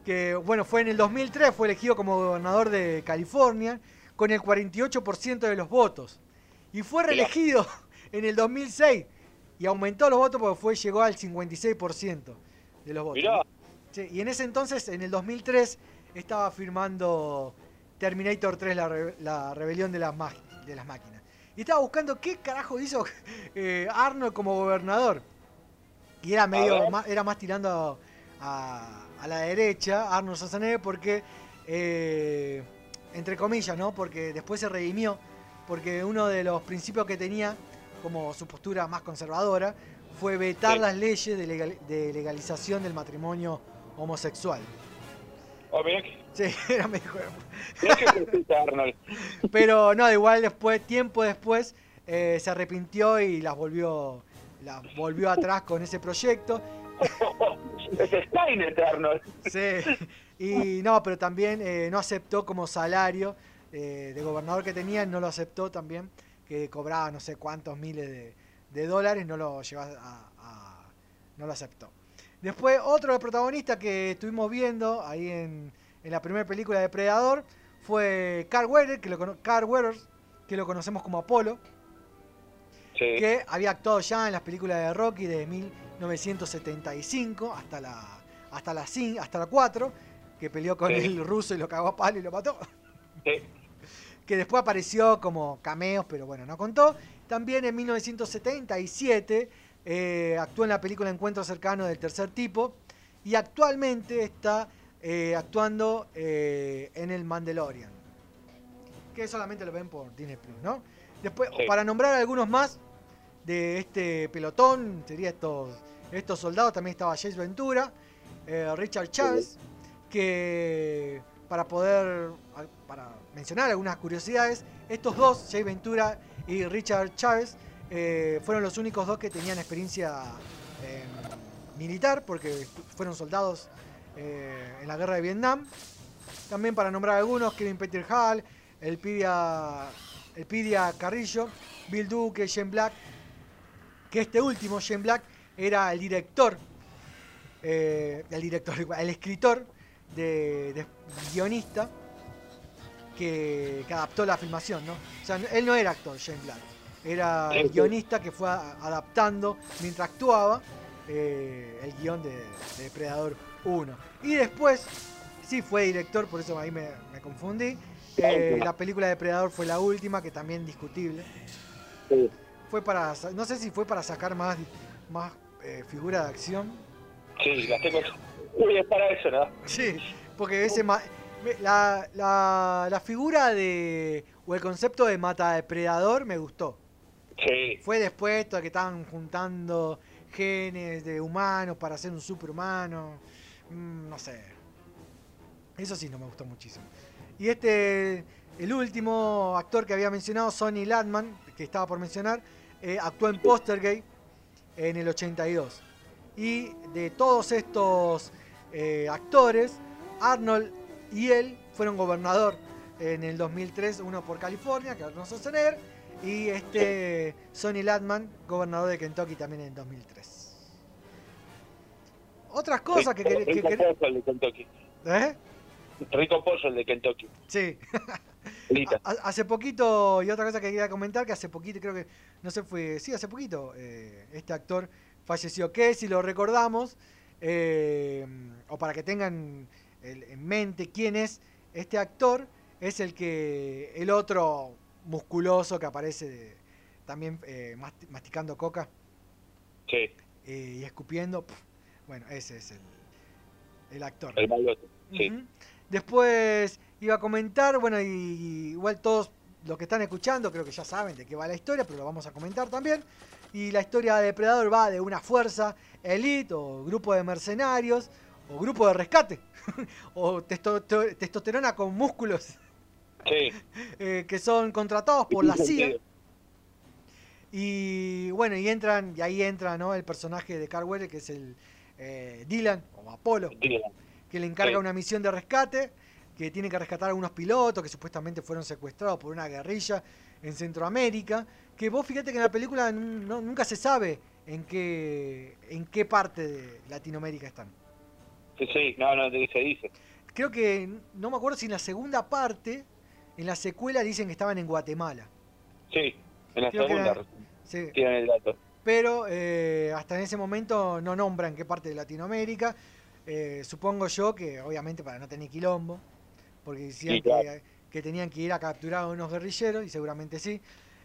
Que bueno, fue en el 2003, fue elegido como gobernador de California con el 48% de los votos. Y fue reelegido en el 2006 y aumentó los votos porque fue, llegó al 56% de los votos. Mirá. Sí, y en ese entonces, en el 2003, estaba firmando Terminator 3, la, re- la rebelión de las, de las máquinas. Y estaba buscando qué carajo hizo eh, Arnold como gobernador. Y era medio más, era más tirando a, a la derecha, Arnold Schwarzenegger, porque, eh, entre comillas, ¿no? Porque después se redimió, porque uno de los principios que tenía, como su postura más conservadora, fue vetar Sí. las leyes de, legal- de legalización del matrimonio homosexual. oh, mirá que, Sí, era mirá que Arnold. Pero no, igual después, tiempo después, eh, se arrepintió y las volvió, las volvió atrás con ese proyecto. es Skynet, Arnold. Sí. Y no, pero también eh, no aceptó como salario eh, de gobernador que tenía, no lo aceptó también, que cobraba no sé cuántos miles de, de dólares, no lo llevó a, a- no lo aceptó. Después, otro protagonista que estuvimos viendo ahí en, en la primera película de Predador fue Carl Weathers, que lo, cono- Carl Weathers, que lo conocemos como Apolo, Sí. que había actuado ya en las películas de Rocky de 1975 hasta la hasta la hasta la 4, que peleó con Sí. el ruso y lo cagó a palo y lo mató. Sí. Que después apareció como cameos, pero bueno, no contó. También en 1977 eh, actuó en la película Encuentro Cercano del Tercer Tipo y actualmente está eh, actuando eh, en el Mandalorian. Que solamente lo ven por Disney Plus, ¿no? Después, Sí. para nombrar algunos más de este pelotón, sería estos, estos soldados, también estaba Jace Ventura, eh, Richard Chávez, que para poder, para mencionar algunas curiosidades, estos dos, Jace Ventura y Richard Chávez, eh, fueron los únicos dos que tenían experiencia eh, militar, porque fueron soldados eh, en la guerra de Vietnam. También para nombrar algunos, Kevin Peter Hall, el Pidia, el Pidia Carrillo, Bill Duke, Shane Black, que este último, Shane Black, era el director, el director, el escritor, de, guionista, que, que adaptó la filmación, ¿no? O sea, él no era actor, Shane Black, era el guionista que fue adaptando mientras actuaba eh, el guion de, de Depredador 1. Y después, sí fue director, por eso ahí me, me confundí. Eh, la película de Depredador fue la última, que también discutible. Sí. Fue para, no sé si fue para sacar más, más eh, figura de acción. Sí, las tengo. Uy, es para eso, ¿no? Sí, porque ese ma- la, la, la figura de o el concepto de mata depredador me gustó. Fue después de que estaban juntando genes de humanos para hacer un superhumano. Mm, no sé. Eso sí no me gustó muchísimo. Y este, el último actor que había mencionado, Sonny Ladman, que estaba por mencionar, eh, actuó en Postergate en el 82. Y de todos estos eh, actores, Arnold y él fueron gobernador en el 2003, uno por California, que Arnold Schwarzenegger, y este Sonny Ladman, gobernador de Kentucky también en el 2003. otras cosas que, rico, que rico querés- pollo el de Kentucky. ¿Eh? Rico pollo el de Kentucky. Sí. Hace poquito, y otra cosa que quería comentar, que hace poquito, creo que, no sé, fue, sí, hace poquito, eh, este actor falleció, que si lo recordamos, eh, o para que tengan en mente quién es este actor, es el que, el otro musculoso que aparece de- también eh, masti- masticando coca Sí, eh, y escupiendo, bueno, ese es el, el actor. el malote. Sí. Después iba a comentar, bueno, y igual todos los que están escuchando creo que ya saben de qué va la historia, pero lo vamos a comentar también. Y la historia de Depredador va de una fuerza elite o grupo de mercenarios o grupo de rescate o testo- te- testosterona con músculos Sí. eh, que son contratados por la CIA. Y bueno, y entran, y ahí entra ¿no? el personaje de Carl Weller, que es el eh, Dylan o Apolo, Dylan. que le encarga Sí. una misión de rescate, que tiene que rescatar a unos pilotos que supuestamente fueron secuestrados por una guerrilla en Centroamérica, que vos fíjate que en la película no- nunca se sabe en qué, en qué parte de Latinoamérica están. Sí, sí, no, no, se dice. Creo que, no me acuerdo si en la segunda parte, en la secuela dicen que estaban en Guatemala. Sí, en la Creo segunda era- sí. tienen el dato. pero eh, hasta en ese momento no nombran qué parte de Latinoamérica. Eh, supongo yo que obviamente para no tener quilombo, porque decían Sí, claro. que, que tenían que ir a capturar a unos guerrilleros, y seguramente sí.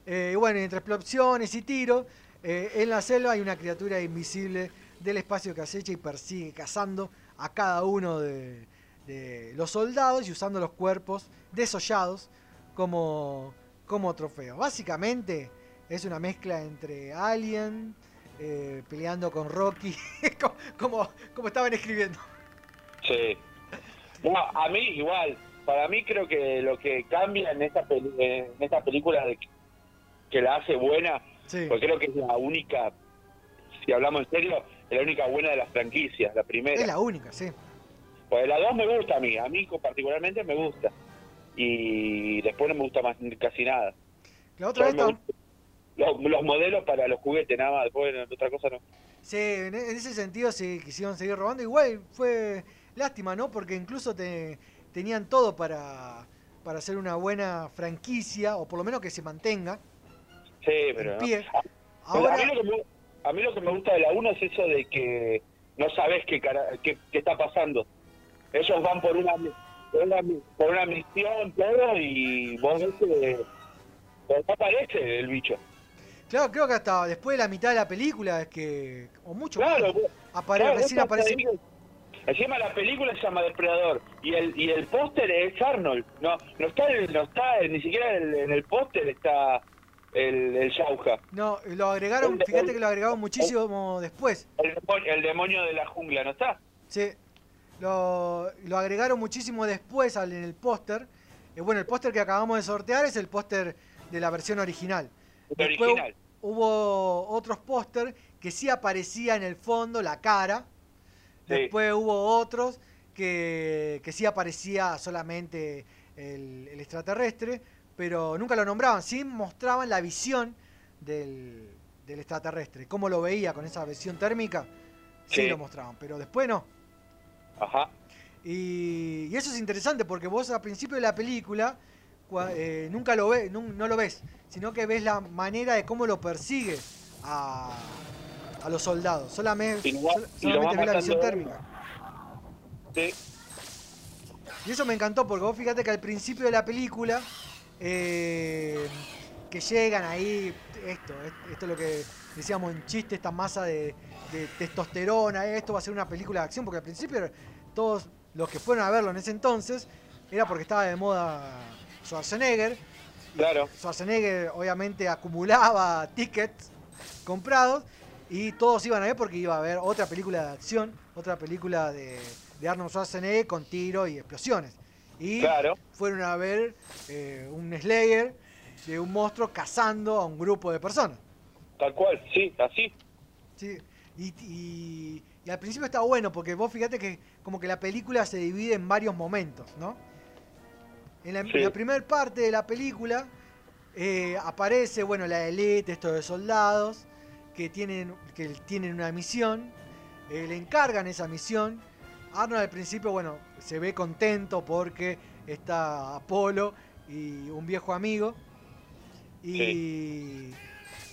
Eh, y bueno, entre explosiones y tiros, eh, en la selva hay una criatura invisible del espacio que acecha y persigue cazando a cada uno de, de los soldados y usando los cuerpos desollados como, como trofeo. Básicamente es una mezcla entre Alien, eh, peleando con Rocky, como, como, como estaban escribiendo. Sí. No, a mí igual. Para mí creo que lo que cambia en esta, peli- en esta película de que, la hace buena, Sí. porque creo que es la única, si hablamos en serio, es la única buena de las franquicias, la primera. Es la única, sí. Pues la dos me gusta a mí, a mí particularmente me gusta. Y después no me gusta más casi nada. La otra vez los, los modelos para los juguetes, nada más, después otra cosa no. Sí, en en ese sentido sí quisieron seguir robando. Igual fue lástima, ¿no? Porque incluso te, tenían todo para, para hacer una buena franquicia, o por lo menos que se mantenga Sí, pero no. a, mí lo que me, a mí lo que me gusta de la 1 es eso de que no sabes qué, qué, qué está pasando. Ellos van por una, por una, por una misión, todo, y vos ves que no aparece el bicho. claro, creo que hasta después de la mitad de la película es que, o mucho Claro, más, apare- claro, recién aparece. Encima la película se llama Depredador y el y el póster es Arnold. No no está el- no está ni siquiera el- en el póster está el, el Shauja. No, lo agregaron, fíjate que lo agregaron muchísimo después. El, demonio- el demonio de la jungla, ¿no está? Sí, lo, lo agregaron muchísimo después al- en el póster. Eh, bueno, el póster que acabamos de sortear es el póster de la versión original. El Después original. hubo otros póster que sí aparecía en el fondo la cara. Sí. Después hubo otros que, que sí aparecía solamente el, el extraterrestre, pero nunca lo nombraban. Sí mostraban la visión del, del extraterrestre, cómo lo veía con esa visión térmica. Sí, Sí. lo mostraban, pero después no. Ajá. Y, y eso es interesante porque vos al principio de la película cua- eh, nunca lo ves, no, lo ves, sino que ves la manera de cómo lo persigue a, a los soldados. Solamente, Y lo va- sol- y lo va solamente ves la visión térmica. Sí. Y eso me encantó porque vos fíjate que al principio de la película eh, que llegan ahí, esto, esto es lo que decíamos en chiste, esta masa de, de testosterona, eh, esto va a ser una película de acción, porque al principio todos los que fueron a verlo en ese entonces era porque estaba de moda Schwarzenegger. Claro. Schwarzenegger obviamente acumulaba tickets comprados y todos iban a ver porque iba a haber otra película de acción, otra película de, de Arnold Schwarzenegger con tiro y explosiones. Y Claro. fueron a ver eh, un Slayer de un monstruo cazando a un grupo de personas. Tal cual, sí, así. Sí, y, y- y al principio está bueno porque vos fíjate que como que la película se divide en varios momentos, ¿no? En la, Sí. primera parte de la película eh, aparece, bueno, la elite, estos de soldados, que tienen, que tienen una misión eh, le encargan esa misión. Arnold al principio, bueno, se ve contento porque está Apolo y un viejo amigo. Y,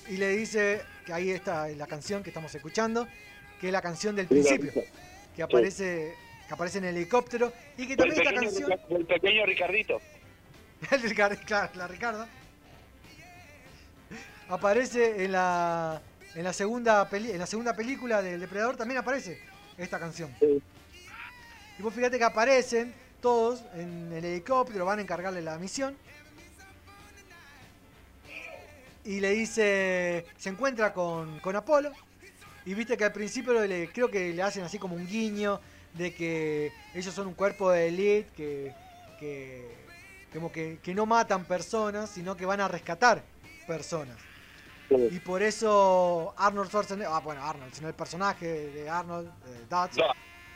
y le dice que ahí está la canción que estamos escuchando, que es la canción del principio, que aparece, que aparece en el helicóptero y que El también esta pequeño, canción... El pequeño Ricardito. El Ricardo, claro, la Ricarda. Aparece en la en la segunda peli- en la segunda película del Depredador también aparece esta canción. Y vos fíjate que aparecen todos en el helicóptero, van a encargarle la misión. Y le dice, se encuentra con, con Apolo. Y viste que al principio le, creo que le hacen así como un guiño de que ellos son un cuerpo de elite, que, que, como que, que no matan personas, sino que van a rescatar personas. Y por eso Arnold Schwarzenegger, ah, bueno, Arnold, sino el personaje de Arnold, eh, Dutch,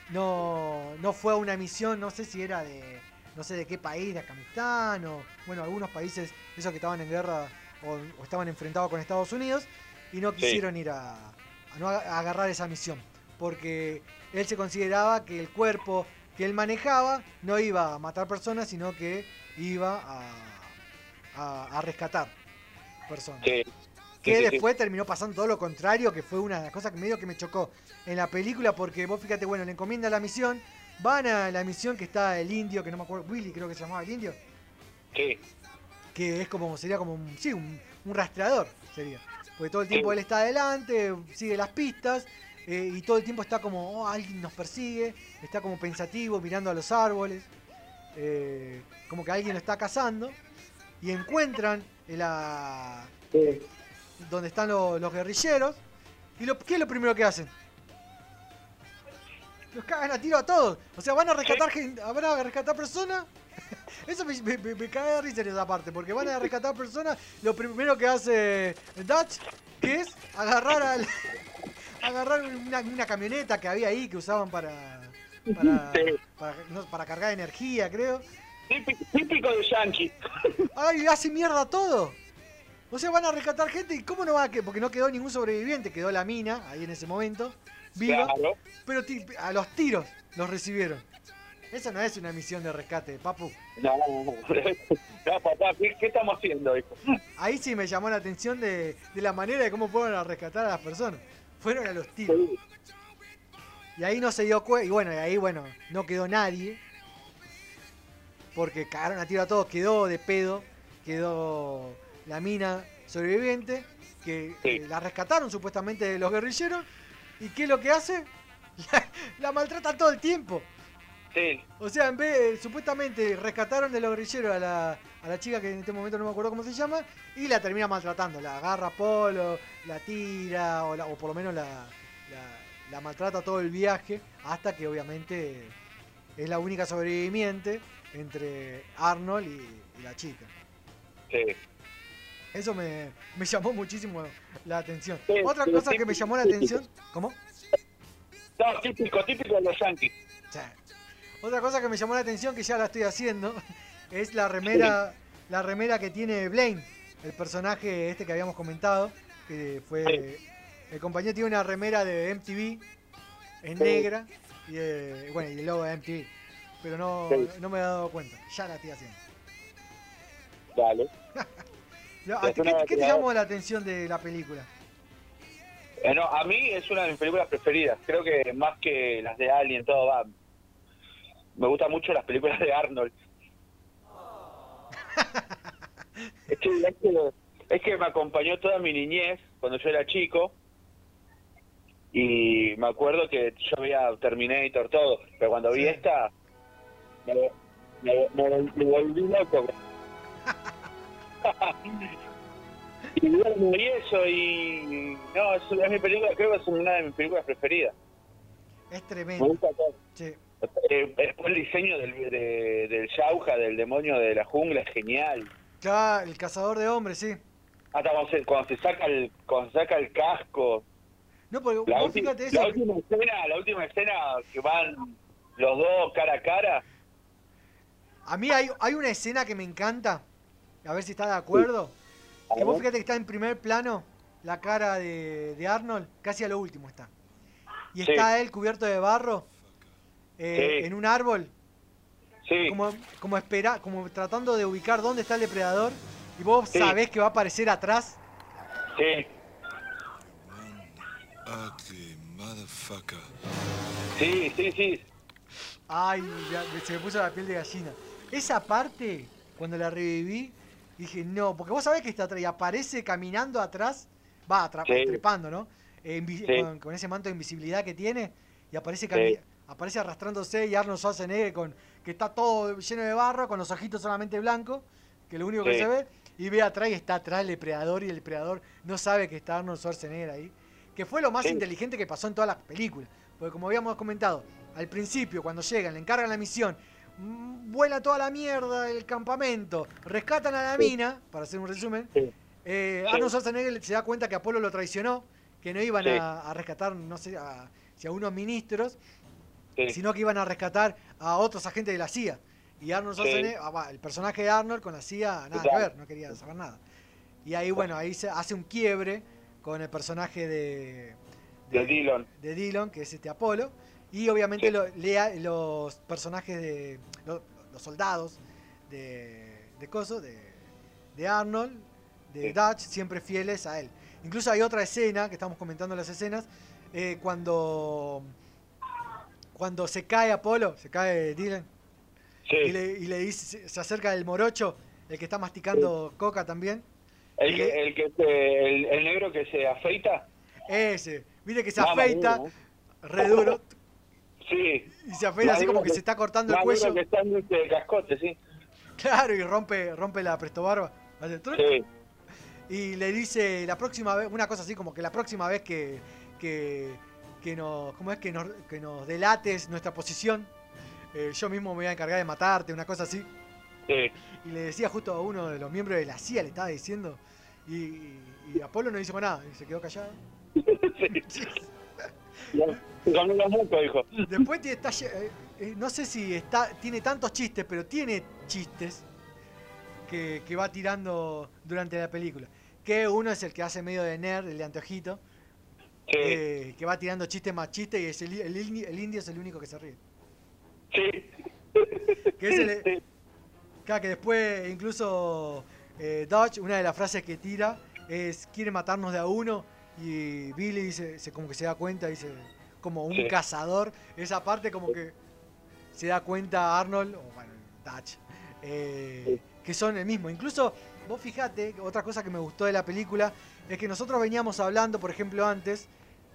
no, no fue a una misión, no sé si era de, no sé de qué país, de Afganistán o, bueno, algunos países, esos que estaban en guerra o, o estaban enfrentados con Estados Unidos y no Sí. quisieron ir a, a no agarrar esa misión, porque él se consideraba que el cuerpo que él manejaba no iba a matar personas, sino que iba a, a- a rescatar personas. Sí. Que sí. después terminó pasando todo lo contrario, que fue una de las cosas que medio que me chocó en la película, porque vos fíjate, bueno, le encomienda la misión, van a la misión que está el indio, que no me acuerdo, Willy creo que se llamaba el indio, Sí. Que es como, sería como un, sí, un, un rastreador, sería. Porque todo el tiempo Sí. él está adelante, sigue las pistas, eh, y todo el tiempo está como, oh, alguien nos persigue, está como pensativo, mirando a los árboles, eh, como que alguien lo está cazando, y encuentran en la, donde están lo- los guerrilleros. ¿Y lo, qué es lo primero que hacen? Los cagan a tiro a todos. O sea, van a rescatar gente, van a rescatar personas. Eso me, me, me- me caga de risa en esa parte, porque van a rescatar personas. Lo primero que hace Dutch, que es agarrar al. agarrar una, una camioneta que había ahí que usaban para. para, para, no, para cargar energía, creo. Típico de Yankee. ¡Ay, hace mierda todo! O sea, van a rescatar gente y ¿cómo no va a que? Porque no quedó ningún sobreviviente, quedó la mina ahí en ese momento, viva. Claro. Pero a los tiros los recibieron. Esa no es una misión de rescate, papu. No, no, papá, ¿qué, qué estamos haciendo, hijo? Ahí sí me llamó la atención de, de la manera de cómo fueron a rescatar a las personas. Fueron a los tiros. Y ahí no se dio cuenta. Y bueno, y ahí, bueno, no quedó nadie. Porque cagaron a tiro a todos. Quedó de pedo. Quedó la mina sobreviviente. Que eh, la rescataron supuestamente de los guerrilleros. ¿Y qué es lo que hace? La, la maltrata todo el tiempo. Sí. O sea, en vez, supuestamente rescataron de los guerrilleros a la, a la chica que en este momento no me acuerdo cómo se llama, y la termina maltratando. La agarra polo, la tira, o, la- o por lo menos la, la- la maltrata todo el viaje, hasta que obviamente es la única sobreviviente entre Arnold y, y la chica. Sí. Eso me, me llamó muchísimo la atención. Sí, Otra cosa que me llamó la atención, ¿cómo? No, típico, típico de los Yankees. Otra cosa que me llamó la atención, que ya la estoy haciendo, es la remera, la remera que tiene Blaine, el personaje este que habíamos comentado, que fue el compañero tiene una remera de MTV en Sí. negra y eh, bueno, y el logo de MTV, pero no, no me he dado cuenta, ya la estoy haciendo. Dale. ¿A ti Es ¿Qué, te llamó la atención de la película? Eh, no, a mí es una de mis películas preferidas. Creo que más que las de Alien, todo va. Me gustan mucho las películas de Arnold. es, que, es, que, es que me acompañó toda mi niñez cuando yo era chico. Y me acuerdo que yo veía Terminator, todo. Pero cuando vi esta, me, me, me- me volví loco. y bueno, y eso, y. No, es, es mi película, creo que es una de mis películas preferidas. Es Me tremendo. gusta todo. Sí. Eh, después el diseño del, de- del Shauja, del demonio de la jungla, es genial. Ya, el cazador de hombres, sí. Hasta cuando se, cuando se saca el cuando se saca el casco. No, porque La, ulti- fíjate la eso. última escena, la última escena que van los dos cara a cara. A mí hay, hay una escena que me encanta, a ver si está de acuerdo. Que vos fíjate que está en primer plano la cara de, de Arnold, casi a lo último está. y Sí. está él cubierto de barro eh, Sí. en un árbol, Sí, como, como, espera, como tratando de ubicar dónde está el depredador, y vos Sí. sabés que va a aparecer atrás. sí, sí, sí, sí. Ay, ya se me puso la piel de gallina. Esa parte, cuando la reviví, dije, no, porque vos sabés que está atrás y aparece caminando atrás, va, Sí. trepando, ¿no? Eh, Sí. con, con ese manto de invisibilidad que tiene, y aparece, Sí. Aparece arrastrándose y Arnold Schwarzenegger con, que está todo lleno de barro, con los ojitos solamente blancos, que es lo único que se ve, y ve atrás y está atrás el depredador, y el depredador no sabe que está Arnold Schwarzenegger ahí. Que fue lo más Sí. inteligente que pasó en todas las películas. Porque como habíamos comentado, al principio, cuando llegan, le encargan la misión, mm, vuela toda la mierda el campamento, rescatan a la Sí. mina, para hacer un resumen, eh. Arnold Schwarzenegger se da cuenta que Apolo lo traicionó, que no iban a, a rescatar, no sé, a, si a unos ministros, Sí. sino que iban a rescatar a otros agentes de la CIA. Y Arnold Sí. Schwarzenegger, ah, va, el personaje de Arnold con la CIA, nada que Claro. ver, no quería saber nada. Y ahí, bueno, ahí se hace un quiebre con el personaje de, De Dillon. de Dillon, que es este Apolo, y obviamente Sí. lo- lea los personajes de lo- los, soldados de, de Coso, de, de Arnold, de Sí. Dutch, siempre fieles a él. Incluso hay otra escena, que estamos comentando las escenas, eh, cuando, cuando se cae Apolo, se cae Dylan, Sí. y le, y le dice, se acerca el morocho, el que está masticando coca también. El que, le- el, que se- el, el negro que se afeita. ese, viste que se Mamá, afeita, duro, re duro, Sí. y se afeita así como que se está cortando el cuello. que sándwich de cascote, sí. Claro, y rompe, rompe la prestobarba. Sí. Y le dice la próxima vez, una cosa así como que la próxima vez que, que, que nos, ¿cómo es? Que nos, que nos delates nuestra posición, eh, yo mismo me voy a encargar de matarte, una cosa así. Sí. Y le decía justo a uno de los miembros de la CIA, le estaba diciendo, y, y Apolo no hizo nada, y se quedó callado. Dijo. Después está, eh, eh, no sé si está, tiene tantos chistes, pero tiene chistes que, que va tirando durante la película. Que uno es el que hace medio de nerd, el de eh, que va tirando chistes más chistes y es el, el indi- el indio es el único que se ríe. Sí. Que es el, Claro, que después incluso eh, Dodge, una de las frases que tira es quiere matarnos de a uno y Billy dice, se, como que se da cuenta, dice como un Sí. cazador. Esa parte como que se da cuenta Arnold, o bueno, Dutch, eh, que son el mismo. Incluso, vos fijate, otra cosa que me gustó de la película es que nosotros veníamos hablando, por ejemplo, antes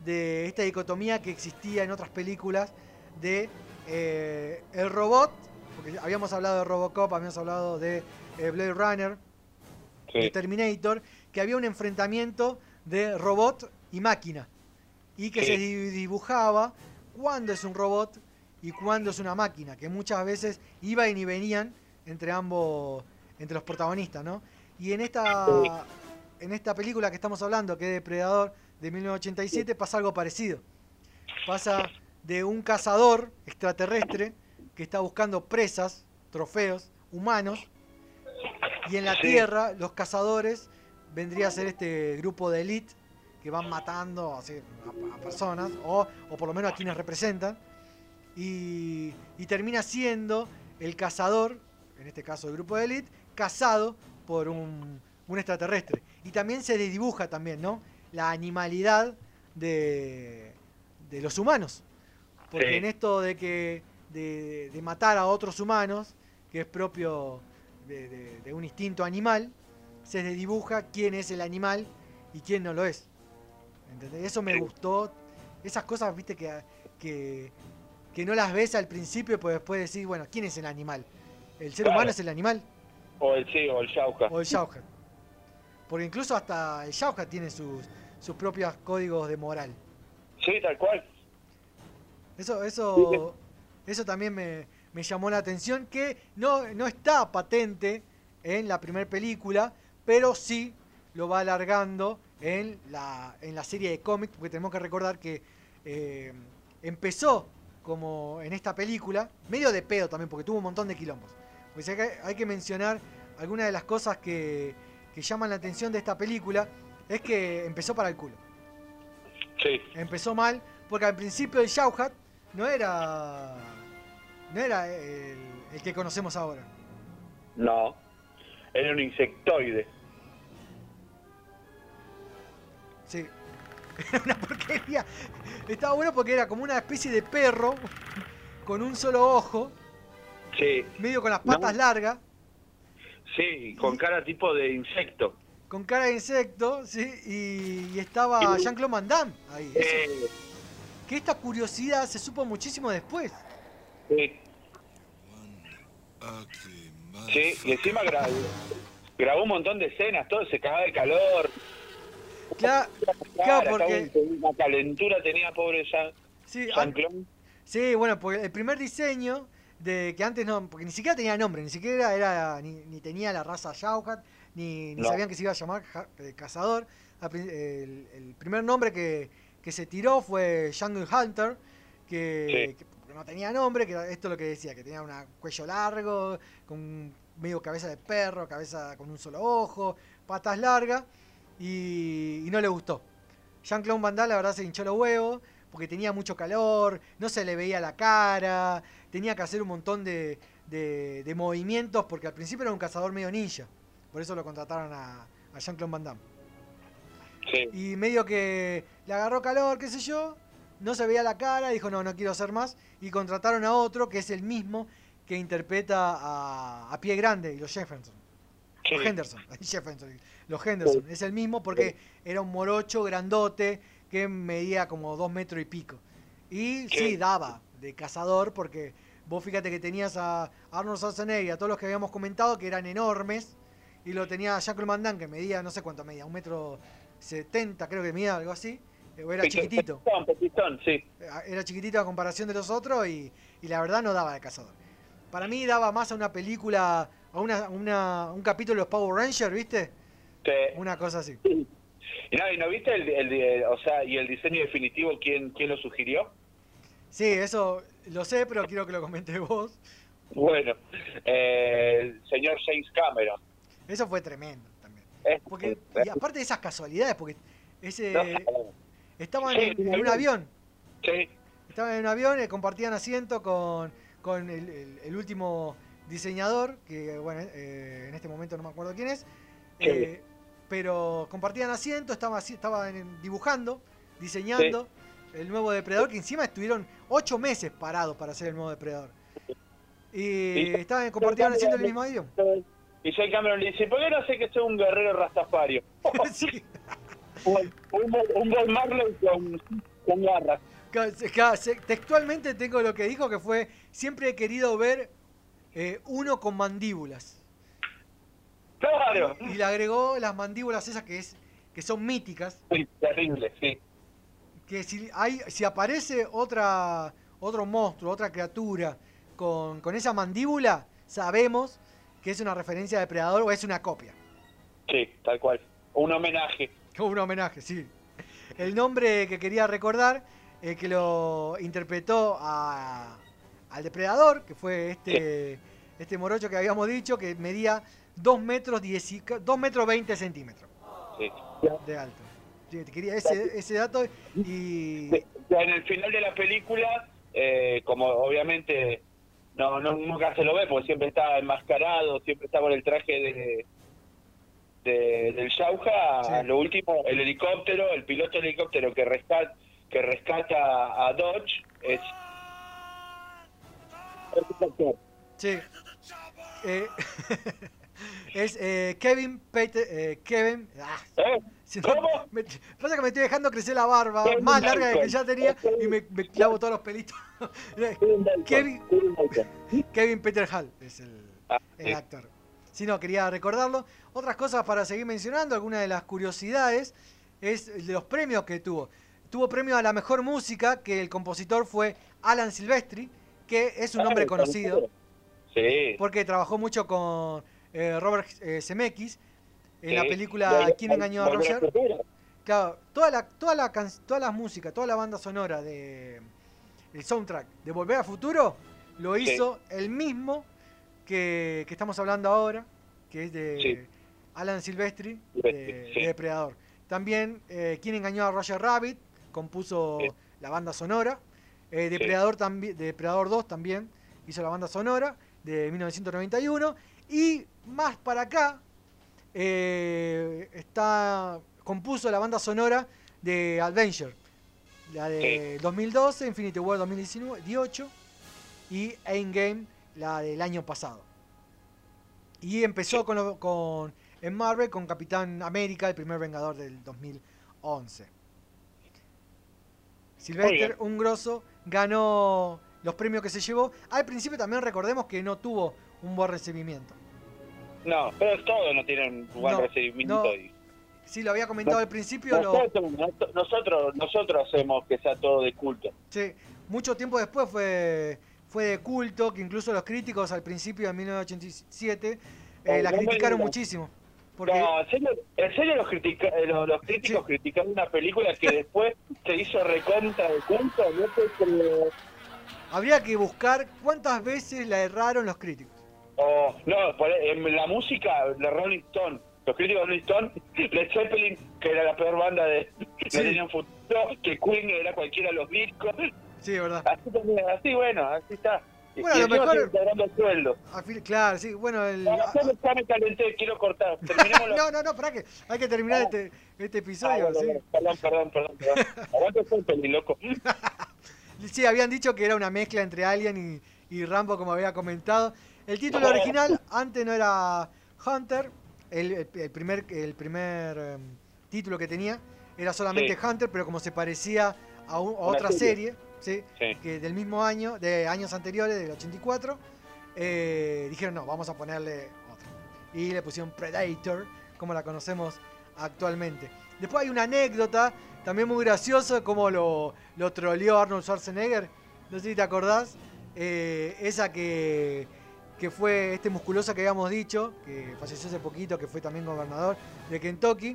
de esta dicotomía que existía en otras películas de eh, el robot, porque habíamos hablado de Robocop, habíamos hablado de eh, Blade Runner, de Terminator, que había un enfrentamiento de robot y máquina. Y que Sí. se di- dibujaba cuándo es un robot y cuándo es una máquina, que muchas veces iban y venían entre ambos, entre los protagonistas, ¿no? Y en esta, en esta película que estamos hablando, que es Depredador de 1987, pasa algo parecido. Pasa de un cazador extraterrestre que está buscando presas, trofeos humanos, y en la Sí. Tierra los cazadores vendría a ser este grupo de élite que van matando así, a, a personas, o, o por lo menos a quienes representan, y, y termina siendo el cazador, en este caso el grupo de élite, cazado por un, un extraterrestre. Y también se dibuja también, ¿no? La animalidad de, de los humanos. Porque Sí. en esto de que de, de matar a otros humanos, que es propio de, un instinto animal, se dibuja quién es el animal y quién no lo es. ¿Entendés? Eso me gustó. Esas cosas, viste, que, que, que no las ves al principio, pero después decís, bueno, ¿quién es el animal? ¿El ser Claro. humano es el animal? O el sí, o el Shauka. O el Shauka. Porque incluso hasta el Shauka tiene sus, sus propios códigos de moral. Sí, tal cual. Eso, eso, eso también me, me llamó la atención, que no, no está patente en la primera película, pero sí lo va alargando en la, en la serie de cómics, porque tenemos que recordar que eh, empezó como en esta película, medio de pedo también, porque tuvo un montón de quilombos. Pues hay que, hay que mencionar algunas de las cosas que, que llaman la atención de esta película, es que empezó para el culo. Sí. Empezó mal porque al principio el Shauhat no era. No era el, el que conocemos ahora. No. Era un insectoide. Sí. Era una porquería. Estaba bueno porque era como una especie de perro con un solo ojo, Sí. medio con las patas No. largas, Sí, con cara tipo de insecto. Con cara de insecto, ¿sí? Y, y estaba Jean-Claude Van Damme ahí. Eh, que esta curiosidad se supo muchísimo después. sí. Sí, y encima grabó, grabó un montón de escenas, todo se cagaba de calor. Claro, porque- Una calentura tenía pobre Jean, Sí, Jean-Claude. Sí, bueno, porque el primer diseño de que antes no, porque ni siquiera tenía nombre, ni siquiera era ni, ni tenía la raza Shauhat, ni, ni No. sabían que se iba a llamar eh, Cazador. El, el primer nombre que, que se tiró fue Jungle Hunter, que, Sí. que no tenía nombre, que esto es lo que decía, que tenía un cuello largo, con medio cabeza de perro, cabeza con un solo ojo, patas largas, y, y no le gustó. Jean-Claude Van Damme la verdad se hinchó los huevos porque tenía mucho calor, no se le veía la cara, tenía que hacer un montón de, de- de movimientos porque al principio era un cazador medio ninja. Por eso lo contrataron a, a Jean-Claude Van Damme. Sí. Y medio que le agarró calor, qué sé yo, no se veía la cara, dijo no, no quiero hacer más. Y contrataron a otro que es el mismo que interpreta a, a Pie Grande y los Jefferson. Sí. Los Henderson, Jefferson, los Henderson. Es el mismo porque era un morocho grandote que medía como dos metros y pico. Y sí, Sí. daba de cazador porque vos fíjate que tenías a Arnold Schwarzenegger y a todos los que habíamos comentado que eran enormes. Y lo tenía Jacques Damme que medía, no sé cuánto medía, un metro setenta creo que medía, algo así. eh, Era chiquitito. Petitón, petitón, sí. Era chiquitito a comparación de los otros y, y la verdad no daba de cazador. Para mí daba más a una película, a una, una- un capítulo de los Power Rangers, ¿viste? Sí. Una cosa así. Y no, ¿y no viste el, el- el- o sea, y el diseño definitivo quién, quién lo sugirió? Sí, eso lo sé, pero quiero que lo comentes vos. Bueno, eh, el señor James Cameron. Eso fue tremendo también. Porque, y aparte de esas casualidades, porque ese no, estaban Sí, en, un en un avión. Sí, Estaban en un avión, eh, compartían asiento con, con el, el- el último diseñador, que bueno, eh, en este momento no me acuerdo quién es, Sí. eh, pero compartían asiento, estaban, estaban dibujando, diseñando el nuevo depredador, que encima estuvieron ocho meses parados para hacer el nuevo depredador. Y Y- estaban, compartían asiento en el mismo avión. Y James Cameron le dice, ¿por qué no sé que soy un guerrero rastafario? un, un, un Bob Marley con, con garras. Textualmente tengo lo que dijo que fue, siempre he querido ver eh, uno con mandíbulas. Claro. Y le agregó las mandíbulas esas que es que son míticas, Sí, terrible, sí. que si hay si aparece otra otro monstruo, otra criatura con, con esa mandíbula, sabemos que es una referencia a depredador o es una copia. Sí, tal cual. Un homenaje. Un homenaje, sí. El nombre que quería recordar, eh, que lo interpretó a- al depredador, que fue este, este morocho que habíamos dicho, que medía 2 metros, 10 2 metros 20 centímetros Sí. de alto. Sí, te quería ese, ese dato y... En el final de la película, eh, como obviamente no, no nunca se lo ve porque siempre está enmascarado, siempre está con el traje de, de- del Shauja, lo último, el helicóptero, el piloto del helicóptero que rescata, que rescata a Dodge es. Sí. Eh, es eh, Kevin Peter, eh, Kevin. ah, no- me- pasa que me estoy dejando crecer la barba más larga de que ya tenía y me, me clavo todos los pelitos. Kevin, Kevin Peter Hall es el, el sí. actor. Si no, quería recordarlo. Otras cosas para seguir mencionando, algunas de las curiosidades, es el de los premios que tuvo. Tuvo premio a la mejor música, que el compositor fue Alan Silvestri, que es un Ah, hombre el conocido conocido. Sí. porque trabajó mucho con eh, Robert eh, Zemeckis en la película ¿Quién engañó a Roger? Claro, toda la, toda la, can- toda la música, toda la banda sonora de el soundtrack de Volver al Futuro lo Sí. hizo el mismo que, que estamos hablando ahora, que es de Sí. Alan Silvestri, de, sí. de Depredador. También eh, ¿Quién engañó a Roger Rabbit? compuso la banda sonora. Eh, Depredador, tambi- Depredador 2 también hizo la banda sonora de 1991. Y más para acá eh, está compuso la banda sonora de Adventure. La de 2012, Infinity War 2018 y Endgame, la del año pasado. Y empezó con, lo- con en Marvel con Capitán América, el primer Vengador del 2011. Muy Sylvester, un grosso, ganó los premios que se llevó. Al principio también recordemos que no tuvo un buen recibimiento. No, pero todos no tienen buen No, recibimiento. no. y- Sí, lo había comentado al principio. Nosotros, nos- nosotros, nosotros hacemos que sea todo de culto. Sí, mucho tiempo después fue, fue de culto, que incluso los críticos al principio de 1987 eh, la criticaron muchísimo. Porque No, en serio, en serio los, critica- eh, los, los críticos criticaron una película que después se hizo recontra de culto. No te creo. habría que buscar cuántas veces la erraron los críticos. Oh, no, por- en la música de Rolling Stone, los críticos de Rolling Stone, Led Zeppelin, que era la peor banda de Sí. no tenían futuro, que Queen era cualquiera de los discos. Sí, verdad. Así, también, así bueno, así está. Bueno, y a lo mejor- el sueldo. Claro, sí, bueno, el... No, ya me- calenté, quiero cortar. La- no, no, no, para que hay que terminar este, este Ah, episodio. sí. bueno, Perdón, perdón, perdón. perdón. Aguante Zeppelin, loco. Sí, habían dicho que era una mezcla entre Alien y, y Rambo, como había comentado. El título original antes no era Hunter, el, primer, el primer em, título que tenía era solamente Sí. Hunter, pero como se parecía a, un- a Una otra serie. serie, ¿sí? Sí. que del mismo año, de años anteriores, del 84, eh, dijeron no, vamos a ponerle otro. Y le pusieron Predator, como la conocemos actualmente. Después hay una anécdota, también muy graciosa, como lo, lo troleó Arnold Schwarzenegger. No sé si te acordás. eh, esa que, que fue este musculoso que habíamos dicho, que falleció hace poquito, que fue también gobernador de Kentucky.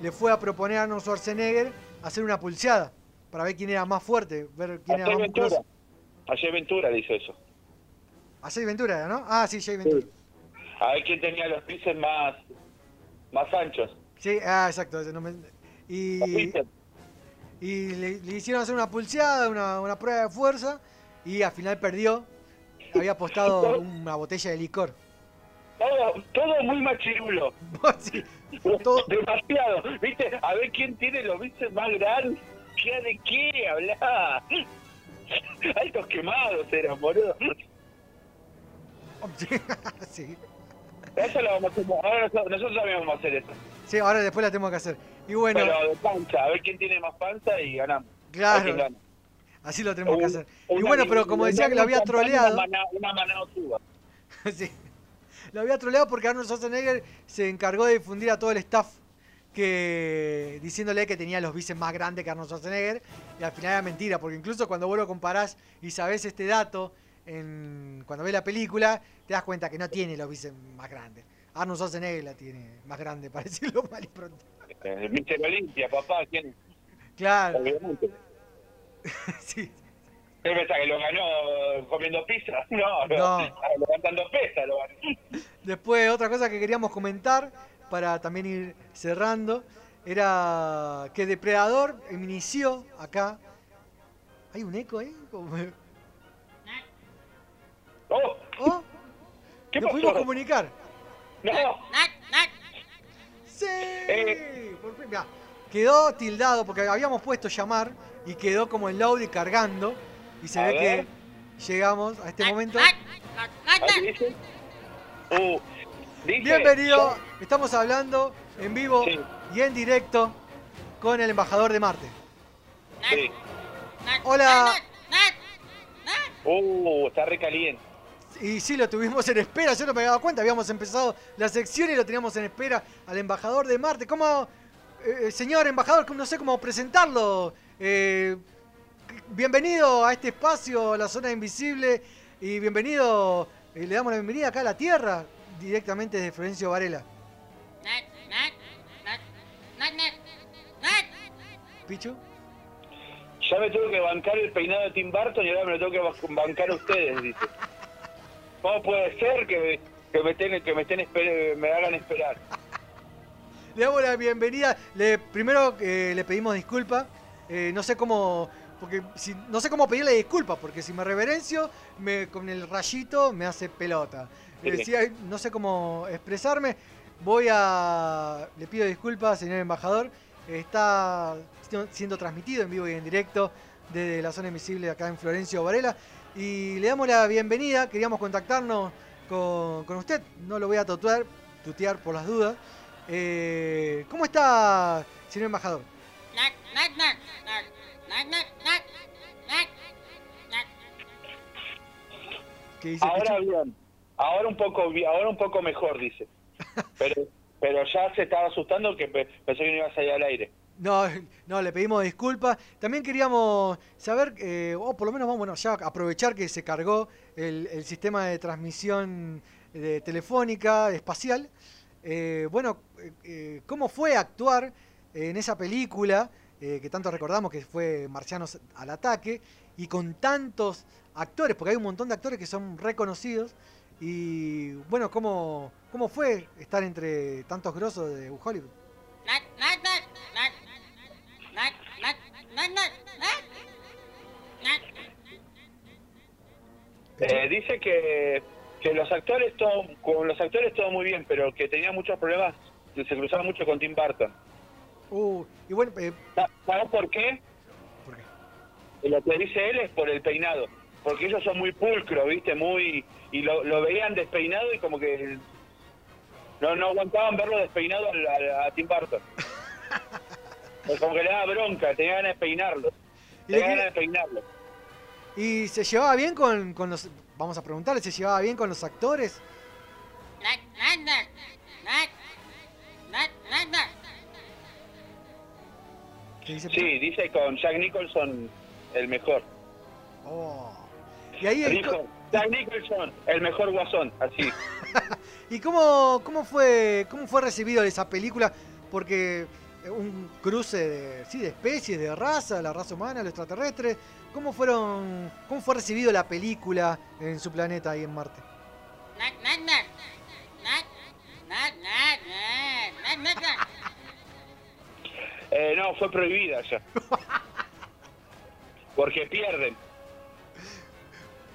Le fue a proponer a Arnold Schwarzenegger hacer una pulseada para ver quién era más fuerte, ver quién era más Ventura. musculoso. Ayer Ventura dice eso. A Jay Ventura, ¿no? Ah, sí, Jay Ventura. A ver quién tenía los bíceps más, más anchos. Sí, ah, exacto. ese no me- Y, y le, le hicieron hacer una pulseada, una, una prueba de fuerza, y al final perdió. Había apostado una botella de licor. Todo, todo muy machirulo. Demasiado. ¿Viste? A ver quién tiene los bíceps más grandes. ¿Qué de qué hablar? Altos quemados eran, boludo. sí. Eso lo vamos a hacer. Ahora nosotros, nosotros también vamos a hacer eso. Sí, ahora después la tengo que hacer. Y bueno, Pero de panza, a ver quién tiene más panza y ganamos. Claro. Así lo tenemos que hacer. Y bueno, pero como decía que lo había troleado. Una osuda. Sí. Lo había troleado porque Arnold Schwarzenegger se encargó de difundir a todo el staff que diciéndole que tenía los bíceps más grandes que Arnold Schwarzenegger y al final era mentira porque incluso cuando vos lo comparás y sabés este dato en, cuando ves la película te das cuenta que no tiene los bíceps más grandes Arnold Schwarzenegger la tiene más grande para decirlo mal y pronto El Mister Olimpia, papá, ¿quién claro Obviamente. sí. ¿Qué pensás que lo ganó comiendo pizza? No, no. No. Levantando pesas lo ganó. Después, otra cosa que queríamos comentar, para también ir cerrando, era que Depredador inició acá. ¿Hay un eco ahí? Como- ¡Oh! ¿Oh? ¿Qué ¿Nos pasó? pudimos comunicar? ¡No! ¡Sí! Eh. Por fin, mirá, quedó tildado porque habíamos puesto llamar y quedó como en y cargando. Y se A ve ver. que llegamos a este momento. Uh, dice- Bienvenido, estamos hablando en vivo Sí. y en directo con el embajador de Marte. Sí. Hola, Uh, está re caliente. y sí, lo tuvimos en espera, yo no me había dado cuenta, habíamos empezado la sección y lo teníamos en espera al embajador de Marte. ¿Cómo, eh, señor embajador, no sé cómo presentarlo? Eh, bienvenido a este espacio, la zona invisible, y bienvenido, eh, le damos la bienvenida acá a la Tierra, directamente desde Florencio Varela. Pichu. Ya me tuve que bancar el peinado de Tim Burton y ahora me lo tengo que ba- bancar a ustedes, dice. ¿Cómo puede ser que me, que me estén, que me, esper- me hagan esperar? Le damos la bienvenida. Le, primero eh, le pedimos disculpas. Eh, no sé cómo, porque si, no sé cómo pedirle disculpas, porque si me reverencio, me, con el rayito me hace pelota. Eh, no sé cómo expresarme. Voy a. Le pido disculpas, señor embajador. Está siendo- siendo transmitido en vivo y en directo desde la zona invisible acá en Florencio Varela. Y le damos la bienvenida. Queríamos contactarnos con, con usted. No lo voy a tutear, tutear por las dudas. Eh, ¿Cómo está, señor embajador? Ahora bien, ahora un poco, ahora un poco mejor dice. Pero, pero ya se estaba asustando que pensé que no iba a salir al aire. No, no, le pedimos disculpas. También queríamos saber, eh, o por lo menos vamos bueno, ya aprovechar que se cargó el, el sistema de transmisión de telefónica espacial. Eh, bueno, eh, eh, ¿cómo fue actuar en esa película? Eh, que tanto recordamos que fue Marcianos al ataque, y con tantos actores, porque hay un montón de actores que son reconocidos, y bueno, ¿cómo, cómo fue estar entre tantos grosos de Hollywood? Eh, dice que, que, los actores todo, con los actores todo muy bien, pero que tenía muchos problemas, se cruzaba mucho con Tim Burton. Uh, y bueno, eh, Sa- ¿Sabes por qué? ¿Por qué? Lo que dice él es por el peinado. Porque ellos son muy pulcros, ¿viste? Muy. Y lo, lo veían despeinado y como que. No, no aguantaban verlo despeinado a, Tim Burton. Pues como que le daba bronca, tenía ganas de peinarlo. ¿Y Tenía ganas de peinarlo. ¿Y se llevaba bien con, con los... Vamos a preguntarle, ¿se llevaba bien con los actores? Dice? Sí, dice con Jack Nicholson el mejor. Oh. Y ahí... el Dijo, co- Jack Nicholson, el mejor guasón, así. ¿Y cómo, cómo, fue, cómo fue recibido esa película? Porque eh, un cruce de, sí, de especies, de raza, la raza humana, los extraterrestres. ¿Cómo, fueron, ¿Cómo fue recibido la película en su planeta ahí en Marte? Eh, no, fue prohibida ya. Porque pierden.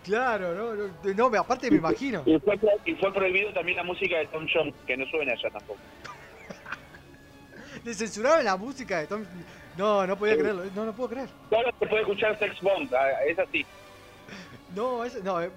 Claro, no, no, no, me- aparte me imagino. Y fue, pro- y fue prohibido también la música de Tom Jones, que no suena allá tampoco. Le censuraron la música de Tom... No, no podía creerlo, no, no puedo creer. Solo se puede escuchar Sex Bomb, ah, es así. No, es- no, eh,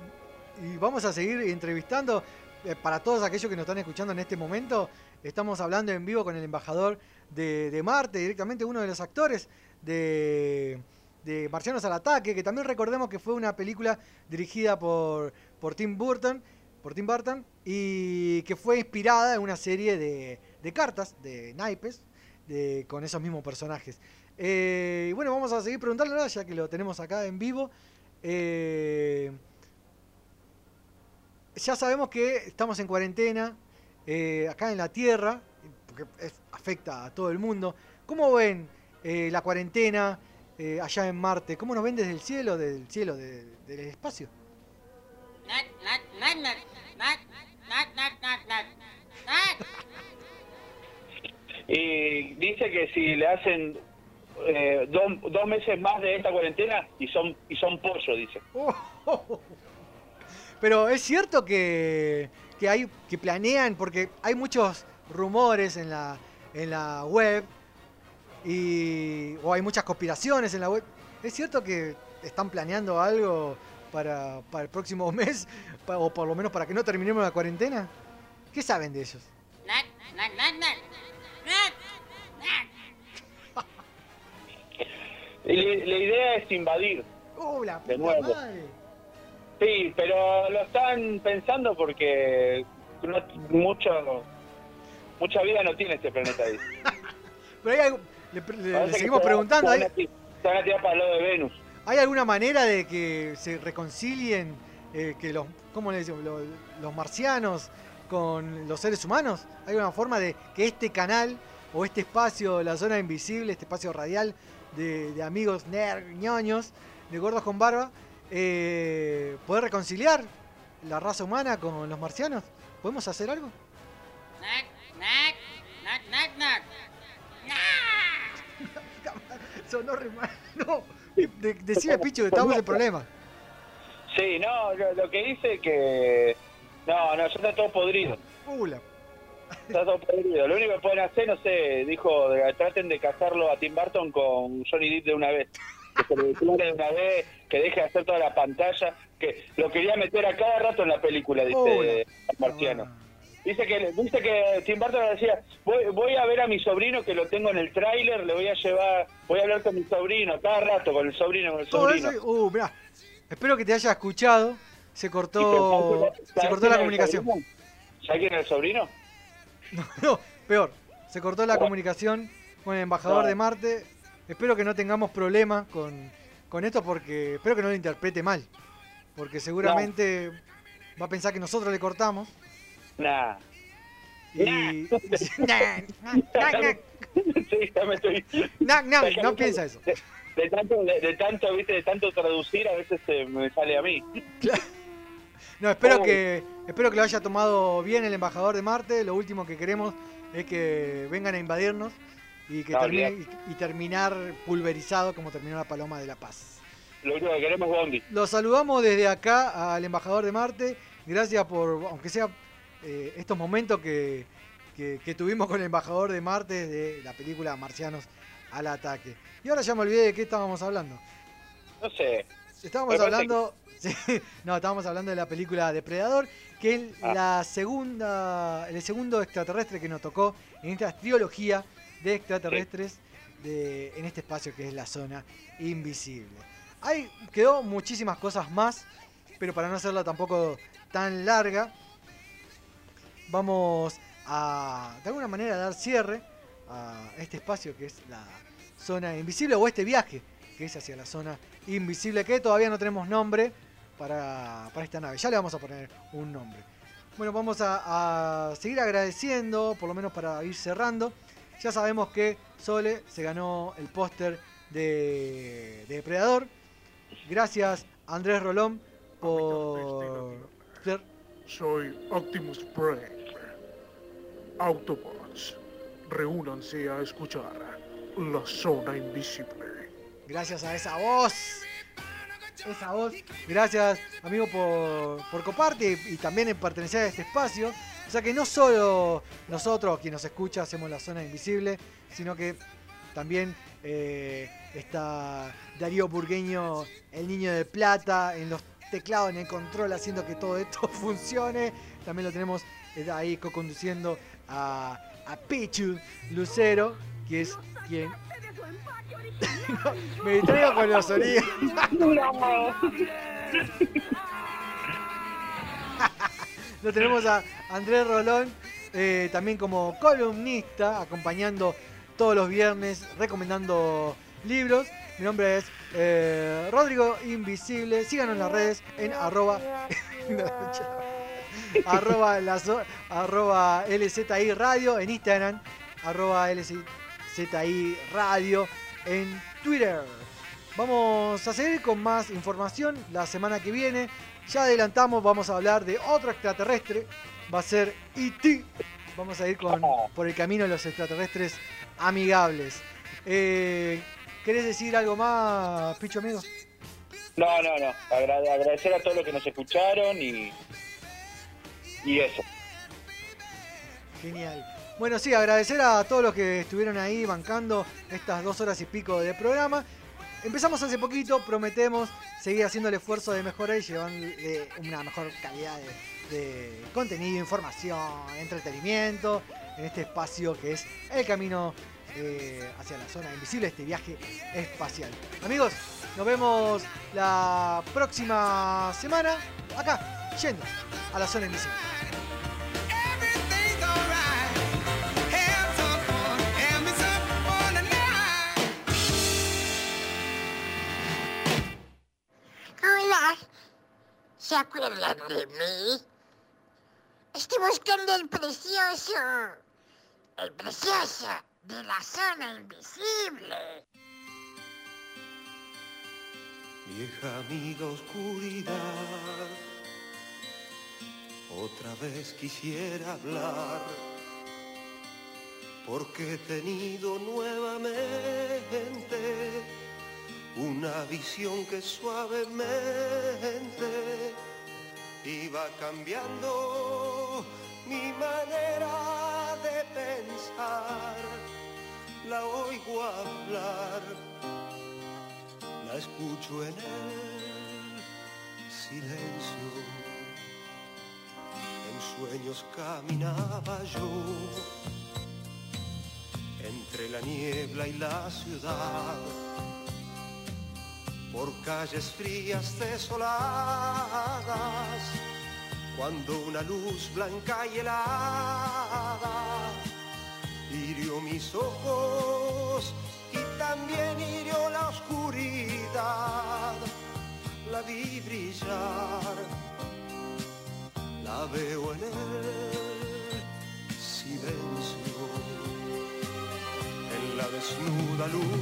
y vamos a seguir entrevistando eh, para todos aquellos que nos están escuchando en este momento. Estamos hablando en vivo con el embajador de, Marte, directamente uno de los actores de, de Marcianos al Ataque, que también recordemos que fue una película dirigida por, por Tim Burton, por Tim Burton, y que fue inspirada en una serie de, de cartas, de naipes, de, con esos mismos personajes. Eh, y bueno, vamos a seguir preguntándole ahora, ya que lo tenemos acá en vivo. Eh, ya sabemos que estamos en cuarentena eh, acá en la Tierra, porque es- afecta a todo el mundo. ¿Cómo ven eh, la cuarentena eh, allá en Marte? ¿Cómo nos ven desde el cielo, del cielo, de, del espacio? Y dice que si le hacen eh, dos, meses más de esta cuarentena y son y son pollo, dice. Pero es cierto que, que hay que planean porque hay muchos rumores en la en la web y o hay muchas conspiraciones en la web. Es cierto que están planeando algo para, para el próximo mes, o por lo menos para que no terminemos la cuarentena. ¿Qué saben de ellos? La, idea es invadir. ¡Uh, la De nuevo. madre! Sí, pero lo están pensando porque no- mucho mucha vida no tiene este planeta ahí. Pero hay algo- le, seguimos preguntando, Se ¿hay, van, a, ti- se van a tirar para el lado de Venus. ¿hay alguna manera de que se reconcilien eh, que los, ¿cómo le decimos? Los, los marcianos con los seres humanos? ¿Hay una forma de que este canal o este espacio, la zona invisible, este espacio radial de, de amigos nerd, ñoños, de gordos con barba, eh, poder reconciliar la raza humana con los marcianos? ¿Podemos hacer algo? Nac, nac, nac, nac, nac. Nac. Sonó re mal. No, De- decime, Pichu, que estamos en problemas. Sí, no, lo, lo que dice que... No, no, ya está todo podrido. Uh, la- Está todo podrido. Lo único que pueden hacer, no sé, dijo, de- traten de casarlo a Tim Burton con Johnny Depp de una vez. Que se declare de una vez, que deje de hacer toda la pantalla. Que lo quería meter a cada rato en la película, dice. Marciano. Dice que, dice que Tim Burton decía, voy, voy a ver a mi sobrino que lo tengo en el tráiler, le voy a llevar, voy a hablar con mi sobrino, cada rato con el sobrino, con el sobrino. eso, uh, mirá. Espero que te haya escuchado. Se cortó, pero ¿sabes se cortó la comunicación. ¿Sabes quién es el sobrino? No, peor. Se cortó la comunicación con el embajador No. de Marte. Espero que no tengamos problemas con, con esto porque espero que no lo interprete mal. Porque seguramente va a pensar que nosotros le cortamos. Nah. Y. Nah, sí, ya me estoy... nah, nah, Es que no piensa eso. De, de tanto, de, de tanto, viste, de tanto traducir, a veces eh, me sale a mí. No, espero Oh. que espero que lo haya tomado bien el embajador de Marte. Lo último que queremos es que vengan a invadirnos y que No, termine- olvidate. y, y terminar pulverizado como terminó la Paloma de la Paz. Lo único que queremos es Bondi. Lo saludamos desde acá al embajador de Marte. Gracias por, aunque sea eh, estos momentos que, que- que tuvimos con el embajador de Marte de la película Marcianos al ataque. Y ahora ya me olvidé de qué estábamos hablando. No sé. Estábamos hablando. no, estábamos hablando de la película Depredador, que es Ah. la segunda, el segundo extraterrestre que nos tocó en esta trilogía de extraterrestres de, en este espacio que es la zona invisible. Ahí quedó muchísimas cosas más, pero para no hacerla tampoco tan larga, vamos a de alguna manera dar cierre a este espacio que es la zona invisible o este viaje que es hacia la zona invisible que todavía no tenemos nombre para, para esta nave. Ya le vamos a poner un nombre. Bueno, vamos a, a seguir agradeciendo, por lo menos para ir cerrando. Ya sabemos que Sole se ganó el póster de, de Depredador. Gracias Andrés Rolón por... Soy Optimus Prime. Autobots, reúnanse a escuchar La Zona Invisible. Gracias a esa voz. Esa voz. Gracias, amigo, por, por coparte y, también en pertenecer a este espacio. O sea que no solo nosotros, quien nos escucha, hacemos la zona invisible, sino que también eh, está Darío Burgueño, el niño de plata, en los teclados, en el control, haciendo que todo esto funcione. También lo tenemos eh, ahí co-conduciendo a, a Pichu Lucero, que es quien me distraigo con los sonidos. Lo tenemos a Andrés Rolón, eh, también como columnista, acompañando todos los viernes, recomendando libros. Mi nombre es eh, Rodrigo Invisible. Síganos en las redes en arroba, arroba, la arroba LZI Radio en Instagram, arroba LZI Radio en Twitter. Vamos a seguir con más información la semana que viene. Ya adelantamos, vamos a hablar de otro extraterrestre. Va a ser E.T. Vamos a ir con, por el camino de los extraterrestres amigables. Eh, ¿Querés decir algo más, Picho, amigo? No, no, no. Agra- agradecer a todos los que nos escucharon y. Y eso. Genial. Bueno, sí, agradecer a todos los que estuvieron ahí bancando estas dos horas y pico de programa. Empezamos hace poquito, prometemos seguir haciendo el esfuerzo de mejorar y llevarle una mejor calidad de, de contenido, información, entretenimiento en este espacio que es el camino eh, hacia la zona invisible, este viaje espacial. Amigos, nos vemos la próxima semana acá, yendo a la zona invisible. Hola. ¿Se acuerdan de mí? Estoy buscando el precioso. El precioso de la zona invisible. Vieja amiga oscuridad, otra vez quisiera hablar, porque he tenido nuevamente una visión que suavemente iba cambiando mi manera de pensar. La oigo hablar, la escucho en el silencio. En sueños caminaba yo entre la niebla y la ciudad, por calles frías desoladas, cuando una luz blanca y helada hirió mis ojos y también hirió la oscuridad. La vi brillar, la veo en el silencio. En la desnuda luz